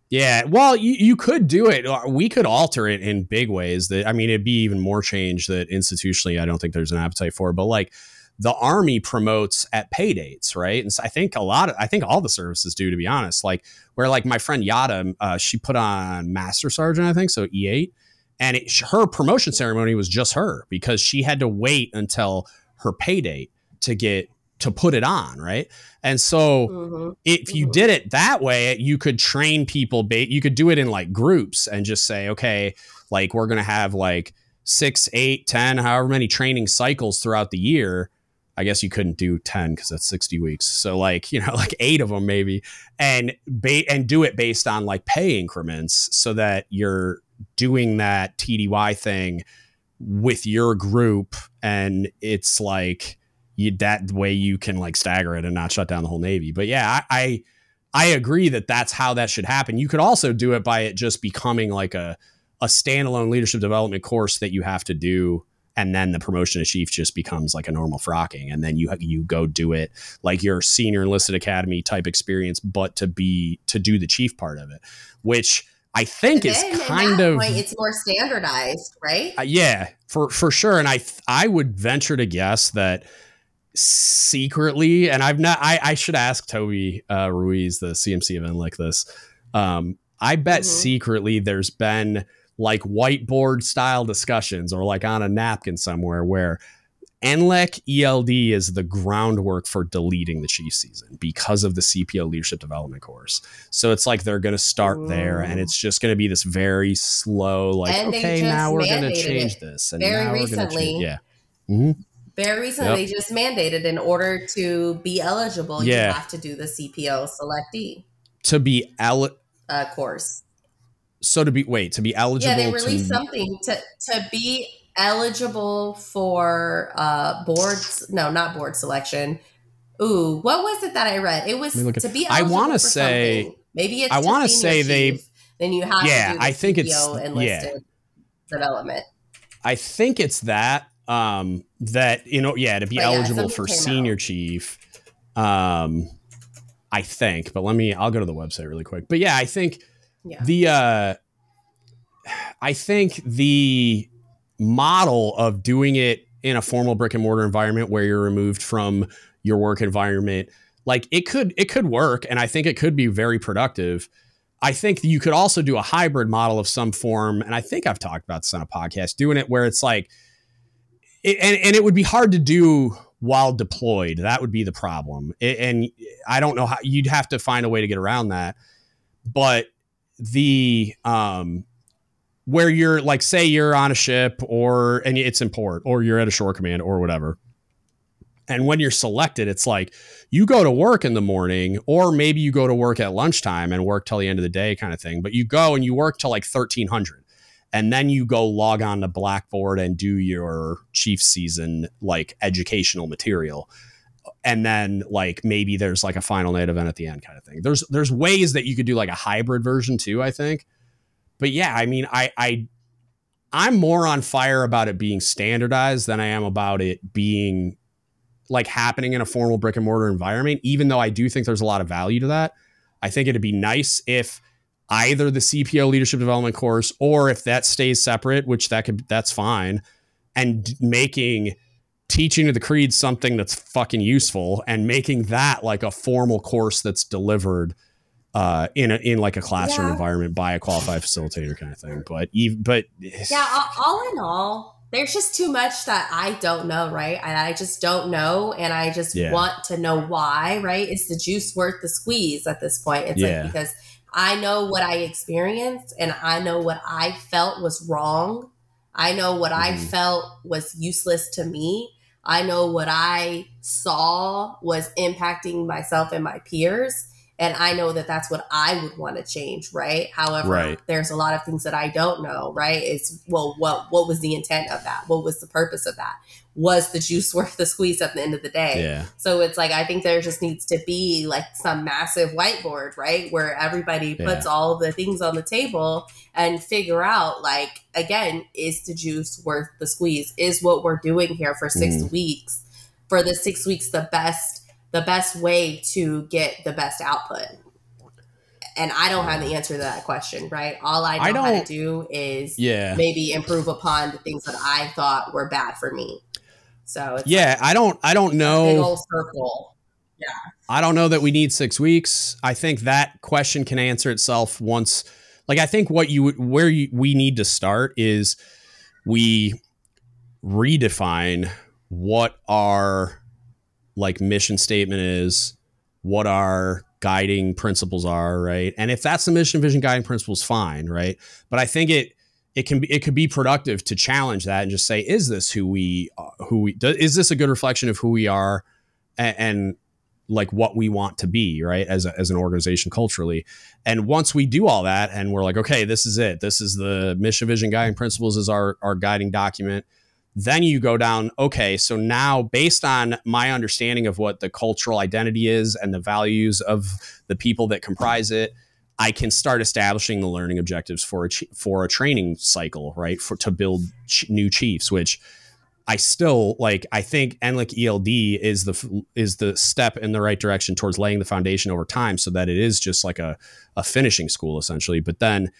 yeah, well, you, you could do it. We could alter it in big ways. That I mean, it'd be even more change that institutionally I don't think there's an appetite for. But like the army promotes at pay dates, right? And so I think a lot of I think all the services do, to be honest. Like where like my friend Yada, uh, she put on master sergeant, I think, so E eight, and it, her promotion ceremony was just her because she had to wait until her pay date to get to put it on, right? And so mm-hmm. if you mm-hmm. did it that way, you could train people. Ba- you could do it in like groups and just say, okay, like we're gonna have like six, eight, ten, however many training cycles throughout the year. I guess you couldn't do 10 because that's 60 weeks. So like, <laughs> you know, like eight of them maybe and ba- and do it based on like pay increments so that you're doing that TDY thing with your group and it's like you that way you can like stagger it and not shut down the whole navy. But yeah, I, I I agree that that's how that should happen. You could also do it by it just becoming like a a standalone leadership development course that you have to do and then the promotion to chief just becomes like a normal frocking and then you you go do it like your senior enlisted academy type experience but to be to do the chief part of it which I think is kind of point, it's more standardized, right? Uh, yeah, for for sure. And I I would venture to guess that secretly, and I've not. I, I should ask Toby uh, Ruiz, the CMC event like this. Um, I bet mm-hmm. secretly there's been like whiteboard style discussions or like on a napkin somewhere where NLEC ELD is the groundwork for deleting the chief season because of the CPO leadership development course. So it's like they're going to start Ooh. there and it's just going to be this very slow, like, and okay, now we're going to change this. And very now recently. Yeah. Mm-hmm. Very recently, yep. they just mandated in order to be eligible, yeah. you have to do the CPO selectee to be el- uh, course. So to be wait to be eligible. Yeah, they released to, something to to be eligible for uh boards. No, not board selection. Ooh, what was it that I read? It was to be. I want to say something. maybe it's. I want to say they. Then you have. Yeah, I think it's enlisted yeah. development. I think it's that um, that you know, yeah, to be but eligible yeah, for senior out. chief. Um, I think, but let me. I'll go to the website really quick. But yeah, I think yeah. the. Uh, I think the model of doing it in a formal brick and mortar environment where you're removed from your work environment like it could it could work and i think it could be very productive i think you could also do a hybrid model of some form and i think i've talked about this on a podcast doing it where it's like it, and, and it would be hard to do while deployed. That would be the problem. It, and I don't know how you'd have to find a way to get around that. But the um where you're like say you're on a ship or and it's in port or you're at a shore command or whatever. And when you're selected, it's like you go to work in the morning, or maybe you go to work at lunchtime and work till the end of the day, kind of thing. But you go and you work till like 1300 and then you go log on to Blackboard and do your chief season like educational material and then like maybe there's like a final night event at the end kind of thing there's there's ways that you could do like a hybrid version too i think but yeah i mean i i i'm more on fire about it being standardized than i am about it being like happening in a formal brick and mortar environment even though i do think there's a lot of value to that. I think it'd be nice if either the CPO leadership development course or if that stays separate, which that could that's fine, and making teaching of the creed something that's fucking useful and making that like a formal course that's delivered uh, in a, in like a classroom yeah. environment by a qualified facilitator kind of thing. But even but <sighs> yeah, all in all, there's just too much that I don't know, right? And I just don't know, and I just yeah. want to know why, right? Is the juice worth the squeeze at this point? It's yeah. like because I know what I experienced and I know what I felt was wrong. I know what mm-hmm. I felt was useless to me. I know what I saw was impacting myself and my peers. And I know that that's what I would want to change, right? However, right. there's a lot of things that I don't know, right? It's well, what what was the intent of that? What was the purpose of that? was the juice <laughs> worth the squeeze at the end of the day? Yeah. So it's like I think there just needs to be like some massive whiteboard, right? Where everybody yeah. puts all the things on the table and figure out like again, is the juice worth the squeeze? Is what we're doing here for 6 mm. weeks for the 6 weeks the best the best way to get the best output? and I don't have the answer to that question, right? All I know I how to do is yeah. maybe improve upon the things that I thought were bad for me. So yeah, like I don't I don't know. Big old circle. Yeah. I don't know that we need six weeks. I think that question can answer itself once. Like I think what you where you, we need to start is we redefine what our like mission statement is, what our guiding principles are, right? And if that's the mission vision guiding principles, fine, right? But I think it it can be it could be productive to challenge that and just say, is this who we uh, who we is this a good reflection of who we are and, and like what we want to be, right? As a, as an organization culturally. And once we do all that and we're like, okay, this is it. This is the mission vision guiding principles is our our guiding document then you go down okay so now based on my understanding of what the cultural identity is and the values of the people that comprise it i can start establishing the learning objectives for a for a training cycle right for to build ch- new chiefs which i still like i think NLEC eld is the is the step in the right direction towards laying the foundation over time so that it is just like a, a finishing school essentially. But then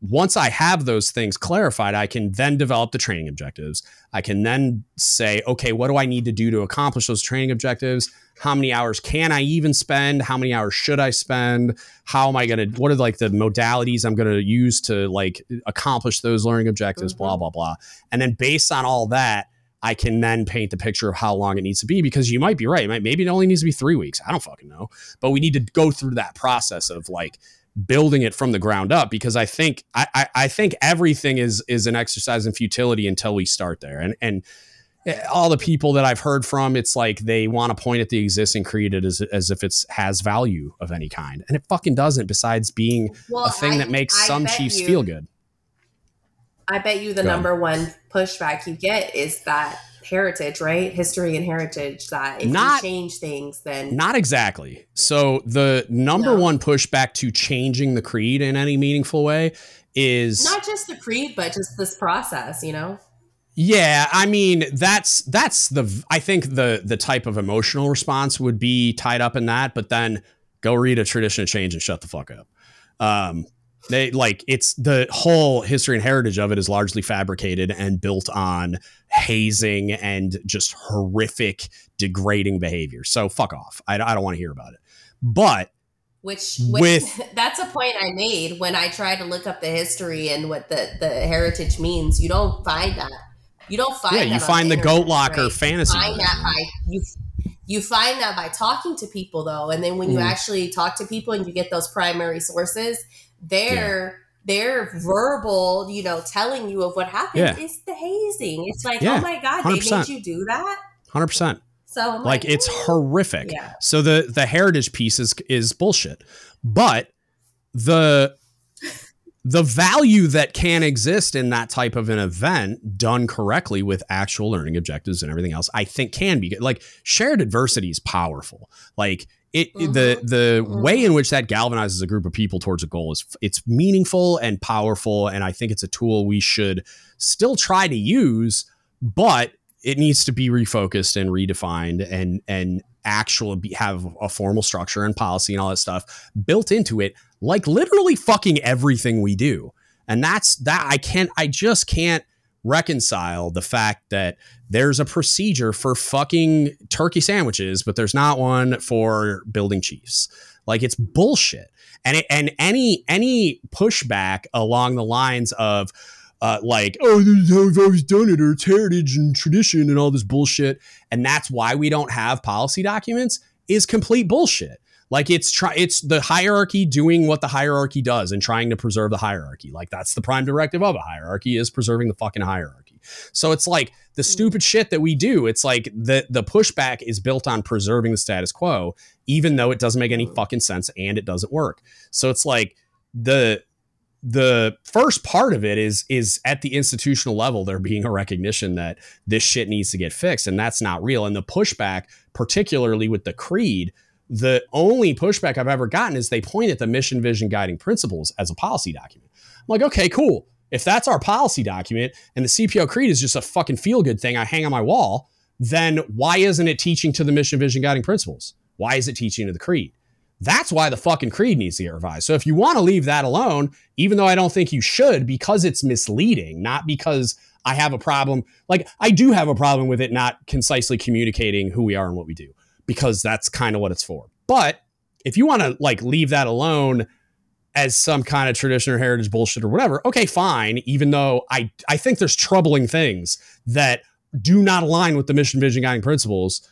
once I have those things clarified, I can then develop the training objectives. I can then say, okay, what do I need to do to accomplish those training objectives? How many hours can I even spend? How many hours should I spend? How am I going to, what are like the modalities I'm going to use to like accomplish those learning objectives, mm-hmm. blah, blah, blah. And then based on all that, I can then paint the picture of how long it needs to be because you might be right. Maybe it only needs to be three weeks. I don't fucking know. But we need to go through that process of like, building it from the ground up because I think I, I think everything is is an exercise in futility until we start there. And and eh, all the people that I've heard from, it's like they want to point at the existing, create it as, as if it's has value of any kind, and it fucking doesn't. Besides being well, a thing I, that makes I some Chiefs you, feel good. I bet you the Go number ahead. one pushback you get is that heritage, right? History and heritage. That if not, you change things, then not exactly. So the number no. one pushback to changing the creed in any meaningful way is not just the creed, but just this process. You know. Yeah, I mean that's that's the I think the the type of emotional response would be tied up in that, but then go read a tradition of change and shut the fuck up. Um, they like it's the whole history and heritage of it is largely fabricated and built on hazing and just horrific, degrading behavior. So fuck off. I, I don't want to hear about it. But which, which with <laughs> that's a point I made when I tried to look up the history and what the the heritage means. You don't find that. You don't find. Yeah, you find the, the goat locker right? fantasy. You find that by you. You find that by talking to people though, and then when you mm. actually talk to people and you get those primary sources, they're yeah. their verbal, you know, telling you of what happened yeah. is the hazing. It's like, oh yeah, oh my god, 100%. they made you do that. Hundred percent. So like, like, it's horrific. Yeah. So the the heritage piece is is bullshit, but the the value that can exist in that type of an event done correctly with actual learning objectives and everything else i think can be good like shared adversity is powerful like it mm-hmm. the the mm-hmm. way in which that galvanizes a group of people towards a goal is it's meaningful and powerful and i think it's a tool we should still try to use but it needs to be refocused and redefined and and actually be, have a formal structure and policy and all that stuff built into it like literally fucking everything we do and that's that i can't i just can't reconcile the fact that there's a procedure for fucking turkey sandwiches, but there's not one for building chiefs. Like it's bullshit. And it, and any any pushback along the lines of uh, like, oh, this is how we've always done it, or it's heritage and tradition and all this bullshit, and that's why we don't have policy documents is complete bullshit. Like it's try it's the hierarchy doing what the hierarchy does and trying to preserve the hierarchy. Like that's the prime directive of a hierarchy is preserving the fucking hierarchy. So it's like the hmm. stupid shit that we do. It's like the the pushback is built on preserving the status quo, even though it doesn't make any fucking sense and it doesn't work. So it's like the the first part of it is is at the institutional level there being a recognition that this shit needs to get fixed and that's not real and the pushback particularly with the creed the only pushback i've ever gotten is they point at the mission vision guiding principles as a policy document i'm like okay cool if that's our policy document and the cpo creed is just a fucking feel good thing i hang on my wall then why isn't it teaching to the mission vision guiding principles why is it teaching to the creed that's why the fucking creed needs to get revised. So if you want to leave that alone, even though I don't think you should, because it's misleading, not because I have a problem. Like I do have a problem with it not concisely communicating who we are and what we do, because that's kind of what it's for. But if you want to like leave that alone as some kind of tradition or heritage bullshit or whatever, okay, fine. Even though I I think there's troubling things that do not align with the mission, vision, guiding principles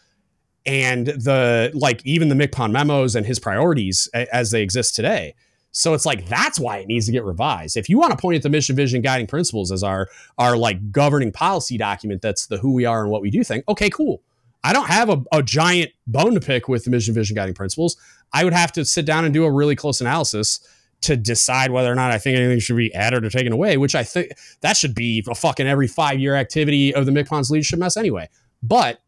and the like even the MCPON memos and his priorities as they exist today. So it's like that's why it needs to get revised. If you want to point at the mission, vision, guiding principles as our our like governing policy document, that's the who we are and what we do thing. Okay, cool. I don't have a, a giant bone to pick with the mission, vision, guiding principles. I would have to sit down and do a really close analysis to decide whether or not I think anything should be added or taken away, which I think that should be a fucking every five year activity of the MCPON's leadership mess anyway. But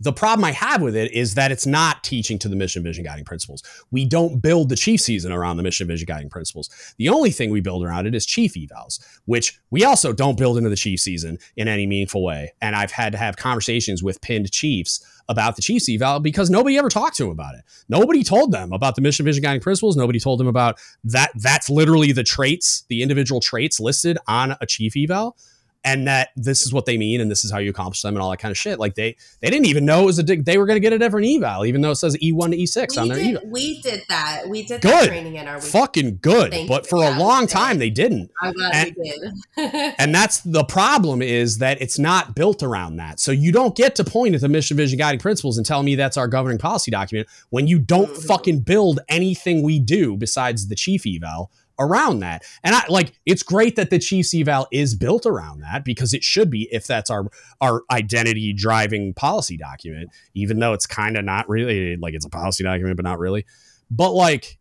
the problem I have with it is that it's not teaching to the mission vision guiding principles. We don't build the chief season around the mission vision guiding principles. The only thing we build around it is chief evals, which we also don't build into the chief season in any meaningful way. And I've had to have conversations with pinned chiefs about the Chiefs eval because nobody ever talked to them about it. Nobody told them about the mission vision guiding principles. Nobody told them about that. That's literally the traits, the individual traits listed on a chief eval and that this is what they mean and this is how you accomplish them and all that kind of shit. Like they they didn't even know it was a they were going to get a different eval, even though it says E one to E six on their did, eval. We did that. We did good. training in our week. fucking good. Thank but for a long time they didn't. I'm glad and, we did. <laughs> and that's the problem is that it's not built around that. So you don't get to point at the mission, vision, guiding principles and tell me that's our governing policy document when you don't mm-hmm. fucking build anything we do besides the chief eval around that. And I like it's great that the Chiefs eval is built around that because it should be if that's our our identity driving policy document, even though it's kind of not really like it's a policy document, but not really. But like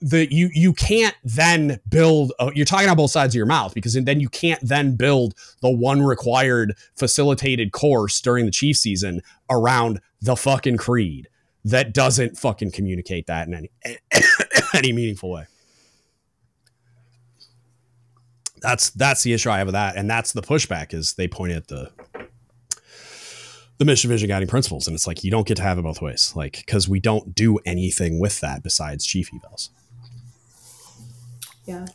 the you you can't then build uh, you're talking on both sides of your mouth because then you can't then build the one required facilitated course during the chief season around the fucking creed that doesn't fucking communicate that in any <coughs> any meaningful way that's that's the issue I have with that, and that's the pushback is they point at the the mission vision guiding principles, and it's like you don't get to have it both ways, like because we don't do anything with that besides chief evals. Yeah.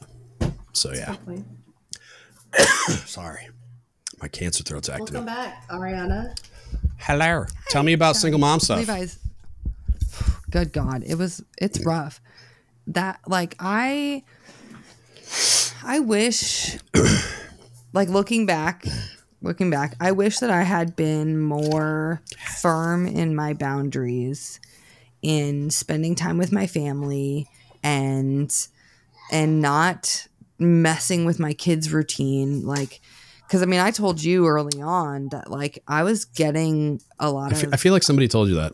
So yeah. <coughs> Sorry, my cancer throat's acting. Welcome back, Arianna. Hello. Tell me about single mom stuff. Levi's. <sighs> Good God, it was it's rough. That like I I wish, <clears throat> like looking back, looking back, I wish that I had been more firm in my boundaries in spending time with my family and and not messing with my kids routine like because i mean i told you early on that like i was getting a lot I of I feel like somebody told you that.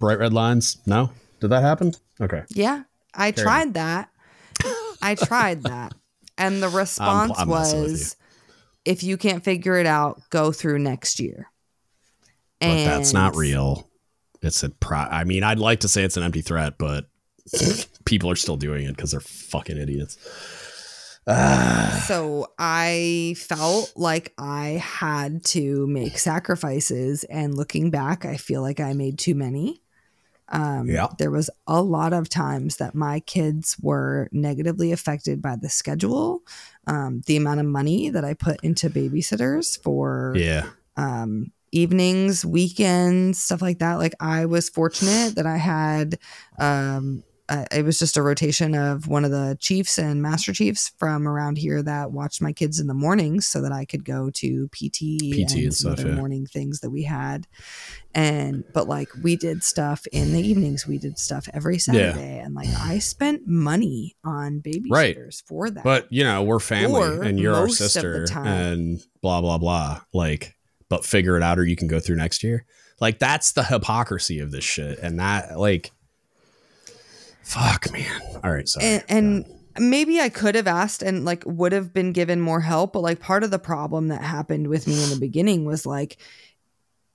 Bright red lines? No? Did that happen? Okay. Yeah. I Carry tried on. that. I tried that and the response I'm, I'm was, if you can't figure it out, go through next year. But and that's not real. It's a pro. I mean, I'd like to say it's an empty threat, but <laughs> people are still doing it because they're fucking idiots. <sighs> so I felt like I had to make sacrifices, and looking back, I feel like I made too many. Um, yeah. There was a lot of times that my kids were negatively affected by the schedule, um, the amount of money that I put into babysitters for yeah. um, evenings, weekends, stuff like that. Like I was fortunate that I had um, uh, it was just a rotation of one of the chiefs and master chiefs from around here that watched my kids in the mornings so that I could go to PT, PT and, and some stuff, other yeah. morning things that we had. And but like we did stuff in the evenings, we did stuff every Saturday, yeah. and like I spent money on babysitters right. for that. But you know, we're family, or and you're our sister, and blah blah blah. Like, but figure it out, or you can go through next year. Like that's the hypocrisy of this shit, and that like Fuck, man. All right, sorry. And, and maybe I could have asked and like would have been given more help, but like part of the problem that happened with me in the beginning was like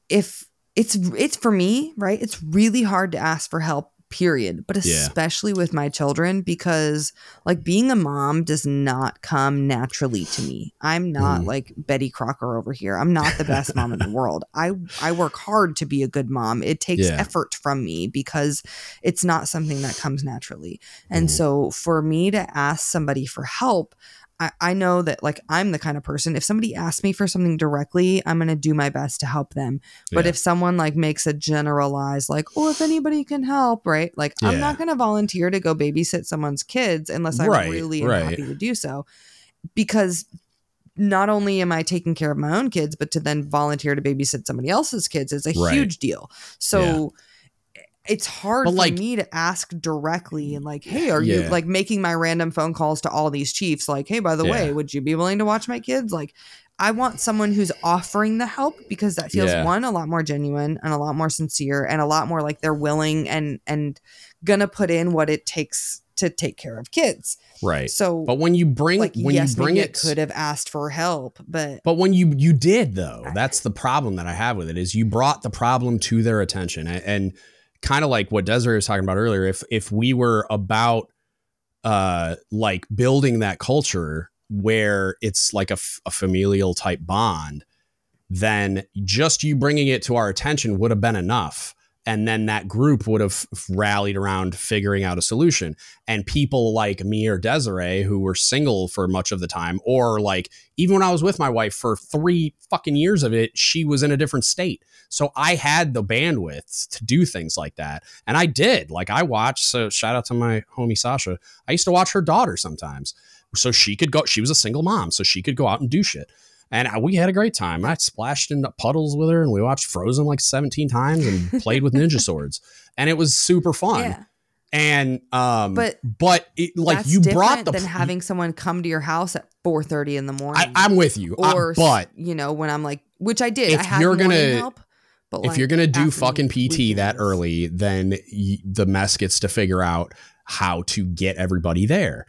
if it's it's for me, right? It's really hard to ask for help period but especially yeah. with my children because like being a mom does not come naturally to me i'm not mm. like betty crocker over here i'm not the best mom in the <laughs> world i i work hard to be a good mom it takes yeah. effort from me because it's not something that comes naturally and mm. so for me to ask somebody for help I, I know that like I'm the kind of person if somebody asks me for something directly, I'm gonna do my best to help them. But yeah. if someone like makes a generalized like, oh, if anybody can help, right? Like yeah. I'm not gonna volunteer to go babysit someone's kids unless I right, really right. happy to do so. Because not only am I taking care of my own kids, but to then volunteer to babysit somebody else's kids is a right. huge deal. So yeah it's hard but for like, me to ask directly and like, hey, are yeah. you like making my random phone calls to all these chiefs? Like, hey, by the yeah. way, would you be willing to watch my kids? Like, I want someone who's offering the help because that feels yeah. one a lot more genuine and a lot more sincere and a lot more like they're willing and and gonna put in what it takes to take care of kids. Right. So, but when you bring like, when yes, you bring it, could have asked for help, but but when you you did though, that's the problem that I have with it is you brought the problem to their attention and, and kind of like what Dezarae was talking about earlier. If if we were about uh like building that culture where it's like a, f- a familial type bond, then just you bringing it to our attention would have been enough and then that group would have rallied around figuring out a solution. And people like me or Dezarae who were single for much of the time or like even when i was with my wife for three fucking years of it she was in a different state. So i had the bandwidth to do things like that. And i did. Like i watched so shout out to my homie sasha. I used to watch her daughter sometimes. So she could go she was a single mom so she could go out and do shit and we had a great time. I splashed into puddles with her, and we watched Frozen like 17 times and <laughs> played with ninja swords, and it was super fun. Yeah. And um, but but it, like you brought the than having someone come to your house at 4:30 in the morning. I, am with you, or uh, but you know when I'm like, which I did. If I had you're gonna help, but if like, you're gonna do fucking PT weekends. that early, then y- the mess gets to figure out how to get everybody there.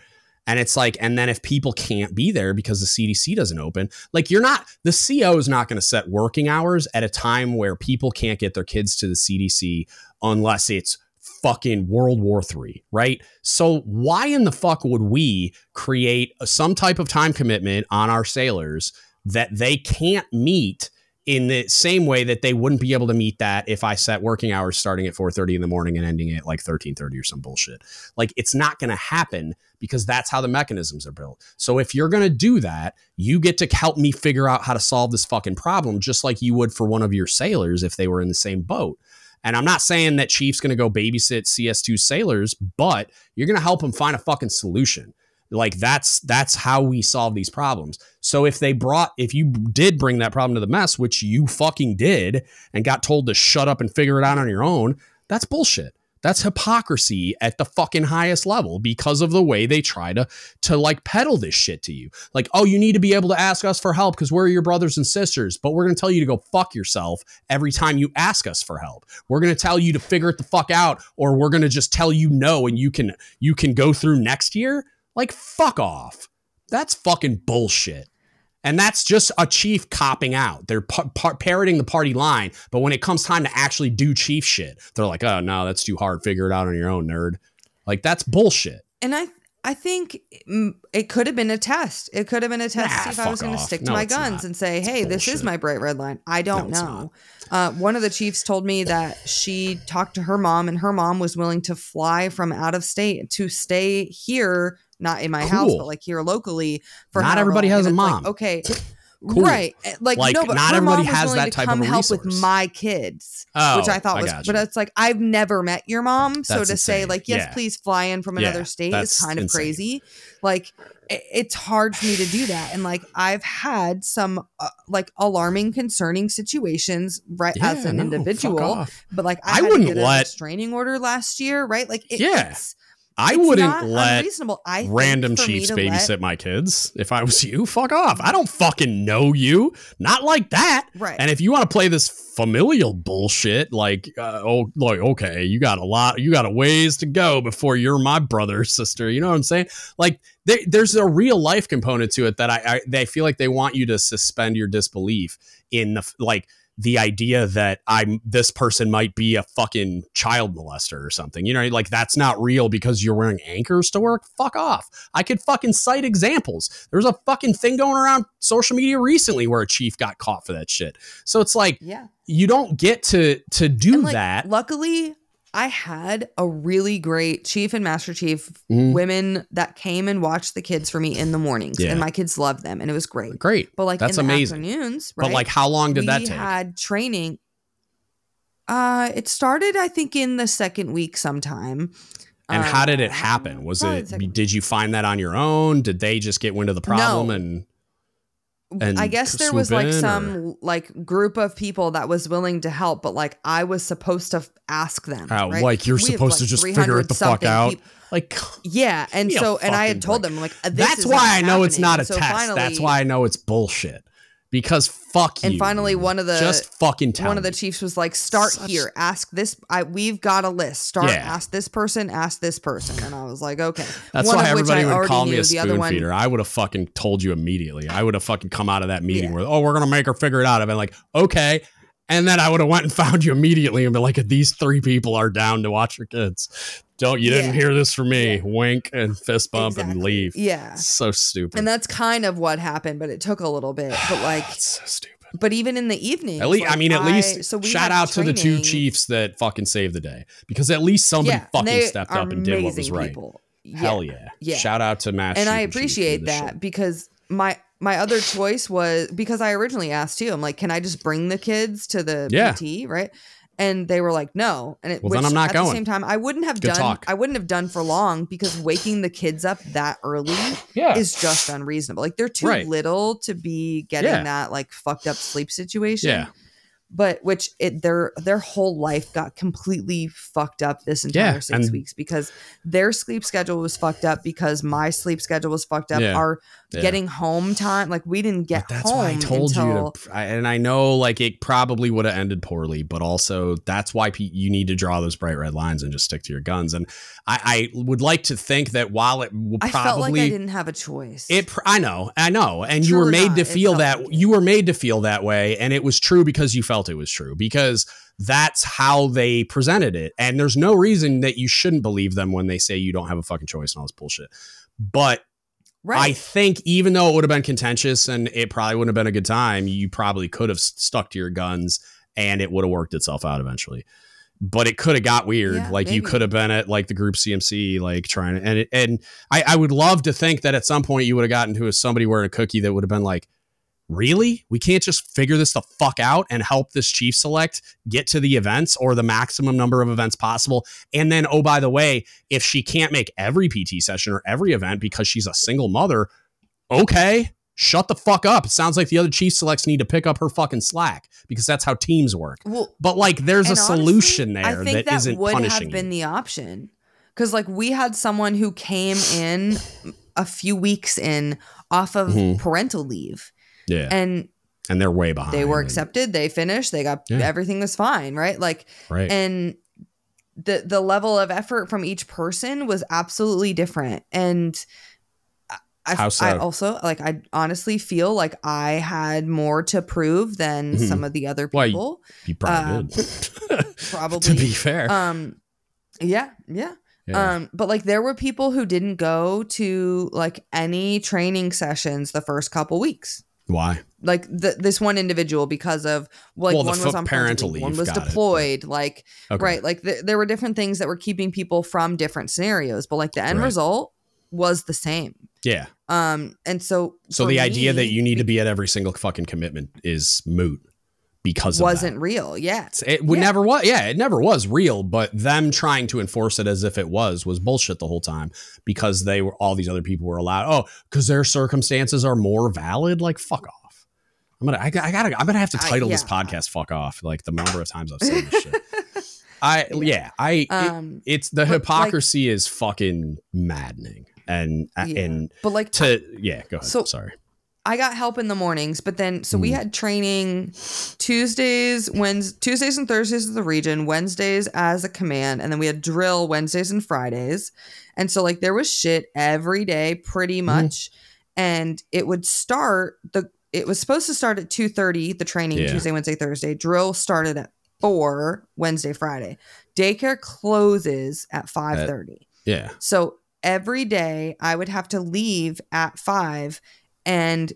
And it's like, and then if people can't be there because the CDC doesn't open, like you're not, the CO is not going to set working hours at a time where people can't get their kids to the CDC unless it's fucking World War III, right? So why in the fuck would we create some type of time commitment on our sailors that they can't meet in the same way that they wouldn't be able to meet that if I set working hours starting at 4:30 in the morning and ending at like 13:30 or some bullshit. Like it's not going to happen because that's how the mechanisms are built. So if you're going to do that, you get to help me figure out how to solve this fucking problem just like you would for one of your sailors if they were in the same boat. And I'm not saying that Chief's going to go babysit CS2 sailors, but you're going to help them find a fucking solution. Like that's that's how we solve these problems. So if they brought if you did bring that problem to the mess, which you fucking did and got told to shut up and figure it out on your own, that's bullshit. That's hypocrisy at the fucking highest level because of the way they try to to like peddle this shit to you. Like, oh, you need to be able to ask us for help because we're your brothers and sisters, but we're gonna tell you to go fuck yourself every time you ask us for help. We're gonna tell you to figure it the fuck out, or we're gonna just tell you no and you can you can go through next year. Like, fuck off. That's fucking bullshit. And that's just a chief copping out. They're par- par- parroting the party line, but when it comes time to actually do chief shit, they're like, "Oh no, that's too hard. Figure it out on your own, nerd." Like that's bullshit. And I, I think mm, it could have been a test. It could have been a test nah, to see if I was going to stick to no, my guns not. and say, it's "Hey, bullshit. this is my bright red line." I don't no, know. Uh, one of the chiefs told me that she talked to her mom, and her mom was willing to fly from out of state to stay here not in my cool. house, but like here locally. For not everybody has a mom. Like, okay. Cool. Right. Eh, like, like, no, but not everybody has that type come of help with my kids, oh, which I thought I was, but it's like, I've never met your mom. That's so to insane. say like, yes, yeah. please fly in from another yeah, state is kind of insane. crazy. Like it's hard for me to do that. And like, I've had some uh, like alarming, concerning situations right yeah, as an no, individual, but like I, I wouldn't let a restraining order last year. Right. Like it, yeah. I it's wouldn't let I random chiefs babysit let- my kids. If I was you, fuck off. I don't fucking know you. Not like that. Right. And if you want to play this familial bullshit, like, uh, oh, like, okay, you got a lot, you got a ways to go before you're my brother or <laughs> sister. You know what I'm saying? Like, they, there's a real life component to it that I, I, they feel like they want you to suspend your disbelief in the, like, the idea that I'm this person might be a fucking child molester or something. You know, like that's not real because you're wearing anchors to work. Fuck off. I could fucking cite examples. There's a fucking thing going around social media recently where a chief got caught for that shit. So it's like, yeah, you don't get to to do like, that. Luckily, I had a really great chief and master chief mm. women that came and watched the kids for me in the mornings, yeah. and my kids loved them, and it was great. Great, but like that's in the amazing. Afternoons, right, but like how long did that take? Had training. Uh, it started, I think, in the second week sometime. And uh, how did it happen? Was it? Did you find that on your own? Did they just get wind of the problem no. and? I guess there was like some or? like group of people that was willing to help, but like I was supposed to ask them. Right? like you're we supposed to just figure it the fuck out. like yeah, and so and I had told them like that's why I know it's not a so test. Finally, that's why I know it's bullshit because fuck you. And finally, one of the just fucking tell one of the chiefs was like, "Start Such... here. Ask this. I we've got a list. Start. Yeah. Ask this person. Ask this person." And I was like, "Okay." That's one why everybody would call me a spoon feeder. I would have fucking told you immediately. I would have fucking come out of that meeting yeah. where, oh, we're gonna make her figure it out. I've been like, okay. And then I would have went and found you immediately and been like, these three people are down to watch your kids. Don't you yeah. didn't hear this from me? Yeah. Wink and fist bump exactly. and leave. Yeah, so stupid. And that's kind of what happened, but it took a little bit. But <sighs> like, so stupid. But even in the evening, at least like I mean, at I, least so shout out training. to the two chiefs that fucking saved the day because at least somebody yeah, fucking stepped up and did what was right. People. Hell yeah. yeah! Shout out to Matt. And I appreciate that because my my other choice was because I originally asked you, I'm like, can I just bring the kids to the yeah. PT, right? And they were like, no. And it, well, then I'm not at going. the same time, I wouldn't have Good done. Talk. I wouldn't have done for long because waking the kids up that early yeah. is just unreasonable. Like they're too right. little to be getting yeah. that like fucked up sleep situation. Yeah but which it their their whole life got completely fucked up this entire six weeks because their sleep schedule was fucked up because my sleep schedule was fucked up. Our yeah. getting home time, like we didn't get but that's home. Why I told until, you to, and I know like it probably would have ended poorly, but also that's why you need to draw those bright red lines and just stick to your guns. And I, I would like to think that while it will probably, I felt like I didn't have a choice. It, I know, I know, and true you were made not, to feel that like you were made to feel that way, and it was true because you felt it was true because that's how they presented it. And there's no reason that you shouldn't believe them when they say you don't have a fucking choice and all this bullshit. But Right. I think even though it would have been contentious and it probably wouldn't have been a good time, you probably could have stuck to your guns and it would have worked itself out eventually. But it could have got weird. Yeah, like maybe. you could have been at like the group CMC, like trying to, and it, and I, I would love to think that at some point you would have gotten to a somebody wearing a cookie that would have been like, really? We can't just figure this the fuck out and help this chief select get to the events or the maximum number of events possible. And then, oh, by the way, if she can't make every PT session or every event because she's a single mother, okay, shut the fuck up. It sounds like the other chief selects need to pick up her fucking slack because that's how teams work. Well, but like, there's a solution there I think that, that would have been the option. Because like we had someone who came in a few weeks in off of mm-hmm. parental leave yeah. And and they're way behind. They were accepted, they finished, they got yeah. everything was fine, right? Like right. and the the level of effort from each person was absolutely different. And I, so? I also like I honestly feel like I had more to prove than mm-hmm. some of the other people. Well, you, probably uh, did. <laughs> <laughs> probably to be fair. Um yeah, yeah. Yeah. Um, but like there were people who didn't go to like any training sessions the first couple weeks. Why? Like the, this one individual because of like well, one was on parental leave, one was deployed. It, like okay. right, like th- there were different things that were keeping people from different scenarios, but like the end right. result was the same. Yeah. Um, and so so the me, idea that you need to be at every single fucking commitment is moot because wasn't real. Yeah, it yeah. never was. Yeah, it never was real. But them trying to enforce it as if it was was bullshit the whole time because they were all these other people were allowed. Oh, because their circumstances are more valid. Like fuck off. I'm gonna. I, I gotta. I'm gonna have to title uh, yeah. this podcast "Fuck Off." Like the number of times I've said this shit. <laughs> I yeah, I um, it, it's the hypocrisy like, is fucking maddening. And uh, and but like to yeah, go ahead. So, Sorry. I got help in the mornings, but then so we had training Tuesdays, Wednesdays, Tuesdays and Thursdays as the region, Wednesdays as a command, and then we had drill Wednesdays and Fridays. And so like there was shit every day pretty mm-hmm. much. Mm. And it would start the it was supposed to start at 2:30 the training yeah. Tuesday, Wednesday, Thursday. Drill started at 4 Wednesday, Friday. Daycare closes at 5:30. Yeah. So every day I would have to leave at 5 and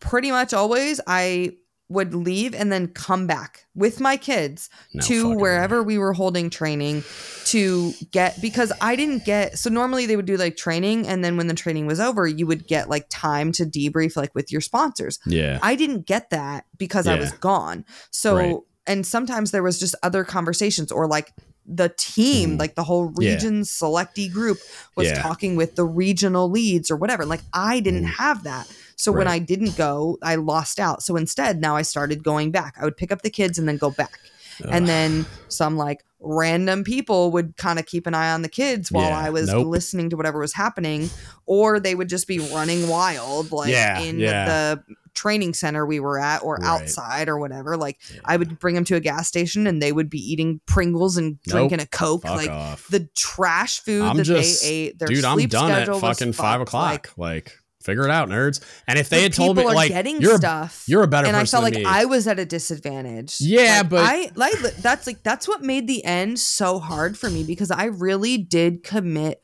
pretty much always I would leave and then come back with my kids no to wherever way. we were holding training to get because I didn't get so normally they would do like training and then when the training was over you would get like time to debrief like with your sponsors. Yeah. I didn't get that because yeah. I was gone. So right. and sometimes there was just other conversations or like the team, mm. like the whole region yeah. selectee group was yeah. talking with the regional leads or whatever. Like I didn't mm. have that. So right. when I didn't go, I lost out. So instead, now I started going back. I would pick up the kids and then go back. Ugh. And then some like random people would kind of keep an eye on the kids while yeah. I was nope. listening to whatever was happening, or they would just be running wild, like in the training center we were at or right. outside or whatever. Like yeah. I would bring them to a gas station and they would be eating Pringles and drinking nope. a Coke. Fuck like off. the trash food I'm that just, they ate. Their dude, I'm done at fucking five o'clock. Like, like figure it out, nerds. And if they had told me like getting you're stuff, a, you're a better and I felt like me. I was at a disadvantage. Yeah, like, but I like that's like that's what made the end so hard for me because I really did commit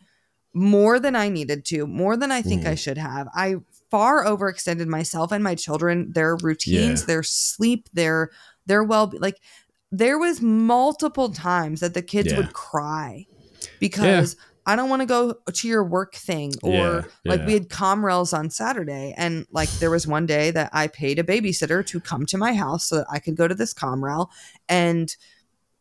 more than I needed to, more than I think mm. I should have. I far overextended myself and my children, their routines, yeah. their sleep, their their well like there was multiple times that the kids yeah. would cry because yeah. I don't want to go to your work thing or like we had comrels on Saturday and like there was one day that I paid a babysitter to come to my house so that I could go to this comrel and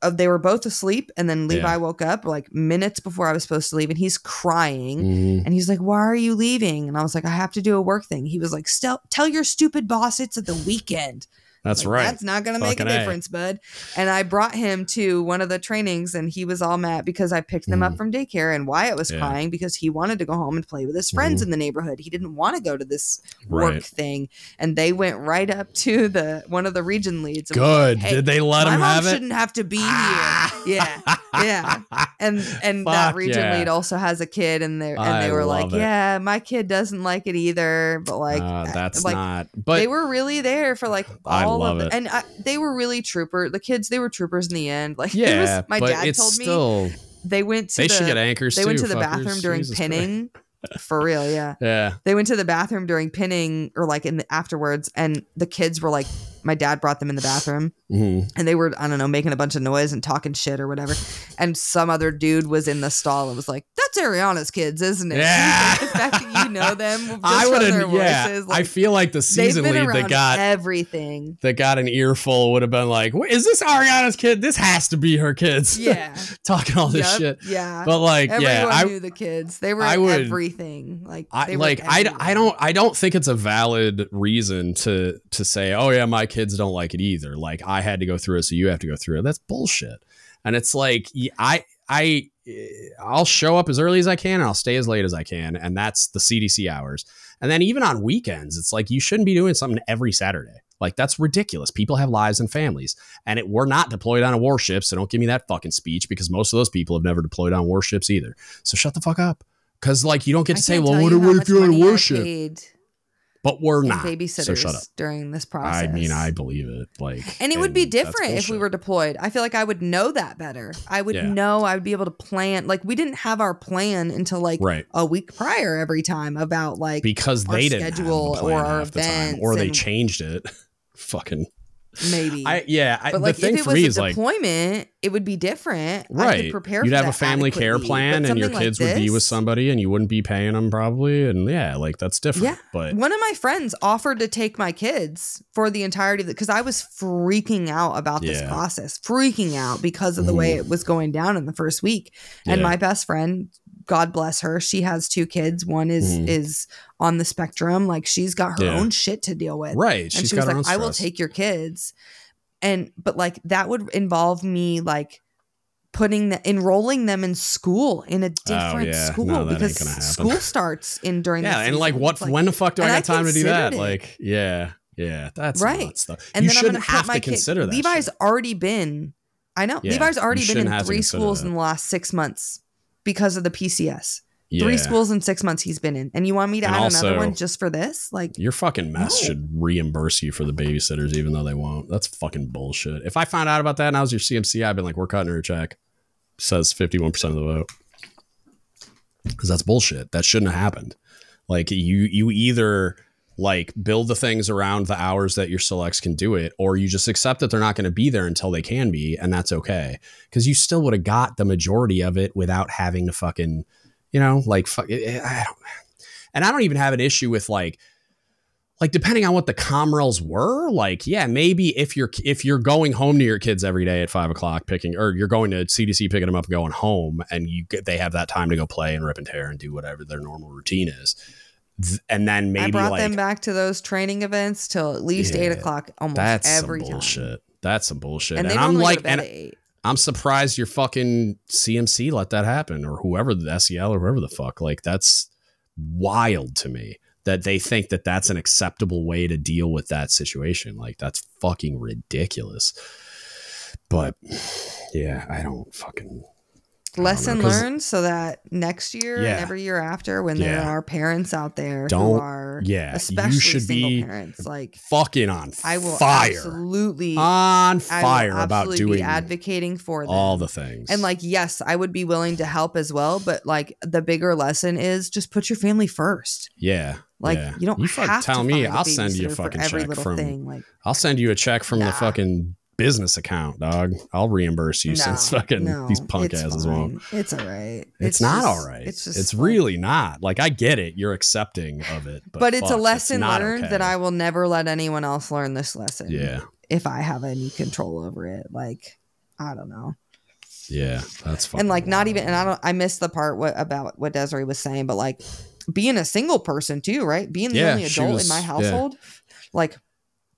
uh, they were both asleep and then levi yeah. woke up like minutes before i was supposed to leave and he's crying mm-hmm. and he's like why are you leaving and i was like i have to do a work thing he was like tell your stupid boss it's at the weekend that's like, right. That's not going to make a difference, a. bud. And I brought him to one of the trainings and he was all mad because I picked them mm. up from daycare and Wyatt was yeah. crying because he wanted to go home and play with his friends mm. in the neighborhood. He didn't want to go to this right. work thing. And they went right up to the one of the region leads. Good. Like, hey, Did they let him have it? shouldn't have to be here. yeah. <laughs> Yeah. And <laughs> and Fuck that region yeah. lead also has a kid and they and they were like, it. "Yeah, my kid doesn't like it either." But like uh, that's like, not. But they were really there for like <sighs> all of it. And I, they were really trooper. The kids, they were troopers in the end. Like, yeah, was, my dad told still, me they went to they the, should get anchors. They too, went to the fuckers. bathroom during Jesus pinning. Christ. For real, yeah. <laughs> Yeah. They went to the bathroom during pinning or like in the afterwards, and the kids were like, my dad brought them in the bathroom mm-hmm. and they were, I don't know, making a bunch of noise and talking shit or whatever. And some other dude was in the stall and was like, That's Arianna's kids, isn't it? Yeah. The fact that you know them, <laughs> I would have, yeah. like, I feel like the season lead that got everything that got an earful would have been like, Is this Arianna's kid? This has to be her kids. Yeah. <laughs> talking all this yep, shit. Yeah. But like, Everyone yeah, I knew the kids. They were I would, everything. Like, I, like, I, I don't, I don't think it's a valid reason to, to say, Oh, yeah, my kids don't like it either. Like I had to go through it, so you have to go through it. That's bullshit. And it's like I I eh, I'll show up as early as I can and I'll stay as late as I can, and that's the CDC hours. And then even on weekends, it's like you shouldn't be doing something every Saturday. Like that's ridiculous. People have lives and families, and it, we're not deployed on a warship. So don't give me that fucking speech because most of those people have never deployed on warships either. So shut the fuck up. Because like you don't get to I say, well, what, what if you're on a warship? But we're not babysitters so shut up. during this process. I mean, I believe it. Like, and it would be different if we were deployed. I feel like I would know that better. I would yeah. know. I would be able to plan. Like, we didn't have our plan until like right. a week prior every time about like because they didn't schedule or our events, or they changed it. <laughs> Fucking maybe. I yeah. I, but like, the thing if it was a deployment, like, it would be different. Right. prepare. You'd have a family care plan, and your kids like would be with somebody, and you wouldn't be paying them probably, and yeah, like that's different. Yeah. But one of my friends offered to take my kids for the entirety of it because I was freaking out about this yeah. process, freaking out because of the mm. way it was going down in the first week. And yeah. my best friend God bless her. She has two kids. One is mm. is on the spectrum. Like she's got her yeah. own shit to deal with. Right. And she was like, I will take your kids. and but like that would involve me like putting the enrolling them in school in a oh, different oh, yeah. school no, because school starts in during yeah and like what like, when the fuck do I got time to do that it. like yeah yeah that's right stuff and you shouldn't have to consider that Levi's shit. already been I know yeah, Levi's already been in three schools that. in the last six months because of the PCS yeah. Three schools in six months he's been in, and you want me to and add also, another one just for this? Like your fucking mess no. should reimburse you for the babysitters, even though they won't. That's fucking bullshit. If I found out about that and I was your CMC, I'd been like, "We're cutting her a check." Says fifty one percent of the vote because that's bullshit. That shouldn't have happened. Like you, you either like build the things around the hours that your selects can do it, or you just accept that they're not going to be there until they can be, and that's okay because you still would have got the majority of it without having to fucking you know, like fuck, eh, eh, I don't, and I don't even have an issue with like, like depending on what the comrels were, like yeah, maybe if you're if you're going home to your kids every day at five o'clock picking, or you're going to CDC picking them up and going home, and you get, they have that time to go play and rip and tear and do whatever their normal routine is and then maybe I brought like, them back to those training events till at least yeah, eight o'clock almost that's every some bullshit. Time. That's some bullshit. And, and I'm like, and, I'm surprised your fucking CMC let that happen or whoever the SEL or whoever the fuck. Like that's wild to me that they think that that's an acceptable way to deal with that situation. Like that's fucking ridiculous. But yeah, I don't fucking lesson learned so that next year yeah. and every year after when yeah. there are parents out there don't, who are yeah especially you should single be parents like fucking on I will fire absolutely on fire about doing advocating for them. all the things and like yes I would be willing to help as well but like the bigger lesson is just put your family first yeah like yeah. you don't you have tell me I'll send you a fucking check from thing. like I'll send you a check from nah. the fucking business account, dog. I'll reimburse you no, since fucking no, these punk asses fine. won't. It's all right. It's, it's not just, all right. It's just it's really not. Like I get it. You're accepting of it, but, but it's fuck, a lesson it's learned okay. that I will never let anyone else learn this lesson. Yeah. If I have any control over it, like I don't know. Yeah, that's fine. And like not even and I don't I missed the part what about what Dezarae was saying, but like being a single person too, right? Being the yeah, only adult was, in my household, yeah. like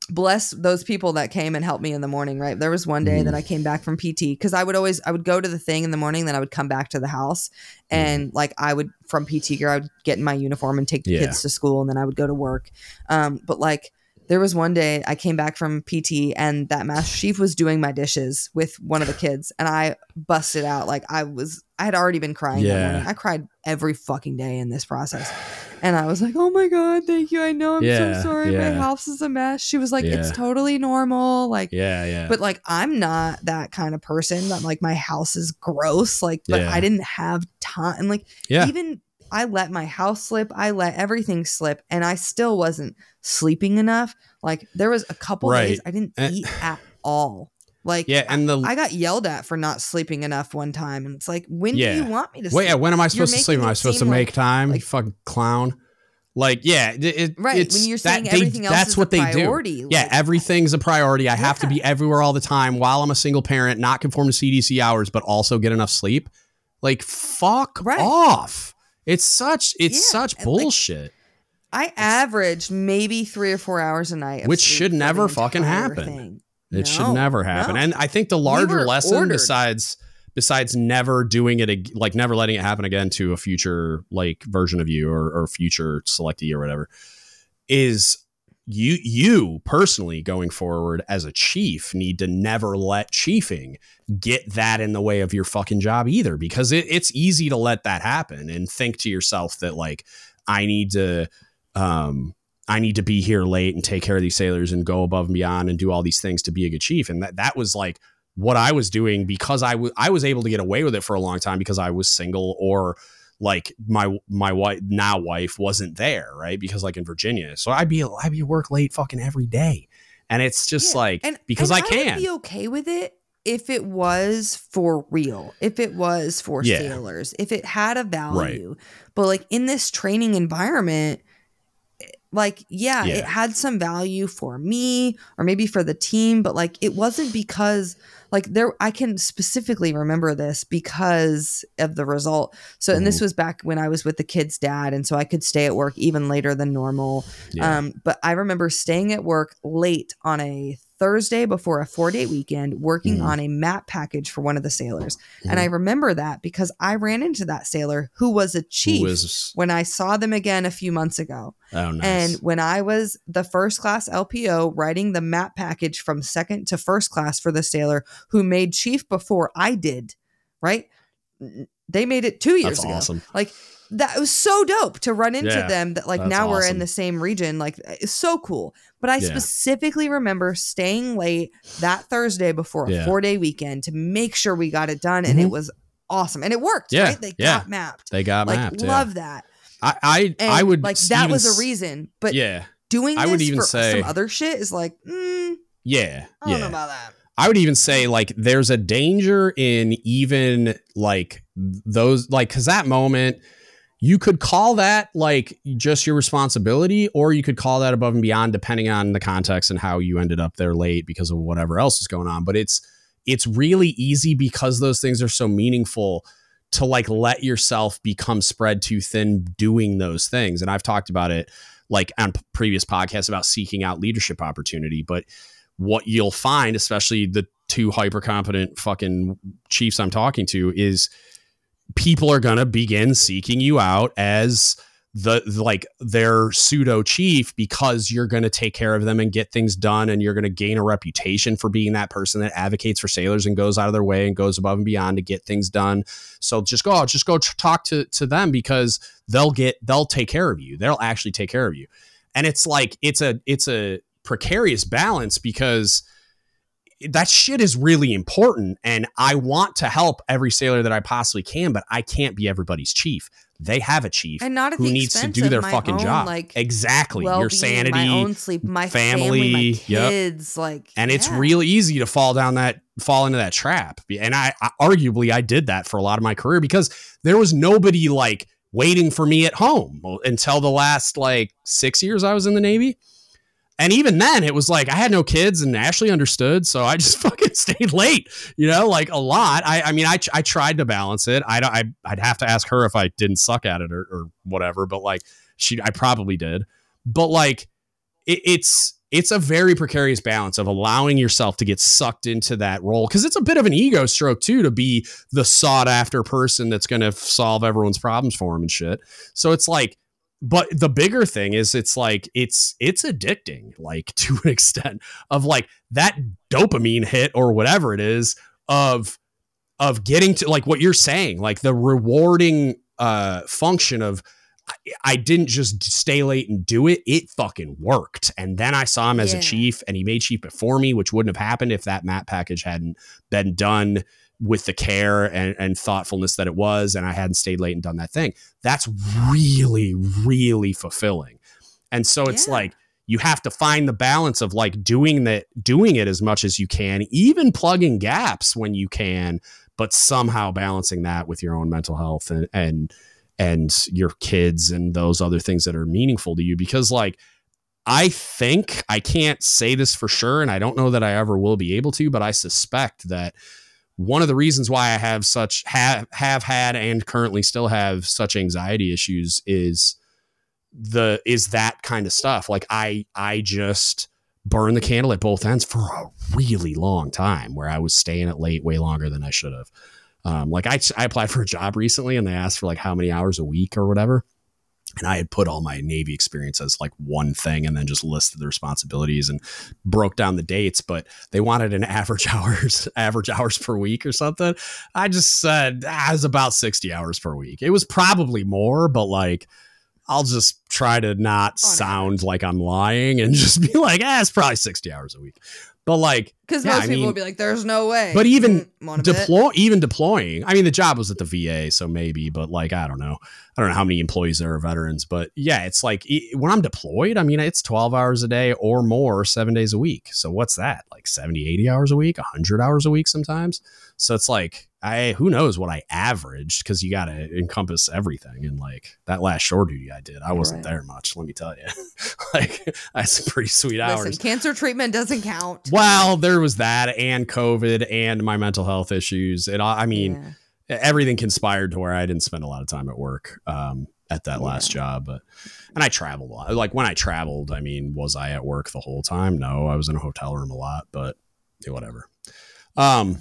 bless those people that came and helped me in the morning right there was one day mm. that i came back from pt because i would always i would go to the thing in the morning then i would come back to the house mm. and like i would from pt gear i would get in my uniform and take the yeah. kids to school and then i would go to work um, but like there was one day I came back from PT and that master chief was doing my dishes with one of the kids and I busted out like I was I had already been crying yeah. I cried every fucking day in this process. And I was like, "Oh my god, thank you. I know I'm yeah, so sorry. Yeah. My house is a mess." She was like, yeah. "It's totally normal." Like, yeah, yeah. But like, I'm not that kind of person that like my house is gross. Like, but I didn't have time. And like, yeah. even I let my house slip. I let everything slip, and I still wasn't sleeping enough. Like there was a couple right. days I didn't and, eat at all. Like yeah, and the I, I, got yelled at for not sleeping enough one time, and it's like, when yeah. do you want me to? Sleep? Wait, yeah, when am I supposed to sleep? Am I supposed to make like, time? Like, you fucking clown. Like yeah, it, right. when you're saying that, everything they, else that's what they priority, do. Like, yeah, everything's a priority. I yeah. have to be everywhere all the time while I'm a single parent, not conform to CDC hours, but also get enough sleep. Like fuck right. off. It's such it's yeah, such bullshit. Like, I averaged maybe three or four hours a night, which should never fucking happen. Thing. It no, should never happen. No. And I think the larger we lesson, ordered. besides besides never doing it, like never letting it happen again to a future like version of you or, or future selectee or whatever, is you you personally going forward as a chief need to never let chiefing get that in the way of your fucking job either because it, it's easy to let that happen and think to yourself that like i need to um i need to be here late and take care of these sailors and go above and beyond and do all these things to be a good chief and that that was like what i was doing because I was I was able to get away with it for a long time because i was single or like my my wife now wife wasn't there, right? Because like in Virginia, so I'd be I'd be work late fucking every day, and it's just yeah. like and, because and I can I be okay with it if it was for real, if it was for yeah. sailors, if it had a value, right. but like in this training environment like yeah, yeah, it had some value for me or maybe for the team but like it wasn't because like there i can specifically remember this because of the result so and this mm-hmm. was back when i was with the kid's dad and so i could stay at work even later than normal yeah. um but i remember staying at work late on a Thursday before a four day weekend working mm. on a map package for one of the sailors. Mm. And I mm-hmm. remember that because I ran into that sailor who was a chief was... when I saw them again a few months ago. Oh, nice. And when I was the first class LPO writing the map package from second to first class for the sailor who made chief before I did, right? They made it two years That's ago. Awesome. Like that was so dope to run into yeah, them that like now we're in the same region like it's so cool. But i yeah. specifically remember staying late that thursday before a yeah. four day weekend to make sure we got it done and mm-hmm. it was awesome. And it worked yeah right? they got mapped. They got like, mapped love that. I i, I would like that was a reason but yeah. doing i would even say some other shit is like mm, yeah i don't know about that. I would even say like there's a danger in even like those like because that moment you could call that like just your responsibility or you could call that above and beyond depending on the context and how you ended up there late because of whatever else is going on. But it's it's really easy because those things are so meaningful to like let yourself become spread too thin doing those things. And i've talked about it like on previous podcasts about seeking out leadership opportunity. But what you'll find especially the two hyper competent fucking chiefs i'm talking to is people are going to begin seeking you out as the like their pseudo chief because you're going to take care of them and get things done and you're going to gain a reputation for being that person that advocates for sailors and goes out of their way and goes above and beyond to get things done. So just go just go talk to to them because they'll get they'll take care of you. They'll actually take care of you. And it's like it's a it's a precarious balance because that shit is really important and i want to help every sailor that i possibly can but i can't be everybody's chief. They have a chief and not who needs to do their fucking own, job. like exactly. Your sanity my own sleep my family, family my kids yep. like and yeah. it's real easy to fall down that fall into that trap. And I, I arguably i did that for a lot of my career because there was nobody like waiting for me at home until the last like six years i was in the navy and even then, it was like I had no kids, and Ashley understood, so I just <laughs> fucking stayed late. You know, like a lot. I, I mean, I, I tried to balance it. I, I, I'd have to ask her if I didn't suck at it or, or whatever. But like, she, I probably did. But like, it, it's it's a very precarious balance of allowing yourself to get sucked into that role because it's a bit of an ego stroke too to be the sought after person that's going to solve everyone's problems for them and shit. So it's like but the bigger thing is it's like it's it's addicting like <laughs> to an extent of like that dopamine hit or whatever it is of of getting to like what you're saying like the rewarding uh function of I, didn't just stay late and do it. It fucking worked. And then I saw him as yeah. a chief and he made chief before me, which wouldn't have happened if that map package hadn't been done with the care and, and thoughtfulness that it was, and I hadn't stayed late and done that thing. That's really, really fulfilling. And so it's yeah. like you have to find the balance of like doing that, doing it as much as you can, even plugging gaps when you can, but somehow balancing that with your own mental health and and and your kids and those other things that are meaningful to you. Because like I think I can't say this for sure, and I don't know that I ever will be able to, but I suspect that one of the reasons why I have such have have had and currently still have such anxiety issues is the is that kind of stuff. Like I I just burn the candle at both ends for a really long time where I was staying at late way longer than I should have. Um, like I, I applied for a job recently and they asked for like how many hours a week or whatever and I had put all my Navy experience as like one thing and then just listed the responsibilities and broke down the dates, but they wanted an <laughs> average hours, average hours per week or something. I just said ah, it was about 60 hours per week. It was probably more, but like I'll just try to not sound like I'm lying and <laughs> just be like, ah, it's probably 60 hours a week. But like, because yeah, most I people mean, will be like, "There's no way." But even mm, deploy, even deploying. I mean, the job was at the VA, so maybe. But like, I don't know. I don't know how many employees there are veterans. But yeah, it's like when I'm deployed. I mean, it's 12 hours a day or more, seven days a week. So what's that? Like 70, 80 hours a week, 100 hours a week sometimes. So it's like I who knows what I averaged because you got to encompass everything. And like that last shore duty I did, I wasn't right. there much. Let me tell you, <laughs> like that's some pretty sweet Listen, hours. Cancer treatment doesn't count. Well, there was that, and COVID, and my mental health issues. And I mean, yeah. everything conspired to where I didn't spend a lot of time at work. Um, at that yeah. last job. But and I traveled a lot. Like when I traveled, I mean, was I at work the whole time? No, I was in a hotel room a lot, but whatever. Um,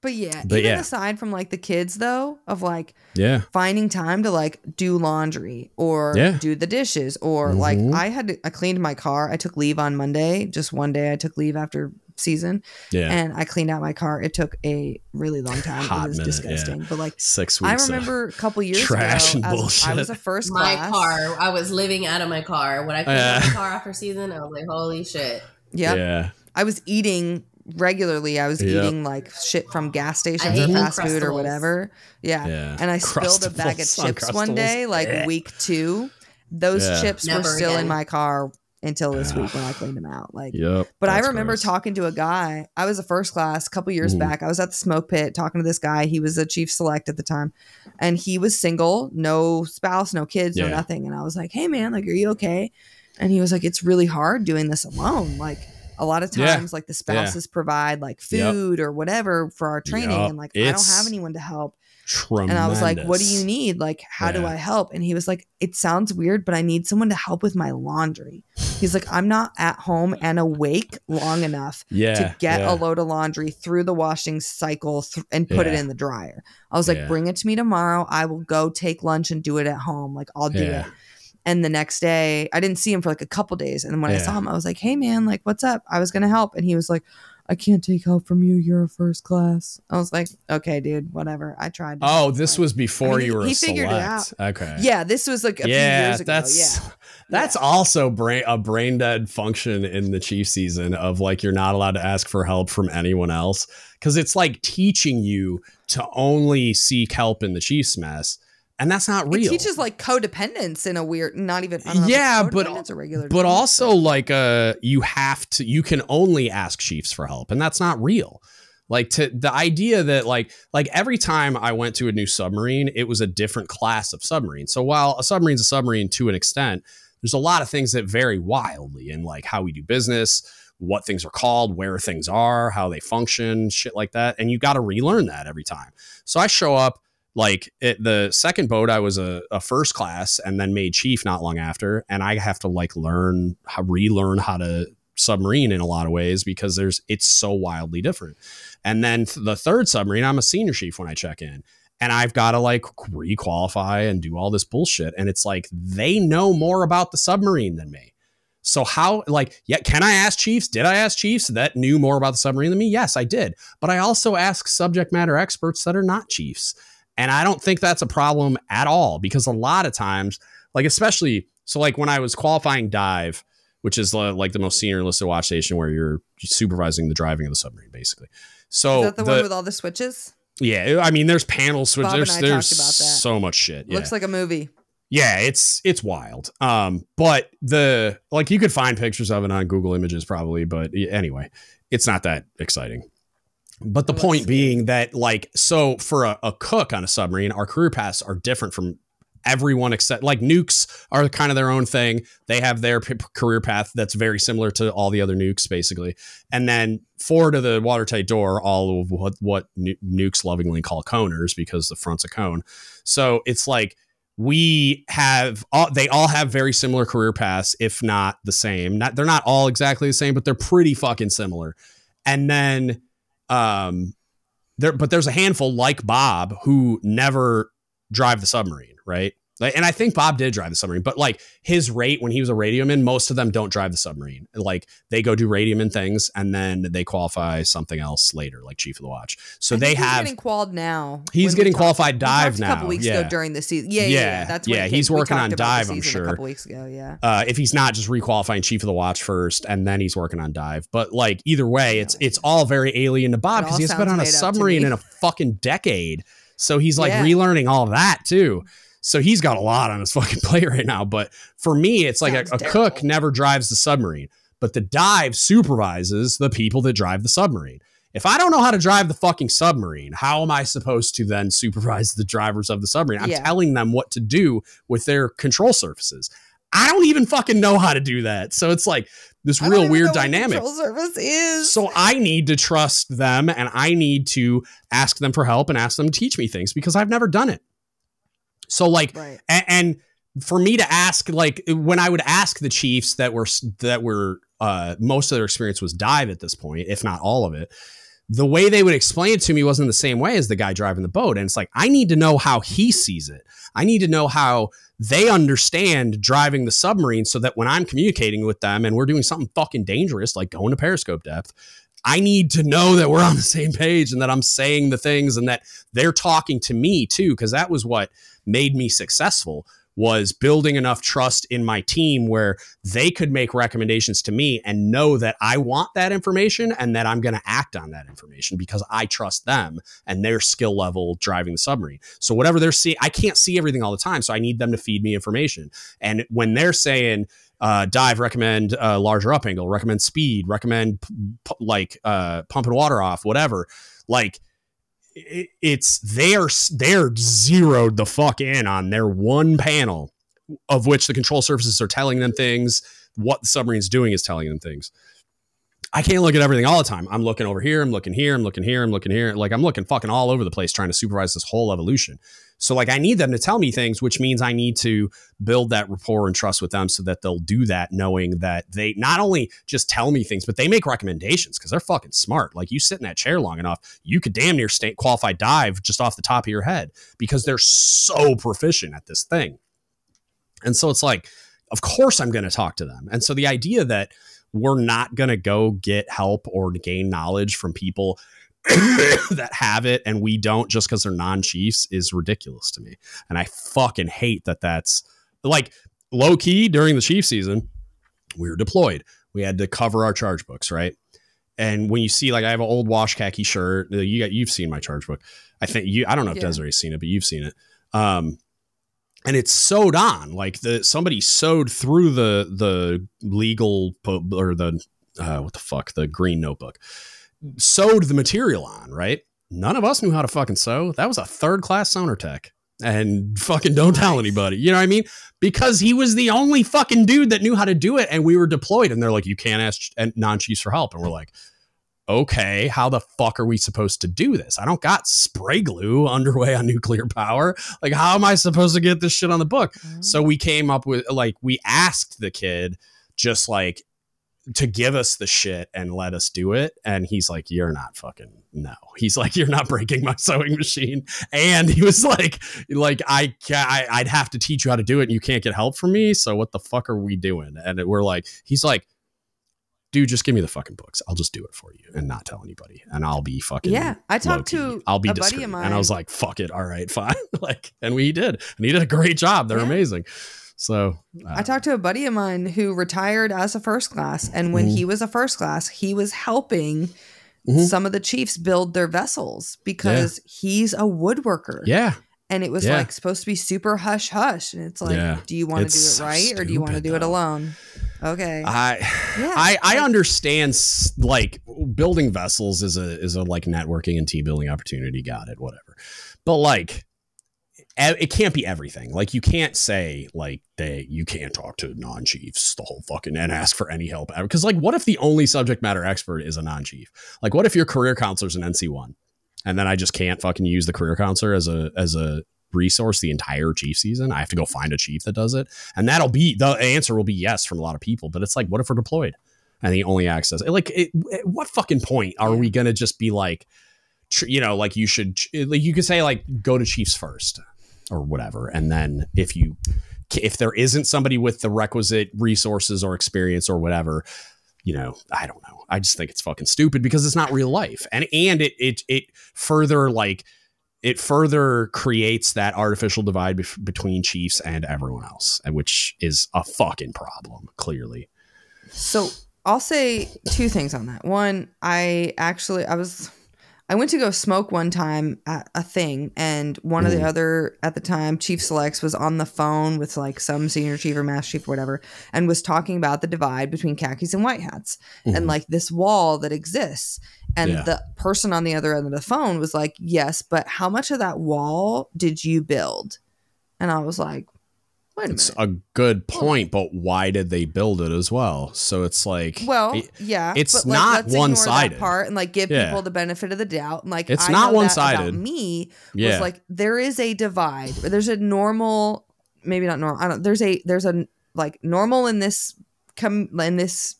but yeah, but even yeah. aside from like the kids though, of like yeah, finding time to like do laundry or yeah. do the dishes or mm-hmm. like I had to, I cleaned my car. I took leave on Monday, just one day. I took leave after season. Yeah. And I cleaned out my car. It took a really long time. Hot it was minute, disgusting. Yeah. But like six weeks. I remember a couple years trash ago, and bullshit. I was a first my class. car. I was living out of my car. When I cleaned uh, out my car after season, I was like, holy shit. Yep. Yeah. I was eating regularly. I was yep. eating like shit from gas stations or fast food or whatever. Yeah. yeah. And I spilled a bag of chips one day, like week two. Those yeah. chips Never were still again. in my car until this week when I cleaned them out. Like, yep, but I remember gross. talking to a guy. I was a first class a couple years mm. back. I was at the smoke pit talking to this guy. He was a chief select at the time, and he was single, no spouse, no kids, yeah. no nothing. And I was like, "Hey, man, like, are you okay?" And he was like, "It's really hard doing this alone. Like, a lot of times, yeah. like the spouses yeah. provide like food yep. or whatever for our training, yep. and like it's- I don't have anyone to help." Tremendous. And I was like, what do you need? Like, how yeah. do I help? And he was like, it sounds weird, but I need someone to help with my laundry. He's like, I'm not at home and awake long enough to get a load of laundry through the washing cycle th- and put it in the dryer. I was like, bring it to me tomorrow. I will go take lunch and do it at home. Like, I'll do it. And the next day, I didn't see him for like a couple days. And then when I saw him, I was like, hey, man, like, what's up? I was going to help. And he was like, I can't take help from you. You're a first class. I was like, okay, dude, whatever. I tried. oh, this was before I mean, you were he, he figured it out. Okay. Yeah, this was like a yeah, few years ago. That's, yeah. <laughs> That's yeah. also brain a brain dead function in the chief season of like you're not allowed to ask for help from anyone else because it's like teaching you to only seek help in the Chiefs mess and that's not real. It teaches like codependence in a weird, not even. yeah, but but also like uh, you have to. You can only ask chiefs for help, and that's not real. Like to the idea that like like every time I went to a new submarine, it was a different class of submarine. So while a submarine's a submarine to an extent, there's a lot of things that vary wildly in like how we do business, what things are called, where things are, how they function, shit like that, and you got to relearn that every time. So I show up like it, the second boat i was a, a, first class and then made chief not long after and i have to like learn how relearn how to submarine in a lot of ways because there's it's so wildly different and then the third submarine i'm a senior chief when i check in and i've got to like requalify and do all this bullshit and it's like they know more about the submarine than me so how like yeah, can I ask chiefs? Did I ask chiefs that knew more about the submarine than me? Yes, I did. But I also ask subject matter experts that are not chiefs. And I don't think that's a problem at all because a lot of times, like especially so, like when I was qualifying dive, which is like the most senior listed watch station where you're supervising the driving of the submarine, basically. So is that the, the one with all the switches? Yeah, I mean, there's panel switches. There's, there's so much shit. Yeah. Looks like a movie. Yeah, it's it's wild. Um, but the like you could find pictures of it on Google Images probably, but anyway, it's not that exciting. But the point being that, like, so for a, a, cook on a submarine, our career paths are different from everyone except like nukes are kind of their own thing. They have their p- career path that's very similar to all the other nukes, basically. And then forward of the watertight door, all of what, what nukes lovingly call coners because the front's a cone. So it's like we have all, they all have very similar career paths, if not the same. Not they're not all exactly the same, but they're pretty fucking similar. And then um, there, but there's a handful like Bob who never drive the submarine, right? And I think Bob did drive the submarine, but like his rate when he was a radioman, most of them don't drive the submarine. Like they go do radioman things and then they qualify something else later, like chief of the watch. So they have getting qualified now. He's getting qualified dive now. A couple weeks yeah. ago during the season. Yeah, yeah, yeah. That's yeah. He's working on dive. I'm sure. A couple weeks ago, yeah. Uh, if he's not just requalifying chief of the watch first, and then he's working on dive. But like either way, it's it's all very alien to Bob because he has been on a submarine in a fucking decade. So he's like yeah. relearning all that too. So he's got a lot on his <laughs> fucking plate right now. But for me, it's like a, a cook never drives the submarine, but the dive supervises the people that drive the submarine. If I don't know how to drive the fucking submarine, how am I supposed to then supervise the drivers of the submarine? I'm yeah. telling them what to do with their control surfaces. I don't even fucking know how to do that. So it's like this real weird dynamic. Control surface is. So I need to trust them and I need to ask them for help and ask them to teach me things because I've never done it. So like, right. and, and for me to ask like when I would ask the Chiefs that were that were uh, most of their experience was dive at this point, if not all of it. The way they would explain it to me wasn't the same way as the guy driving the boat. And it's like, I need to know how he sees it. I need to know how they understand driving the submarine so that when I'm communicating with them and we're doing something fucking dangerous, like going to periscope depth, I need to know that we're on the same page and that I'm saying the things and that they're talking to me too, because that was what made me successful was building enough trust in my team where they could make recommendations to me and know that I want that information and that I'm going to act on that information because I trust them and their skill level driving the submarine. So whatever they're seeing, I can't see everything all the time, so I need them to feed me information. And when they're saying uh, dive, recommend uh, larger up angle, recommend speed, recommend p- like uh, pumping water off, whatever, like it's they're they're zeroed the fuck in on their one panel of which the control surfaces are telling them things what the submarine's doing is telling them things I can't look at everything all the time. I'm looking over here, I'm looking here, I'm looking here, I'm looking here. Like I'm looking fucking all over the place trying to supervise this whole evolution. So like I need them to tell me things, which means I need to build that rapport and trust with them so that they'll do that knowing that they not only just tell me things, but they make recommendations because they're fucking smart. Like you sit in that chair long enough, you could damn near stay qualified dive just off the top of your head because they're so proficient at this thing. And so it's like, of course I'm going to talk to them. And so the idea that we're not going to go get help or gain knowledge from people <coughs> that have it and we don't just because they're non-chiefs is ridiculous to me. And i fucking hate that that's like low key during the chief season we were deployed. We had to cover our charge books right? And when you see like i have an old wash khaki shirt you got you've seen my charge book. I think you i don't know if yeah. Dezarae's seen it but you've seen it. Um and it's sewed on like the somebody sewed through the the legal or the uh, what the fuck the green notebook sewed the material on right? None of us knew how to fucking sew. That was a third class sonar tech. And fucking don't tell anybody. You know what i mean? Because he was the only fucking dude that knew how to do it and we were deployed. And they're like you can't ask non-chiefs for help. And we're like okay, how the fuck are we supposed to do this? I don't got spray glue <laughs> underway on nuclear power. Like, how am I supposed to get this shit on the book? Mm-hmm. So we came up with, like, we asked the kid just like to give us the shit and let us do it. And he's like, You're not fucking no. <laughs> He's like, You're not breaking my <laughs> sewing machine. And he was like, like, I, I I'd have to teach you how to do it and you can't get help from me. So what the fuck are we doing? And we're like, he's like, dude, just give me the fucking books. I'll just do it for you and not tell anybody. And I'll be fucking Yeah. I talked to I'll be a buddy of mine. And I was like, fuck it. All right, <laughs> fine. like, and we did. And he did a great job. They're yeah. amazing. So uh, I talked to a buddy of mine who retired as a first class. And when mm-hmm. he was a first class, he was helping mm-hmm. some of the chiefs build their vessels because yeah. he's a woodworker. Yeah and it was yeah. like supposed to be super hush hush and it's like yeah. do you want to do it right so or do you want to do it alone okay i yeah, i i understand like building vessels is a is a like networking and team building opportunity got it whatever but like it can't be everything. Like you can't say like they you can't talk to non-chiefs the whole fucking and ask for any help ever. Because like, what if the only subject matter expert is a non-chief? Like, what if your career counselor's an NC one? and then I just can't fucking use the career counselor as a as a resource the entire chief season. I have to go find a chief that does it, and that'll be the answer will be yes from a lot of people. But it's like, what if we're deployed and the only access? Like, it, what fucking point are we gonna just be like, you know, like you should like you could say like go to chiefs first or whatever, and then if you if there isn't somebody with the requisite resources or experience or whatever, you know, I don't know. I just think it's fucking stupid because it's not real life. And and it it it further like it further creates that artificial divide bef- between Chiefs and everyone else, which is a fucking problem, clearly. So I'll say two things on that. One, I actually I was I went to go smoke one time at a thing, and one of the other at the time, Chief Selects, was on the phone with like some senior chief or master chief or whatever, and was talking about the divide between khakis and white hats mm-hmm. and like this wall that exists. And yeah. the person on the other end of the phone was like, Yes, but how much of that wall did you build? And I was like, Wait a it's minute. a good point, but why did they build it as well? So it's like, well, it, yeah, it's but, not like, one sided part and like give yeah. people the benefit of the doubt. And like, it's I not one sided. Me yeah. was like there is a divide. There's a normal maybe not normal. I don't. There's a there's a like normal in this come in this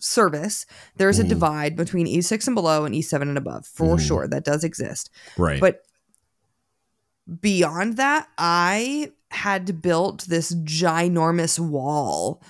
service. There's mm. a divide between E6 and below and E7 and above for mm. sure. That does exist. Right. But beyond that, I had built this ginormous wall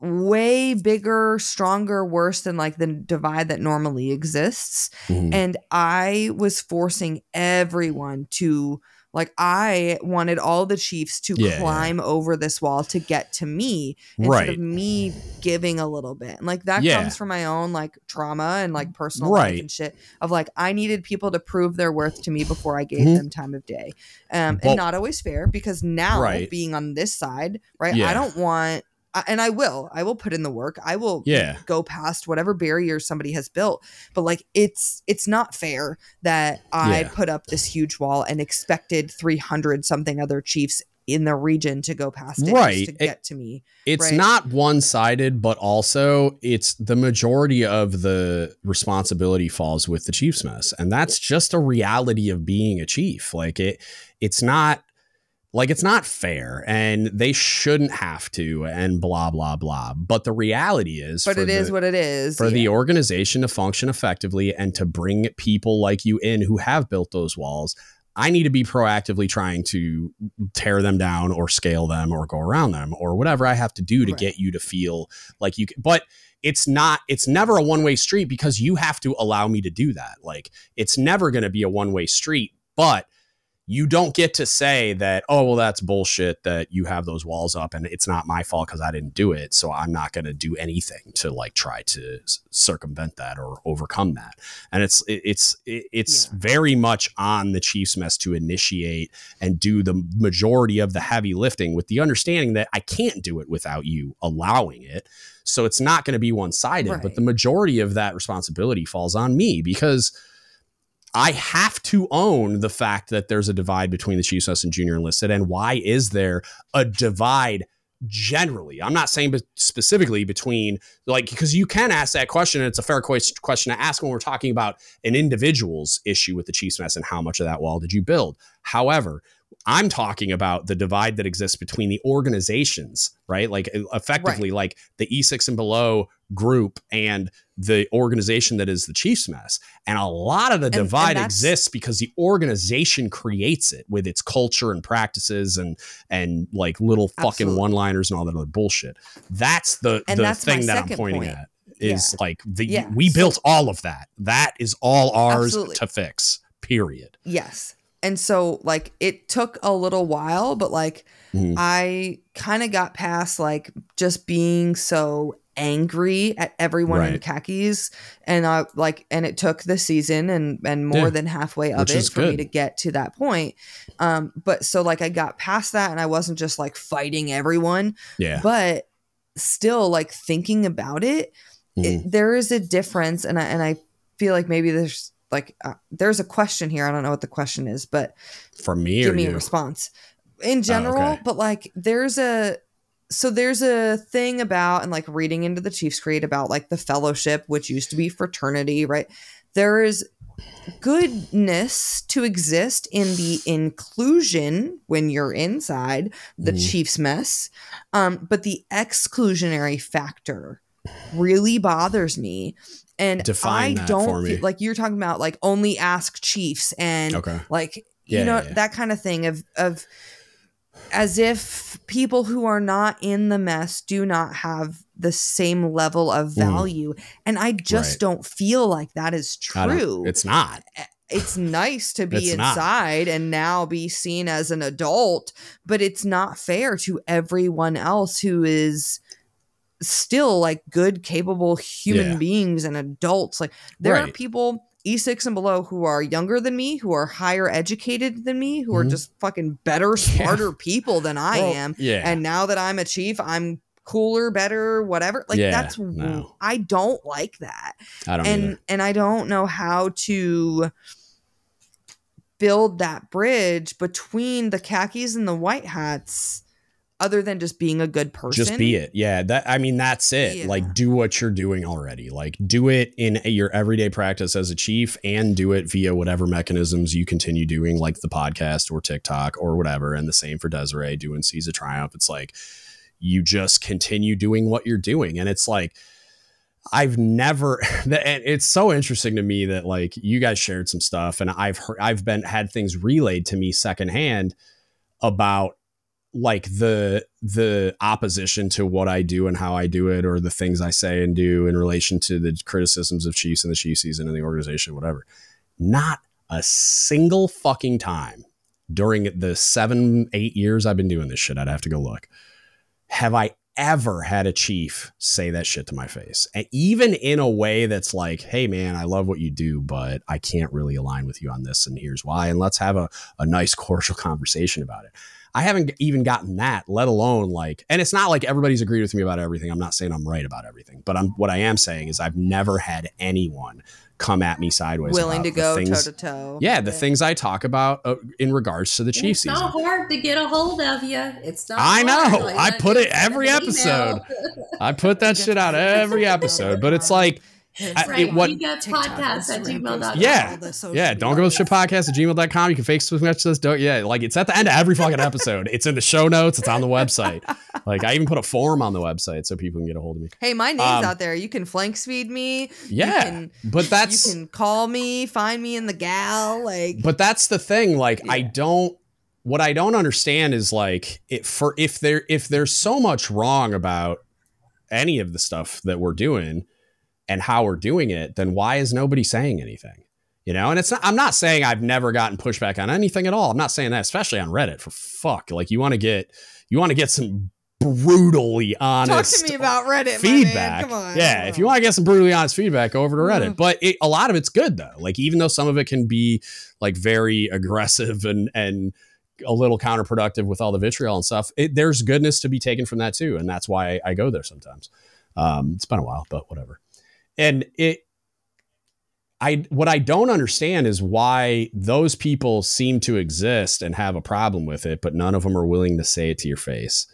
way bigger, stronger, worse than like the divide that normally exists. Mm. And I was forcing everyone to like I wanted all the chiefs to yeah, climb yeah. over this wall to get to me instead right. of me giving a little bit. And like that yeah. comes from my own like trauma and like personal right. life and shit of like I needed people to prove their worth to me before I gave mm-hmm. them time of day. Um well, and not always fair because now right. being on this side, right? I don't want and I will. I will put in the work. I will yeah. go past whatever barrier somebody has built. But like it's it's not fair that I yeah. put up this huge wall and expected 300 something other chiefs in the region to go past it right. to get it, to me. It's right? not one-sided, but also it's the majority of the responsibility falls with the chief's mess. And that's just a reality of being a chief. Like it it's not like it's not fair and they shouldn't have to and blah blah blah. But the reality is But it the, is what it is. For yeah. the organization to function effectively and to bring people like you in who have built those walls, I need to be proactively trying to tear them down or scale them or go around them or whatever I have to do to right. get you to feel like you can. But it's not it's never a one-way street because you have to allow me to do that. Like it's never going to be a one-way street, but you don't get to say that, oh, well, that's bullshit that you have those walls up and it's not my fault because I didn't do it. So I'm not going to do anything to like try to circumvent that or overcome that. And it's, it's, it's yeah. very much on the Chiefs mess to initiate and do the majority of the heavy lifting with the understanding that I can't do it without you allowing it. So it's not going to be one sided, right. but the majority of that responsibility falls on me because I have to own the fact that there's a divide between the Chiefs and Junior Enlisted. And why is there a divide generally? I'm not saying specifically between, like, because you can ask that question. And it's a fair question to ask when we're talking about an individual's issue with the Chiefs mess and how much of that wall did you build. However, I'm talking about the divide that exists between the organizations, right? Like effectively, right. like the E6 and below group and the organization that is the Chiefs mess. And a lot of the divide and exists because the organization creates it with its culture and practices and and like little fucking one-liners and all that other bullshit. That's the the that's thing that I'm pointing point. at is yeah. like the we built all of that. That is all ours absolutely. to fix. Period. Yes and so like it took a little while but like mm. i kind of got past like just being so angry at everyone right. in khakis and i like and it took the season and and more yeah. than halfway of Which it for good. me to get to that point um but so like i got past that and i wasn't just like fighting everyone yeah but still like thinking about it, mm. it mm-hmm. there is a difference and i and i feel like maybe there's like uh, there's a question here. I don't know what the question is, but for me, give me you? a response in general. Oh, okay. But like, there's a so there's a thing about and like reading into the Chiefs Creed about like the fellowship, which used to be fraternity, right? There is goodness to exist in the inclusion when you're inside the mm. Chiefs mess, um, but the exclusionary factor really bothers me and Define I don't feel, like you're talking about like only ask chiefs and okay. like yeah, you know yeah, yeah. that kind of thing of of as if people who are not in the mess do not have the same level of mm. value mm. and I just right. don't feel like that is true. It's not it's nice to be inside not. and now be seen as an adult, but it's not fair to everyone else who is still like good, capable human yeah. beings and adults. Like there right. are people E6 and below who are younger than me, who are higher educated than me, who mm-hmm. are just fucking better, <laughs> smarter yeah. people than I well, am. Yeah. And now that I'm a chief, I'm cooler, better, whatever. Like yeah, that's no. I don't like that. I don't and either. and I don't know how to build that bridge between the khakis and the white hats other than just being a good person. Just be it. Yeah. That I mean, that's it. Yeah. Like do what you're doing already. Like do it in your everyday practice as a chief and do it via whatever mechanisms you continue doing, like the podcast or TikTok or whatever. And the same for Dezarae doing Seeds of Triumph. It's like you just continue doing what you're doing. And it's like I've never <laughs> and it's so interesting to me that like you guys shared some stuff and I've heard I've been had things relayed to me secondhand about like the the opposition to what I do and how I do it or the things I say and do in relation to the criticisms of Chiefs and the Chiefs season and the organization, whatever. Not a single fucking time during the seven, eight years I've been doing this shit, I'd have to go look. Have I ever had a chief say that shit to my face. And even in a way that's like, hey man, I love what you do, but I can't really align with you on this. And here's why. And let's have a, a nice cordial conversation about it. I haven't even gotten that, let alone like, and it's not like everybody's agreed with me about everything. I'm not saying I'm right about everything, but I'm what I am saying is I've never had anyone come at me sideways. Willing to go toe to toe. Yeah, the things I talk about uh, in regards to the Chiefs. It's not hard to get a hold of you. It's not. I know. I put it every episode. I <laughs> put that shit out every <laughs> episode, but it's like right. It, what, podcast at gmail.com. Yeah. Yeah. Don't go to shit podcast at gmail.com. You can Facebook message us. Don't, yeah. Like it's at the end of every fucking episode. it's in the show notes. It's on the website. <laughs> like I even put a form on the website so people can get a hold of me. Hey, my name's um, out there. You can flank speed me. Yeah. Can, but that's. You can call me, find me in the gal. Like, but that's the thing. Like, yeah. I don't what I don't understand is like it for if there if there's so much wrong about any of the stuff that we're doing, and how we're doing it, then why is nobody saying anything? You know, and it's not, I'm not saying I've never gotten pushback on anything at all. I'm not saying that, especially on Reddit for fuck. Like you want to get, you want to get some brutally honest Talk to me about Reddit feedback. Come on. yeah, if you want to get some brutally honest feedback, go over to Reddit. But it, a lot of it's good though. Like even though some of it can be like very aggressive and and a little counterproductive with all the vitriol and stuff, it, there's goodness to be taken from that too, and that's why I, I go there sometimes. Um, it's been a while, but whatever and it I what I don't understand is why those people seem to exist and have a problem with it, but none of them are willing to say it to your face.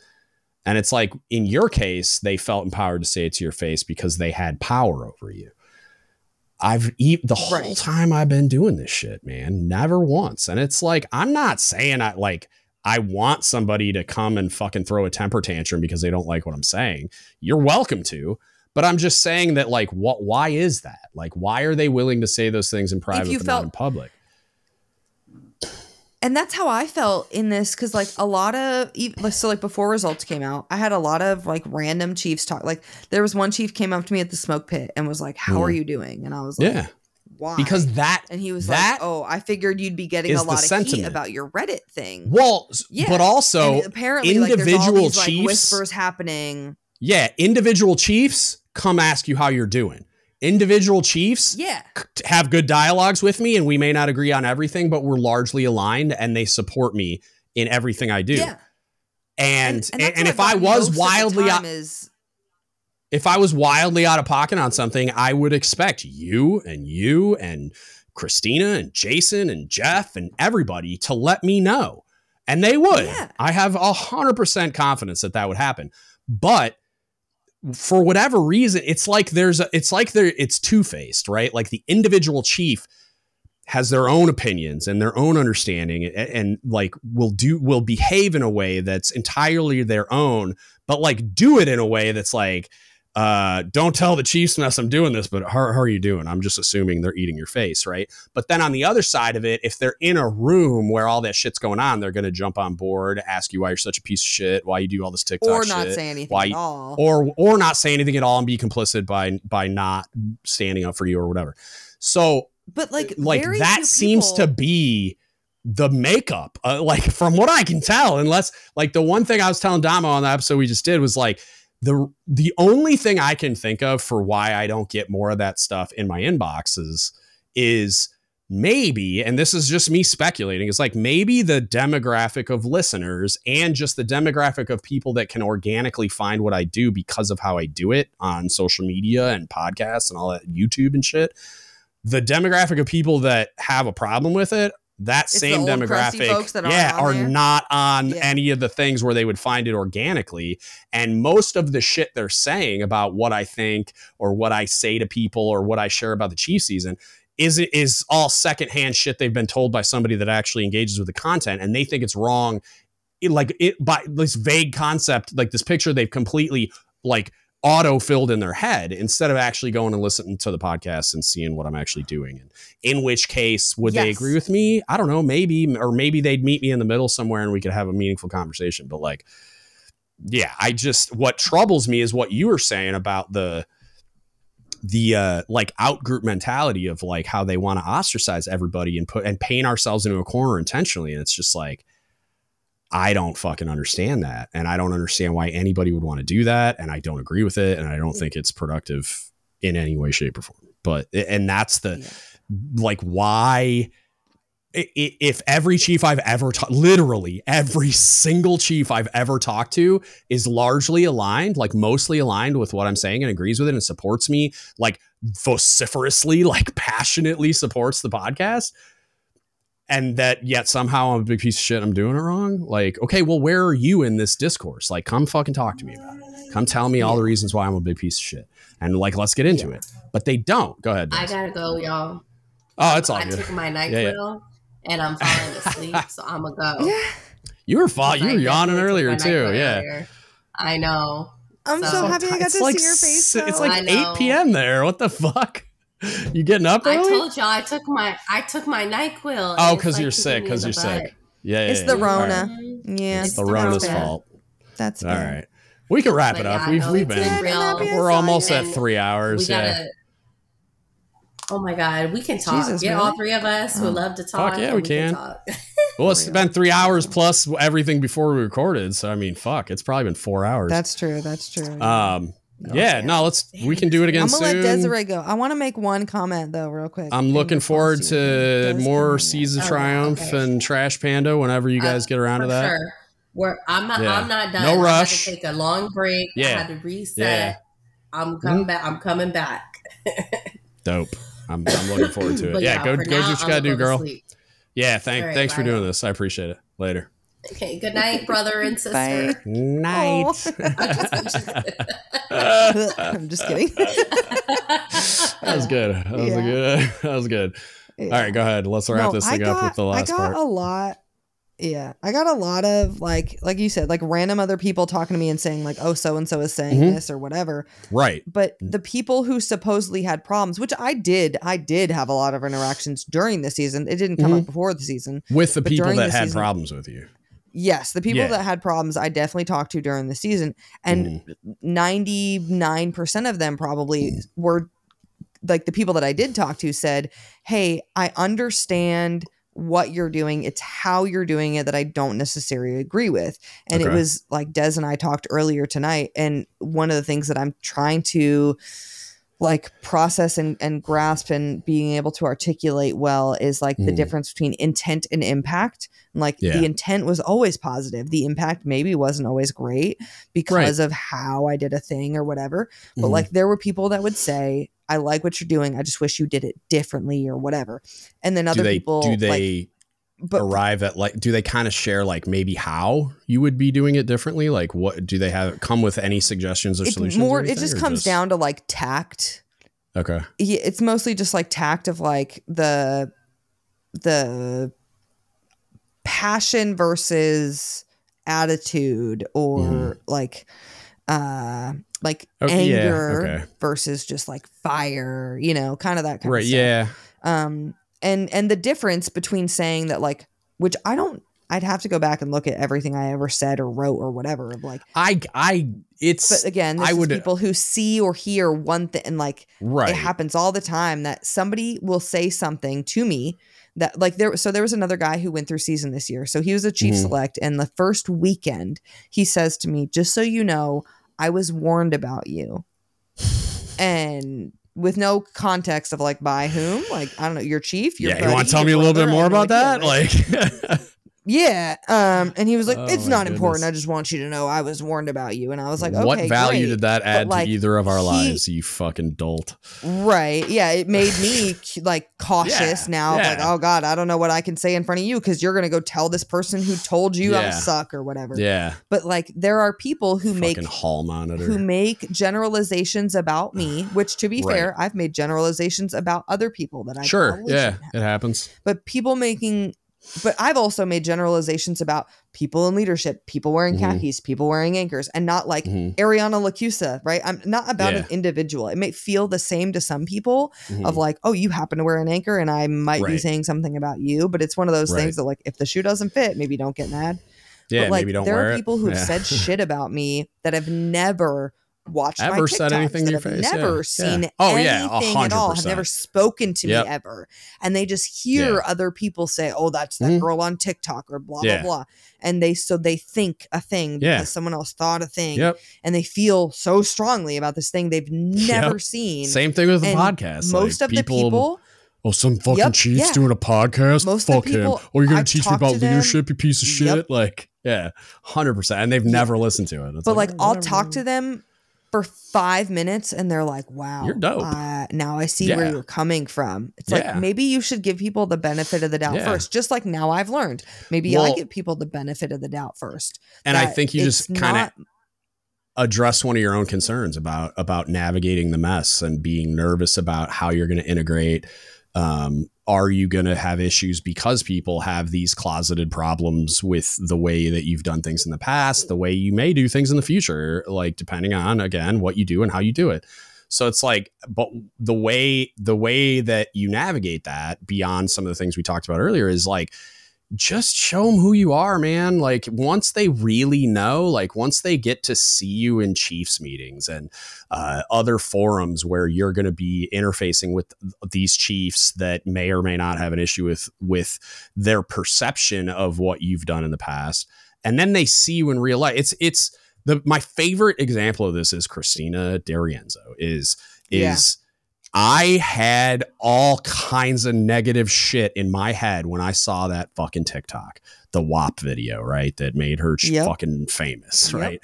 And it's like in your case, they felt empowered to say it to your face because they had power over you. I've the whole right. time I've been doing this shit, man, never once. And it's like I'm not saying I like I want somebody to come and fucking throw a temper tantrum because they don't like what I'm saying. You're welcome to. But I'm just saying that, like, what? Why is that? Like, why are they willing to say those things in private but felt, not in public? And that's how I felt in this because, like, a lot of so like before results came out, I had a lot of like random chiefs talk. Like, there was one chief came up to me at the smoke pit and was like, "How mm. are you doing?" And I was like, "Yeah." Why? Because that and he was that like, "Oh, I figured you'd be getting a lot of sentiment. heat about your Reddit thing." Well, yeah. but also and apparently individual like, these, chiefs like, whispers happening. Yeah, individual chiefs come ask you how you're doing. Individual chiefs yeah. have good dialogues with me, and we may not agree on everything, but we're largely aligned and they support me in everything I do. Yeah. And and, and, and if I was wildly out, is- if I was wildly out of pocket on something, I would expect you and you and Christina and Jason and Jeff and everybody to let me know. And they would. Yeah. I have a hundred percent confidence that that would happen. But for whatever reason, it's like there's a, it's like there it's two faced, right? Like the individual chief has their own opinions and their own understanding and, and, like will do will behave in a way that's entirely their own but like do it in a way that's like uh, don't tell the Chiefs unless I'm doing this, but how, how, are you doing? I'm just assuming they're eating your face, right? But then on the other side of it, if they're in a room where all that shit's going on, they're going to jump on board, ask you why you're such a piece of shit, why you do all this TikTok or not shit, say anything why, at all, or or not say anything at all and be complicit by by not standing up for you or whatever. So, but like like that seems people- to be the makeup uh, like from what i can tell unless like the one thing i was telling damo on the episode we just did was like the the only thing I can think of for why I don't get more of that stuff in my inboxes is maybe, and this is just me speculating, is like maybe the demographic of listeners and just the demographic of people that can organically find what I do because of how I do it on social media and podcasts and all that YouTube and shit. The demographic of people that have a problem with it that it's same demographic that yeah are not on yeah. any of the things where they would find it organically. And most of the shit they're saying about what i think or what i say to people or what i share about the chief season is it is all secondhand shit they've been told by somebody that actually engages with the content. And they think it's wrong. It, like it by this vague concept like this picture they've completely like auto filled in their head instead of actually going and listening to the podcast and seeing what I'm actually doing. And in which case, would yes. they agree with me? I don't know, maybe, or maybe they'd meet me in the middle somewhere and we could have a meaningful conversation. But like, yeah, I just what troubles me is what you were saying about the the uh like out group mentality of like how they want to ostracize everybody and put and paint ourselves into a corner intentionally. And it's just like I don't fucking understand that. And I don't understand why anybody would want to do that. And I don't agree with it. And I don't mm. think it's productive in any way, shape, or form. But, and that's the, yeah. like, why, if every chief I've ever talked, literally every single chief I've ever talked to is largely aligned, like mostly aligned with what I'm saying and agrees with it and supports me, like vociferously, like passionately supports the podcast, and that yet somehow I'm a big piece of shit. I'm doing it wrong. Like, okay, well, where are you in this discourse? Like, come fucking talk to me about it. Come tell me all the reasons why I'm a big piece of shit. And like, let's get into yeah. it. But they don't. Go ahead. I gotta go, y'all. Oh, it's all I good. took my night yeah, yeah. and I'm falling asleep, so I'm gonna go. <laughs> Yeah. You were fall- You were yawning earlier too. Yeah. Earlier. I know. I'm so, so happy I got to like, see your face. Though. It's like 8 p.m. there. What the fuck? You getting up early? I told y'all I took my I took my Nyquil. Oh, because like you're sick. Because you're butt. sick. Yeah, yeah it's yeah, the Rona. Right. Yeah, it's, it's the Rona's fault. That's all bad. right. We can wrap but it up. Yeah, we've we've been we're almost at three hours. Gotta, yeah. Oh my god, we can talk. Jesus, Get really? all three of us who oh. love to talk. Fuck yeah, we, we can. can <laughs> well, it's been three hours plus everything before we recorded. So I mean, fuck, it's probably been four hours. That's true. That's true. Um, yeah, no, let's we can do it again soon. I'm gonna soon. let Dezarae go. I want to make one comment though, real quick. I'm looking forward to more Seeds of Triumph okay. and Trash Panda whenever you uh, guys uh, get around to that. Sure. Where I'm not, yeah. I'm not done. No rush. take a long break. Yeah. I had to reset. Yeah. I'm coming mm-hmm. back. I'm coming back. <laughs> Dope. I'm, I'm looking forward to it. yeah, yeah, go go now, do what you gotta do, girl. Yeah, thank right, thanks bye. for doing this. I appreciate it. Later. Okay, good night, brother and <laughs> sister. Bye. Night. <laughs> <laughs> I'm just kidding. that was good. That was yeah. good. That was good. Yeah. All right, go ahead. Let's wrap no, this thing got, up with the last part. I got part. a lot. Yeah, I got a lot of like, like you said, like random other people talking to me and saying like, "Oh, so and so is saying mm-hmm. this or whatever." Right. But the people who supposedly had problems, which I did, I did have a lot of interactions during the season. It didn't come mm-hmm. up before the season with the people that had season, problems with you. Yes, the people yeah. that had problems I definitely talked to during the season, and ninety nine percent of them probably mm. were like the people that I did talk to said, "Hey, I understand." what you're doing it's how you're doing it that i don't necessarily agree with and okay. it was like des and i talked earlier tonight and one of the things that i'm trying to like process and, and grasp and being able to articulate well is like mm. the difference between intent and impact. And like yeah. the intent was always positive. The impact maybe wasn't always great because right. of how I did a thing or whatever. But mm. like there were people that would say, I like what you're doing. I just wish you did it differently or whatever. And then other do they, people do they like, but arrive at like do they kind of share like maybe how you would be doing it differently like what do they have come with any suggestions or solutions more or it just comes just? down to like tact okay it's mostly just like tact of like the the passion versus attitude or mm. like uh like okay, anger yeah, okay. versus just like fire you know kind of that kind right, of stuff. yeah um and and the difference between saying that like which I don't I'd have to go back and look at everything I ever said or wrote or whatever of like I I it's but again I would people who see or hear one thing and like right. it happens all the time that somebody will say something to me that like there so there was another guy who went through season this year so he was a chief mm-hmm. select and the first weekend he says to me just so you know I was warned about you and with no context of like by whom, like I don't know, your chief. Your yeah, buddy, you want to tell me a little bit more about that? Like, <laughs> yeah. Um, and he was like, oh "It's not goodness. important. I just want you to know I was warned about you." And I was like, "Okay, what value great. did that add like, to either of our he, lives? You fucking dolt." Right. Yeah. It made me <laughs> like cautious yeah, now. Yeah. Like, oh god, I don't know what I can say in front of you because you're gonna go tell this person who told you yeah. I'm a suck or whatever. Yeah. But like, there are people who fucking make hall monitor who make generalizations about me. <sighs> Which, to be right. fair, I've made generalizations about other people that I sure. Yeah, it happens. But people making but I've also made generalizations about people in leadership, people wearing mm-hmm. khakis, people wearing anchors, and not like mm-hmm. Arianna LaChiusa, right? I'm not about yeah. an individual. It may feel the same to some people mm-hmm. of like, oh, you happen to wear an anchor and I might right. be saying something about you, but it's one of those right. things that like if the shoe doesn't fit, maybe don't get mad. Yeah, but like there are people who've yeah. said <laughs> shit about me that have never watched ever my TikToks, said anything in your face. Never yeah. seen yeah. oh, anything yeah, at all. Have never spoken to yep. me ever. And they just hear other people say, "Oh, that's that mm-hmm. girl on TikTok," or blah blah blah. And they so they think a thing because someone else thought a thing, yep. and they feel so strongly about this thing they've <laughs> never yep. seen. Same thing with the podcast. Most like, of people, the people. Oh, some fucking yep, chief's doing a podcast. Most Fuck him. Or oh, you're gonna I've teach me about leadership, you piece of shit. Like, yeah, hundred percent. And they've never listened to it. It's but like, like oh, I'll talk to them for five minutes and they're like, wow, you're dope. Uh, now I see yeah. where you're coming from. It's yeah. like maybe you should give people the benefit of the doubt yeah. first, just like now I've learned. Maybe well, I give people the benefit of the doubt first. And I think you just kind of address one of your own concerns about about navigating the mess and being nervous about how you're going to integrate um, are you going to have issues because people have these closeted problems with the way that you've done things in the past, the way you may do things in the future, like depending on again what you do and how you do it. So it's like, but the way the way that you navigate that beyond some of the things we talked about earlier is like just show them who you are, man. Like once they really know, like once they get to see you in Chiefs meetings and uh, other forums where you're going to be interfacing with these Chiefs that may or may not have an issue with with their perception of what you've done in the past, and then they see you in real life. It's it's the my favorite example of this is Christina D'Arienzo is is. Yeah I had all kinds of negative shit in my head when I saw that fucking TikTok, the WAP video, right? That made her yep. fucking famous, yep. right?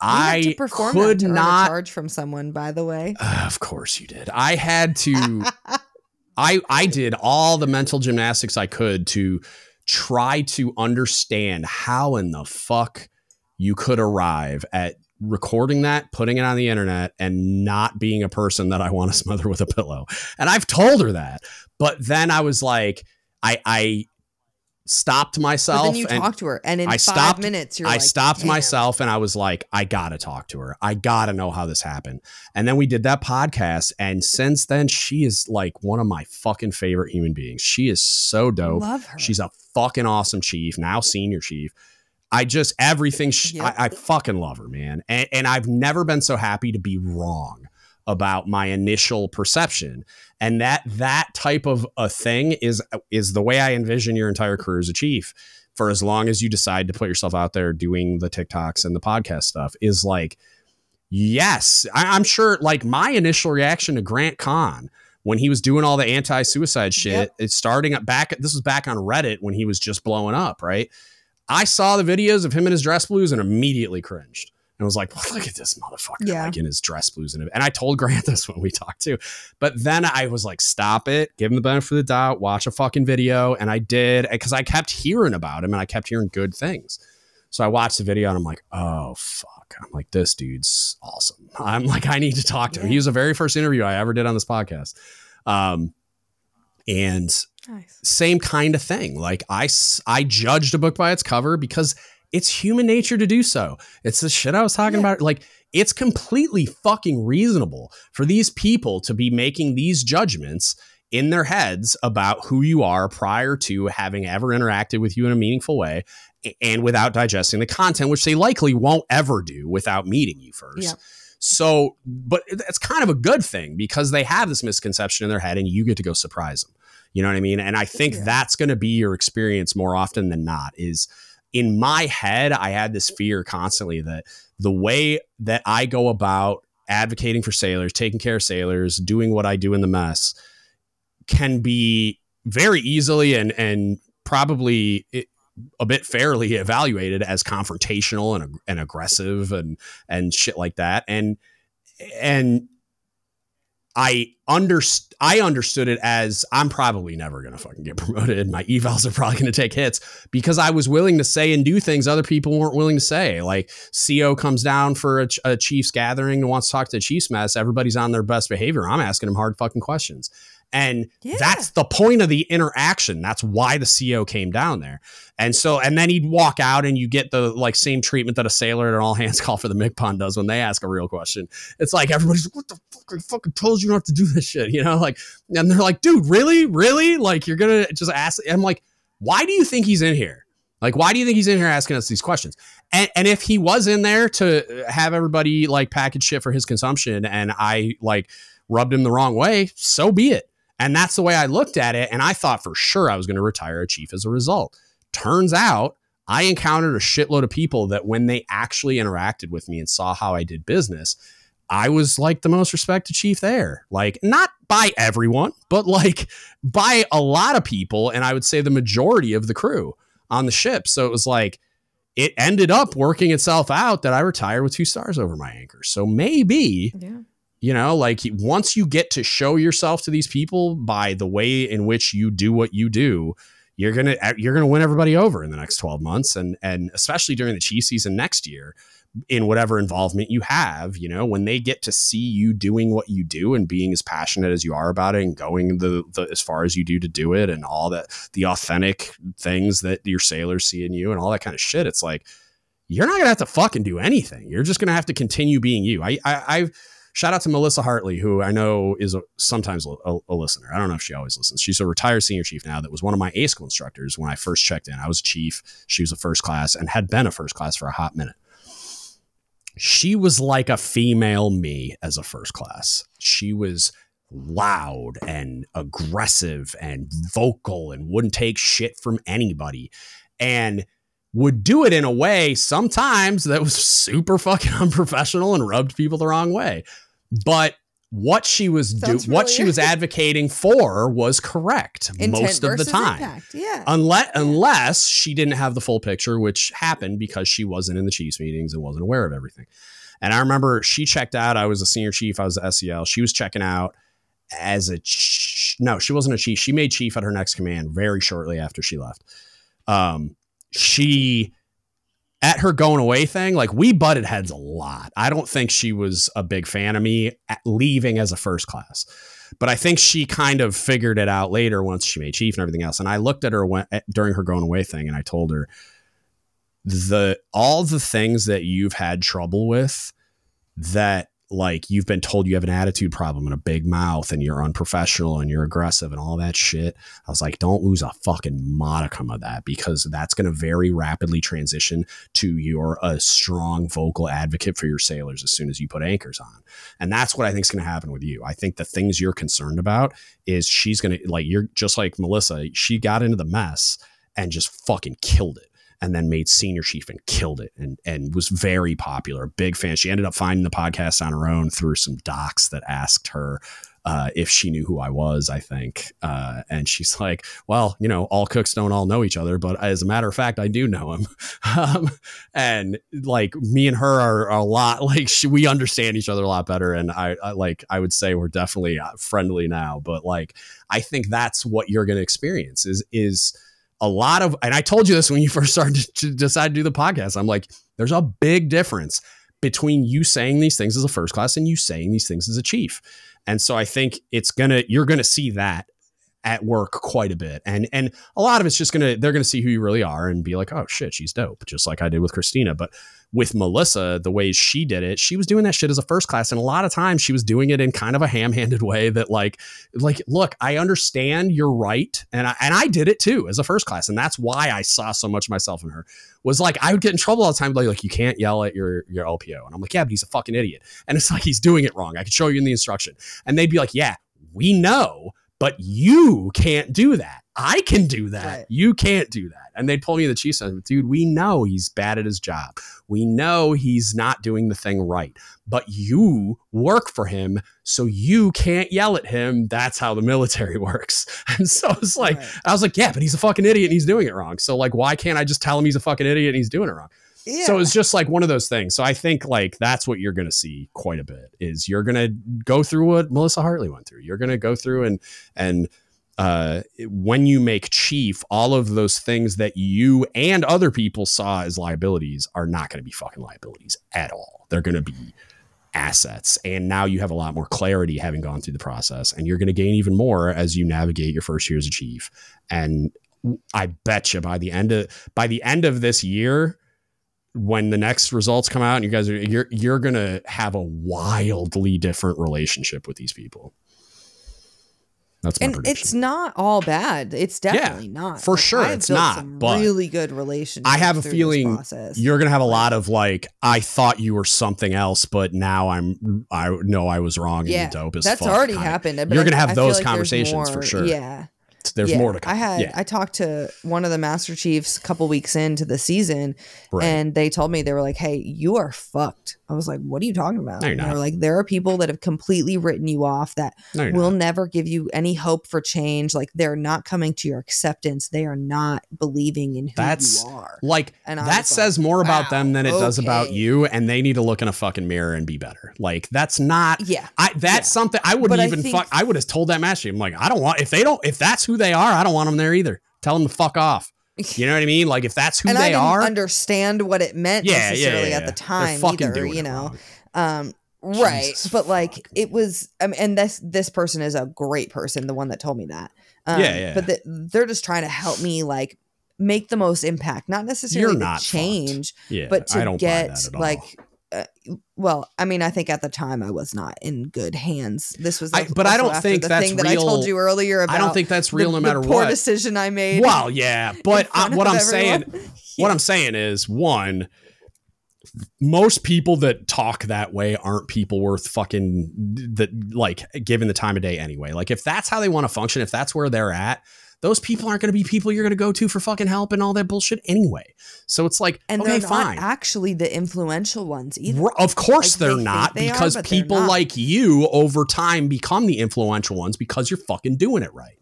I could not charge from someone, by the way. Uh, of course you did. I had to. I I did all the mental gymnastics I could to try to understand how in the fuck you could arrive at recording that, putting it on the internet, and not being a person that I want to <laughs> smother with a pillow. And I've told her that. But then I was like, I I stopped myself. But then you talked to her, and in I five stopped, minutes, you're I like, stopped Damn. myself, and I was like, I gotta talk to her. I gotta know how this happened. And then we did that podcast, and since then, she is like one of my fucking favorite human beings. She is so dope. Love her. She's a fucking awesome chief, now senior chief. I just everything. Sh- yep. I, I, fucking love her, man, and, and I've never been so happy to be wrong about my initial perception, and that that type of a thing is is the way I envision your entire career as a chief. For as long as you decide to put yourself out there doing the TikToks and the podcast stuff, is like, yes, I, am sure. Like my initial reaction to Grant Kahn when he was doing all the anti-suicide shit, yep. it's starting up back. This was back on Reddit when he was just blowing up, right? I saw the videos of him in his dress blues and immediately cringed and was like, look at this motherfucker yeah. like in his dress blues. And, and I told Grant <laughs> this when we talked too. But then I was like, stop it, give him the benefit of the doubt, watch a fucking video. And I did because I kept hearing about him and I kept hearing good things. So I watched the video and I'm like, oh, fuck. I'm like, this dude's awesome. I'm like, I need to talk to him. He was the very first interview I ever did on this podcast. Um, and Nice. Same kind of thing. Like I, I judged a book by its cover because it's human nature to do so. It's the shit I was talking yeah. about. Like it's completely fucking reasonable for these people to be making these judgments in their heads about who you are prior to having ever interacted with you in a meaningful way and without digesting the content, which they likely won't ever do without meeting you first. Yeah. So, but it's kind of a good thing because they have this misconception in their head and you get to go surprise them. You know what I mean? And I think yeah. that's going to be your experience more often than not is in my head, I had this fear constantly that the way that I go about advocating for sailors, taking care of sailors, doing what I do in the mess can be very easily and, and probably a bit fairly evaluated as confrontational and, and aggressive and and shit like that and and I underst- I understood it as I'm probably never gonna fucking get <laughs> promoted. My evals are probably gonna take hits because I was willing to say and do things other people weren't willing to say. Like CO comes down for a, a Chiefs gathering and wants to talk to the Chiefs mess. Everybody's on their best behavior. I'm asking them hard fucking questions. And yeah. that's the point of the interaction. That's why the CO came down there. And so, and then he'd walk out and you get the like same treatment that a sailor at an all hands <laughs> call for the MCPON does when they ask a real question. It's like everybody's like, what the fuck? I fucking told you not to do this shit, <laughs> you know? Like, and they're like, dude, really? Really? Like, you're going to just ask. I'm like, why do you think he's in here? Like, why do you think he's in here asking us these questions? And, and if he was in there to have everybody like package shit for his consumption and I like rubbed him the wrong way, so be it and that's the way I looked at it. And I thought for sure I was going to retire a chief as a result. Turns out I encountered a shitload of people that when they actually interacted with me and saw how I did business, I was like the most respected chief there. Like, not by everyone, but like by a lot of people. And I would say the majority of the crew on the ship. So it was like, it ended up working itself out that I retired with two stars over my anchor. So maybe yeah. You know, like once you get to show yourself to these people by the way in which you do what you do, you're gonna uh, you're gonna win everybody over in the next 12 months, and and especially during the Chiefs season next year, in whatever involvement you have. You know, when they get to see you doing what you do and being as passionate as you are about it, and going the, the as far as you do to do it, and all that the authentic things that your sailors see in you, and all that kind of shit. It's like you're not gonna have to fucking do anything. You're just gonna have to continue being you. I, I I've Shout out to Melissa Hartley, who I know is a, sometimes a, a, listener. I don't know if she always listens. She's a retired senior chief now that was one of my A school instructors when I first checked in. I was a chief. She was a first class and had been a first class for a hot minute. She was like a female me as a first class. She was loud and aggressive and vocal and wouldn't take shit from anybody. And would do it in a way sometimes that was super fucking <laughs> unprofessional and rubbed people the wrong way. But what she was do what she was <laughs> advocating for was correct Intent most of the time. Impact. Yeah. Unless yeah. unless she didn't have the full picture, which happened because she wasn't in the Chiefs meetings and wasn't aware of everything. And I remember she checked out. I was a senior chief. I was the SEL. She was checking out as a ch- no, she wasn't a chief. She made chief at her next command very shortly after she left. Um, she at her going away thing, like we butted heads a lot. I don't think she was a big fan of me leaving as a first class, but I think she kind of figured it out later once she made chief and everything else. And I looked at her when, during her going away thing, and I told her the all the things that you've had trouble with that like you've been told you have an attitude problem and a big mouth and you're unprofessional and you're aggressive and all that shit. I was like, don't lose a fucking modicum of that because that's going to very rapidly transition to you're a strong vocal advocate for your sailors as soon as you put anchors on. And that's what I think is going to happen with you. I think the things you're concerned about is she's going to, like, you're just like Melissa, she got into the mess and just fucking killed it and then made senior chief and killed it and and was very popular. Big fan. She ended up finding the podcast on her own through some docs that asked her uh, if she knew who I was, I think. Uh, and she's <laughs> like, well, you know, all cooks don't all know each other, but as a matter of fact, I do know him. <laughs> um, and like me and her are, are a lot <laughs> like she, we understand each other a lot better. And I, I like, I would say we're definitely uh, friendly now, but like, I think that's what you're going to experience is, is, a lot of, and I told you this when you <laughs> first started to decide to do the podcast. I'm like, there's a big difference between you saying these things as a first class and you saying these things as a chief. And so I think it's gonna, you're gonna see that at work quite a bit. And and a lot of it's just gonna they're gonna see who you really are and be like, oh shit, she's dope, just like I did with Christina. But with Melissa, the way she did it, she was doing that shit as a first class. And a lot of times she was doing it in kind of a ham-handed way that like, like, look, I understand you're right. And I and I did it too as a first class. And that's why I saw so much myself in her. Was like I would get in trouble all the time, like, like you can't yell at your your LPO. And I'm like, yeah, but he's a fucking idiot. And it's like he's doing it wrong. I could show you in the instruction. And they'd be like, yeah, we know but you can't do that. I can do that. Right. You can't do that. And they pull me to the Chiefs. I dude, we know he's bad at his job. We know he's not doing the thing right. But you work for him, so you can't yell at him. That's how the military <laughs> works. And so it's like, right. I was like, yeah, but he's a fucking idiot and he's doing it wrong. So like, why can't I just tell him he's a fucking idiot and he's doing it wrong? Yeah. So it's just like one of those things. So I think like that's what you're going to see quite a bit is you're going to go through what Melissa Hartley went through. You're going to go through and and uh, when you make chief, all of those things that you and other people saw as liabilities are not going to be fucking liabilities at all. They're going to be assets. And now you have a lot more clarity having gone through the process, and you're going to gain even more as you navigate your first year as a chief. And I bet you by the end of by the end of this year, when the next results come out, and you guys are you're you're going to have a wildly different relationship with these people. That's and it's not all bad. It's definitely yeah, not for like, sure. I've it's not. but really good relationship. I have a feeling you're gonna have a lot of like, I thought you were something else, but now I'm. I know I was wrong. Yeah, and dope as that's fuck. already happened. You're gonna have I those like conversations more, for sure. Yeah, there's yeah, more to come. I had yeah. I talked to one of the Master Chiefs a couple weeks into the season, right. and they told me they were like, "Hey, you are fucked." I was like, "What are you talking about?" No, they were like, "There are people that have completely written you off that no, will not. never give you any hope for change. Like they're not coming to your acceptance. They are not believing in who That's, you are." Like and that says like, more wow, about them than it okay. does about you, and they need to look in a fucking mirror and be better. Like that's not. Yeah, I, that's yeah. something I wouldn't but even I think, fuck. I would have told that Master. I'm like, I don't want if they don't if that's who they are, I don't want them there either. Tell them to fuck off. <laughs> You know what I mean? Like if that's who and they I didn't are, understand what it meant yeah, necessarily yeah, yeah, at the time either. You know, um, right? Jesus but like fuck. it was, I mean, and this this person is a great person, the one that told me that. Um, yeah, yeah. But the, they're just trying to help me like make the most impact, not necessarily not change, yeah, but to get like uh, well, I mean, I think at the time I was not in good hands. This was, I, but I don't think that's thing real. that I told you earlier. About I don't think that's real, the, no matter the poor what decision I made. Well, yeah, <laughs> but I, what I'm everyone. saying, <laughs> yeah. what I'm saying is one. Most people that talk that way aren't people worth fucking that like given the time of day anyway. Like if that's how they want to function, if that's where they're at, those people aren't going to be people you're going to go to for fucking help and all that bullshit anyway. So it's like, and okay, they're fine. actually the influential ones either. Of course like they're they not they because are, people like you over time become the influential ones because you're fucking doing it right.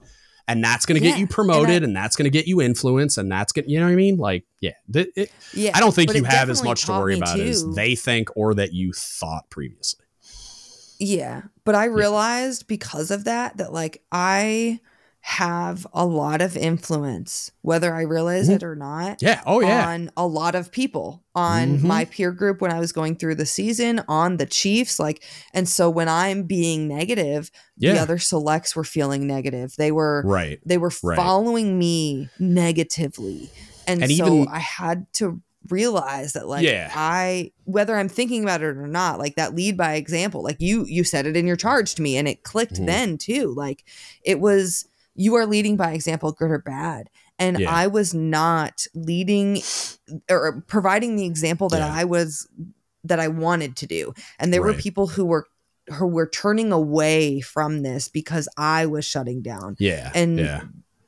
And that's going to yeah, get you promoted, and, I, and that's going to get you influence, and that's going, you know what I mean? Like, yeah, th- it, yeah. I don't think you have as much to worry about too. as they think or that you thought previously. Yeah, but I realized yeah. because of that that like I have a lot of influence, whether I realize mm-hmm. it or not. Yeah. Oh, yeah. On a lot of people, on mm-hmm. my peer group when I was going through the season, on the Chiefs. Like, and so when I'm being negative, yeah. the other selects were feeling negative. They were, right. They were right. following me negatively. And, and so even, I had to realize that like yeah. I whether I'm thinking about it or not, like that lead by example, like you you said it in your charge to me and it clicked mm-hmm. then too. Like it was you are leading by example, good or bad. And yeah. I was not leading or providing the example that yeah. I was that I wanted to do. And there right. were people who were who were turning away from this because I was shutting down. Yeah. And yeah.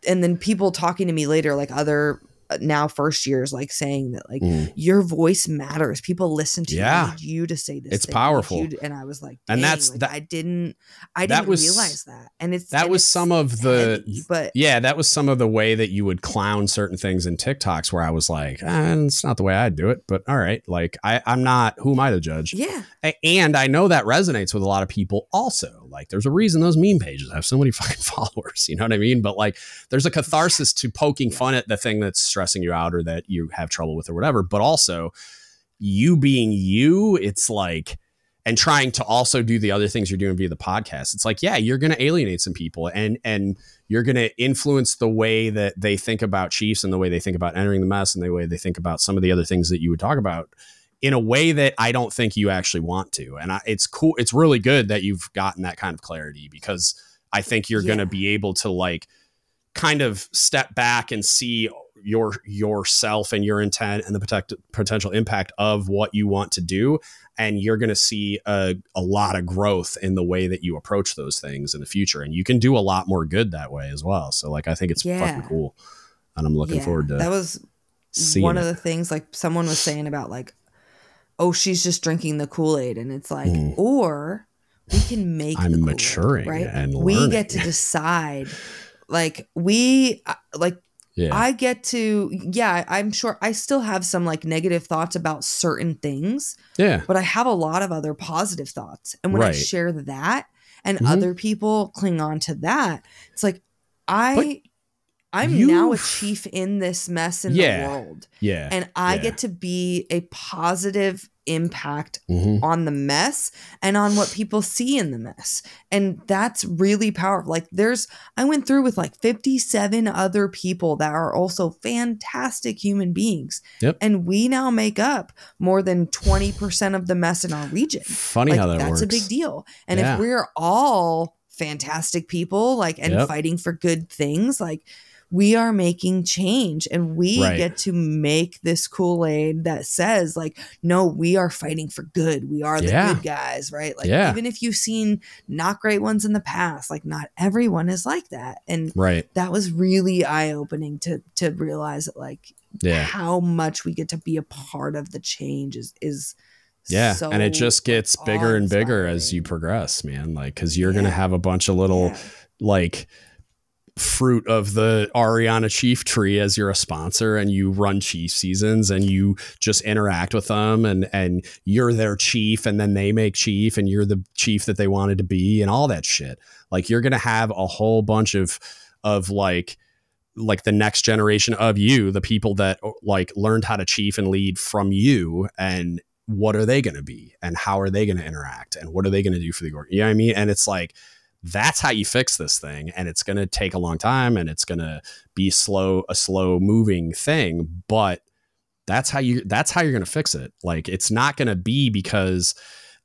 and then people talking to me later, like other now first years like saying that like mm. your voice matters. People listen to yeah. you you to say this it's powerful. and i was like and that's like, that i didn't i didn't was, realize that. And it's that and was it's some of the heavy, but yeah that was some of the way that you would clown certain things in tiktoks where i was like eh, it's not the way i'd do it but all right. Like i i'm not who am i to judge? Yeah. And i know that resonates with a lot of people also like there's a reason those meme pages have so many <laughs> fucking followers you know what i mean but like there's a catharsis to poking fun at the thing that's stressing you out or that you have trouble with or whatever. But also, you being you, it's like, and trying to also do the other things you're doing via the podcast. It's like, yeah, you're going to alienate some people and and you're going to influence the way that they think about Chiefs and the way they think about entering the mess and the way they think about some of the other things that you would talk about in a way that I don't think you actually want to. And I, it's cool. It's really good that you've gotten that kind of clarity because I think you're yeah. going to be able to like kind of step back and see your yourself and your intent and the protect, potential impact of what you want to do and you're going to see a, a lot of growth in the way that you approach those things in the future and you can do a lot more good that way as well so like i think it's yeah. fucking cool and i'm looking yeah, forward to that was one of the things like someone was saying about like oh she's just drinking the kool-aid and it's like mm. or we can make i'm maturing right and we learning. get to <laughs> decide like we uh, like yeah. I get to, yeah, I'm sure I still have some like negative thoughts about certain things. Yeah. But I have a lot of other positive thoughts. And when right. I share that and mm-hmm. other people cling on to that, it's like, I. But I'm You've, now a chief in this mess in yeah, the world. Yeah. And I yeah. get to be a positive impact mm-hmm. on the mess and on what people see in the mess. And that's really powerful. Like there's I went through with like 57 other people that are also fantastic human beings. Yep. And we now make up more than 20% of the mess in our region. Funny like, how that that's works. a big deal. And yeah. if we're all fantastic people like and yep. fighting for good things like we are making change and we right. get to make this kool-aid that says like no we are fighting for good we are the yeah. good guys right like yeah. even if you've seen not great ones in the past like not everyone is like that and right that was really eye-opening to to realize that like yeah. how much we get to be a part of the change is is yeah so and it just gets bigger and bigger as you progress man like because you're yeah. gonna have a bunch of little yeah. like fruit of the Arianna Chief tree as you're a sponsor and you run chief seasons and you just interact with them and and you're their chief and then they make chief and you're the chief that they wanted to be and all that shit. Like you're going to have a whole bunch of of like like the next generation of you, the people that uh, like learned how to chief and lead from you and what are they going to be and how are they going to interact and what are they going to do for the org? You know what I mean? And it's like that's how you fix this thing and it's going to take a long time and it's going to be slow a slow moving thing but that's how you that's how you're going to fix it like it's not going to be because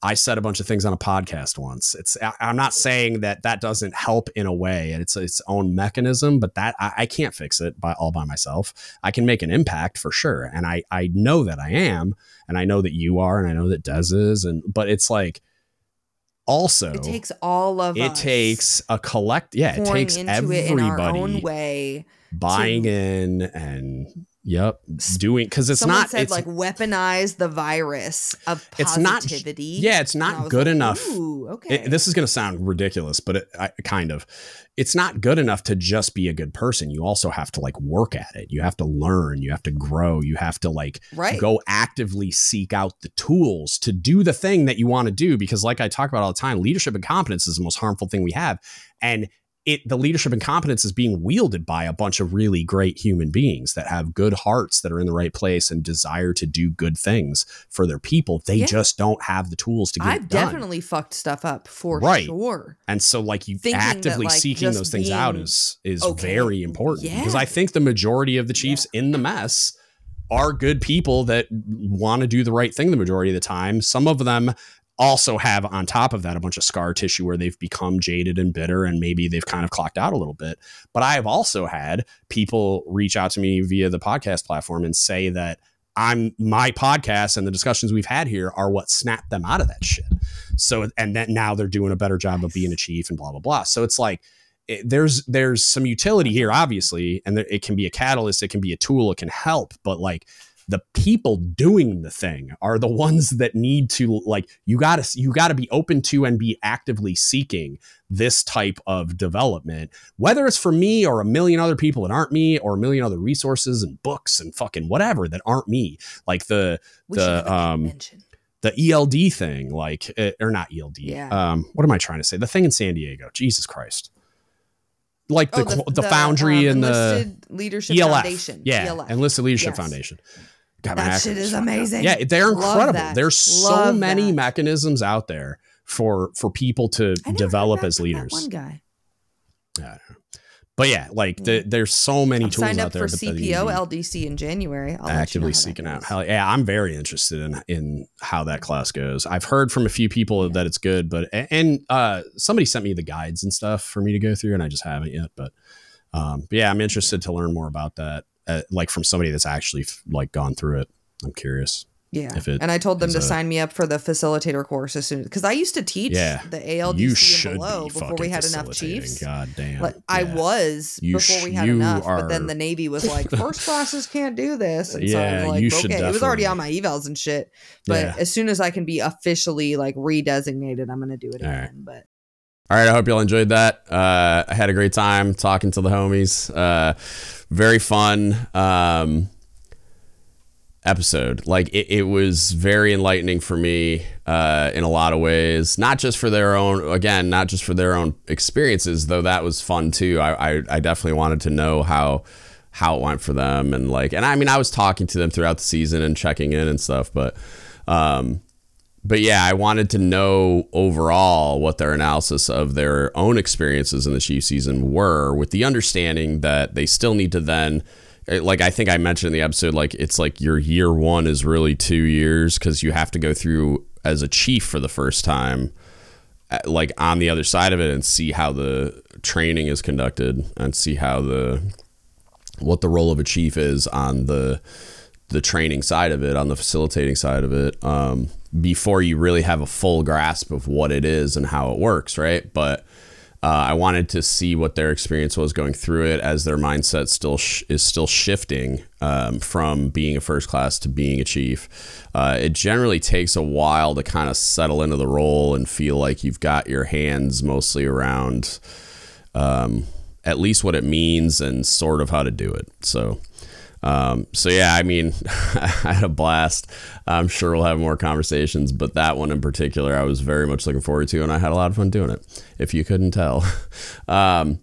I said a bunch of things on a podcast once. It's I'm not saying that that doesn't help in a way, and it's its own mechanism, but that I, I, can't fix it by all by myself. I can make an impact for sure, and I I know that I am, and I know that you are, and I know that Des is, and but it's like also it takes all of it takes a collect yeah it takes everybody it way buying to, in and Yep, doing because it's Someone not. Said it's like weaponize the virus of positivity. It's not. Yeah, it's not good like, enough. okay, it, this is going to sound ridiculous, but it, I, kind of. It's not good enough to just be a good person. You also have to like work at it. You have to learn. You have to grow. You have to like right. go actively seek out the tools to do the thing that you want to do. Because like I talk about all the time, leadership and competence is the most harmful thing we have, and it the leadership and competence is being wielded by a bunch of really great human beings that have good hearts that are in the right place and desire to do good things for their people. They yeah. just don't have the tools to get I've definitely fucked stuff up for right. sure. And so like you Thinking actively that, like, seeking those things out is is okay. very important yeah. because I think the majority of the Chiefs yeah. in the mess are good people that want to do the right thing the majority of the time. Some of them also have on top of that a bunch of scar tissue where they've become jaded and bitter and maybe they've kind of clocked out a little bit. But I have also had people reach out to me via the podcast platform and say that I'm my podcast and the discussions we've had here are what snapped them out of that shit. So and that now they're doing a better job of being a chief and blah blah blah. So it's like it, there's there's some utility here obviously and there, it can be a catalyst, it can be a tool, it can help, but like the people doing the thing are the ones that need to like you got to you got to be open to and be actively seeking this type of development whether it's for me or a million other people that aren't me or a million other resources and books and fucking whatever that aren't me like the we the um the ELD thing like eh, or not ELD yeah. um what am I trying to say the thing in San Diego Jesus Christ like the, oh, the, the, the, foundry um, and the leadership ELF. foundation yeah ELF. enlisted leadership yes. foundation That shit is amazing. Yeah, they're incredible. There's Love so many that. mechanisms out there for for people to develop as leaders. one guy. Yeah. But yeah, like the, there's so many I'm tools signed out up there. For CPO LDC in January. I'll actively you know seeking out. Hell, yeah, I'm very interested in in how that class goes. I've heard from a few people yeah. that it's good, but and uh, somebody sent me the guides and stuff for me to go through, and I just haven't yet. But, um, but yeah, I'm interested to learn more about that uh, like from somebody that's actually like gone through it. I'm curious. Yeah. It and I told them to a, sign me up for the facilitator course as soon because I used to teach yeah, the ALDC and below be before we had enough chiefs. God damn. Like, yeah. I was you before we had enough, are, but then the Navy was like, <laughs> first classes can't do this. And yeah, so I was like, okay, it was already on my evals and shit. But yeah. as soon as I can be officially like redesignated, I'm gonna do it again. Right. But all right, I hope y'all enjoyed that. Uh, I had a great time talking to the homies. Uh, very fun. Um, episode. Like it, it was very enlightening for me uh, in a lot of ways. Not just for their own, again, not just for their own experiences, though that was fun too. I, I, I definitely wanted to know how how it went for them and like, and I mean, I was talking to them throughout the season and checking in and stuff, but. Um, but yeah, I wanted to know overall what their analysis of their own experiences in the Chief season were, with the understanding that they still need to then like I think I mentioned in the episode, like it's like your year one is really two years because you have to go through as a chief for the first time, like on the other side of it, and see how the training is conducted and see how the what the role of a chief is on the the training side of it, on the facilitating side of it, um, before you really have a full grasp of what it is and how it works, right? But uh, I wanted to see what their experience was going through it as their mindset still sh- is still shifting um, from being a first class to being a chief. Uh, it generally takes a while to kind of settle into the role and feel like you've got your hands mostly around um, at least what it means and sort of how to do it. So um, so yeah, I mean, <laughs> I had a blast. I'm sure we'll have more conversations, but that one in particular, I was very much looking forward to, and I had a lot of fun doing it. If you couldn't tell. <laughs> Um,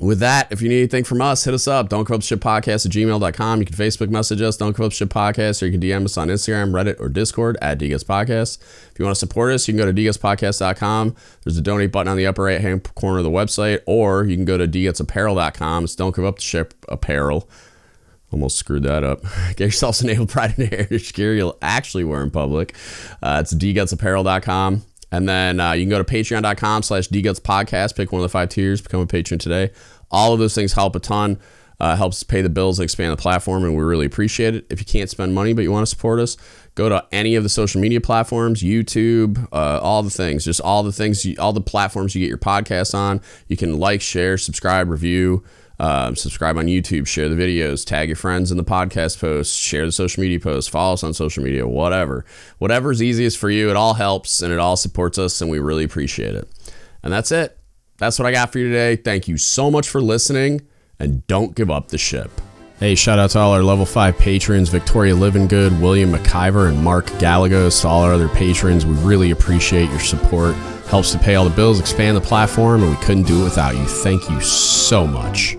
with that, if you need anything from us, hit us up. Don't up shit podcast at gmail.com. You can Facebook message us, don't up shit podcast, or you can DM us on Instagram, Reddit, or Discord at DGuts Podcast. If you want to support us, you can go to dgutspodcast.com. There's a donate button on the upper right hand corner of the website, or you can go to dgutsapparel.com. It's don't the ship apparel. Almost screwed that up. <laughs> Get yourself some naval pride and heritage <laughs> gear you'll actually wear in public. Uh, it's dgutsapparel.com. And then uh, you can go to patreon.com slash dgutspodcast. Pick one of the five tiers. Become a patron today. All of those things help a ton. Uh, helps pay the bills and expand the platform, and we really appreciate it. If you can't spend money but you want to support us, go to any of the social media platforms, YouTube, uh, all the things, just all the things, all the platforms you get your podcasts on. You can like, share, subscribe, review. Um, subscribe on YouTube, share the videos, tag your friends in the podcast posts, share the social media posts, follow us on social media, whatever. Whatever's easiest for you, it all helps and it all supports us, and we really appreciate it. And that's it. That's what I got for you today. Thank you so much for listening, and don't give up the ship. Hey, shout out to all our level 5 patrons Victoria Livingood, William McIver, and Mark Galagos. To all our other patrons, we really appreciate your support. Helps to pay all the bills, expand the platform, and we couldn't do it without you. Thank you so much.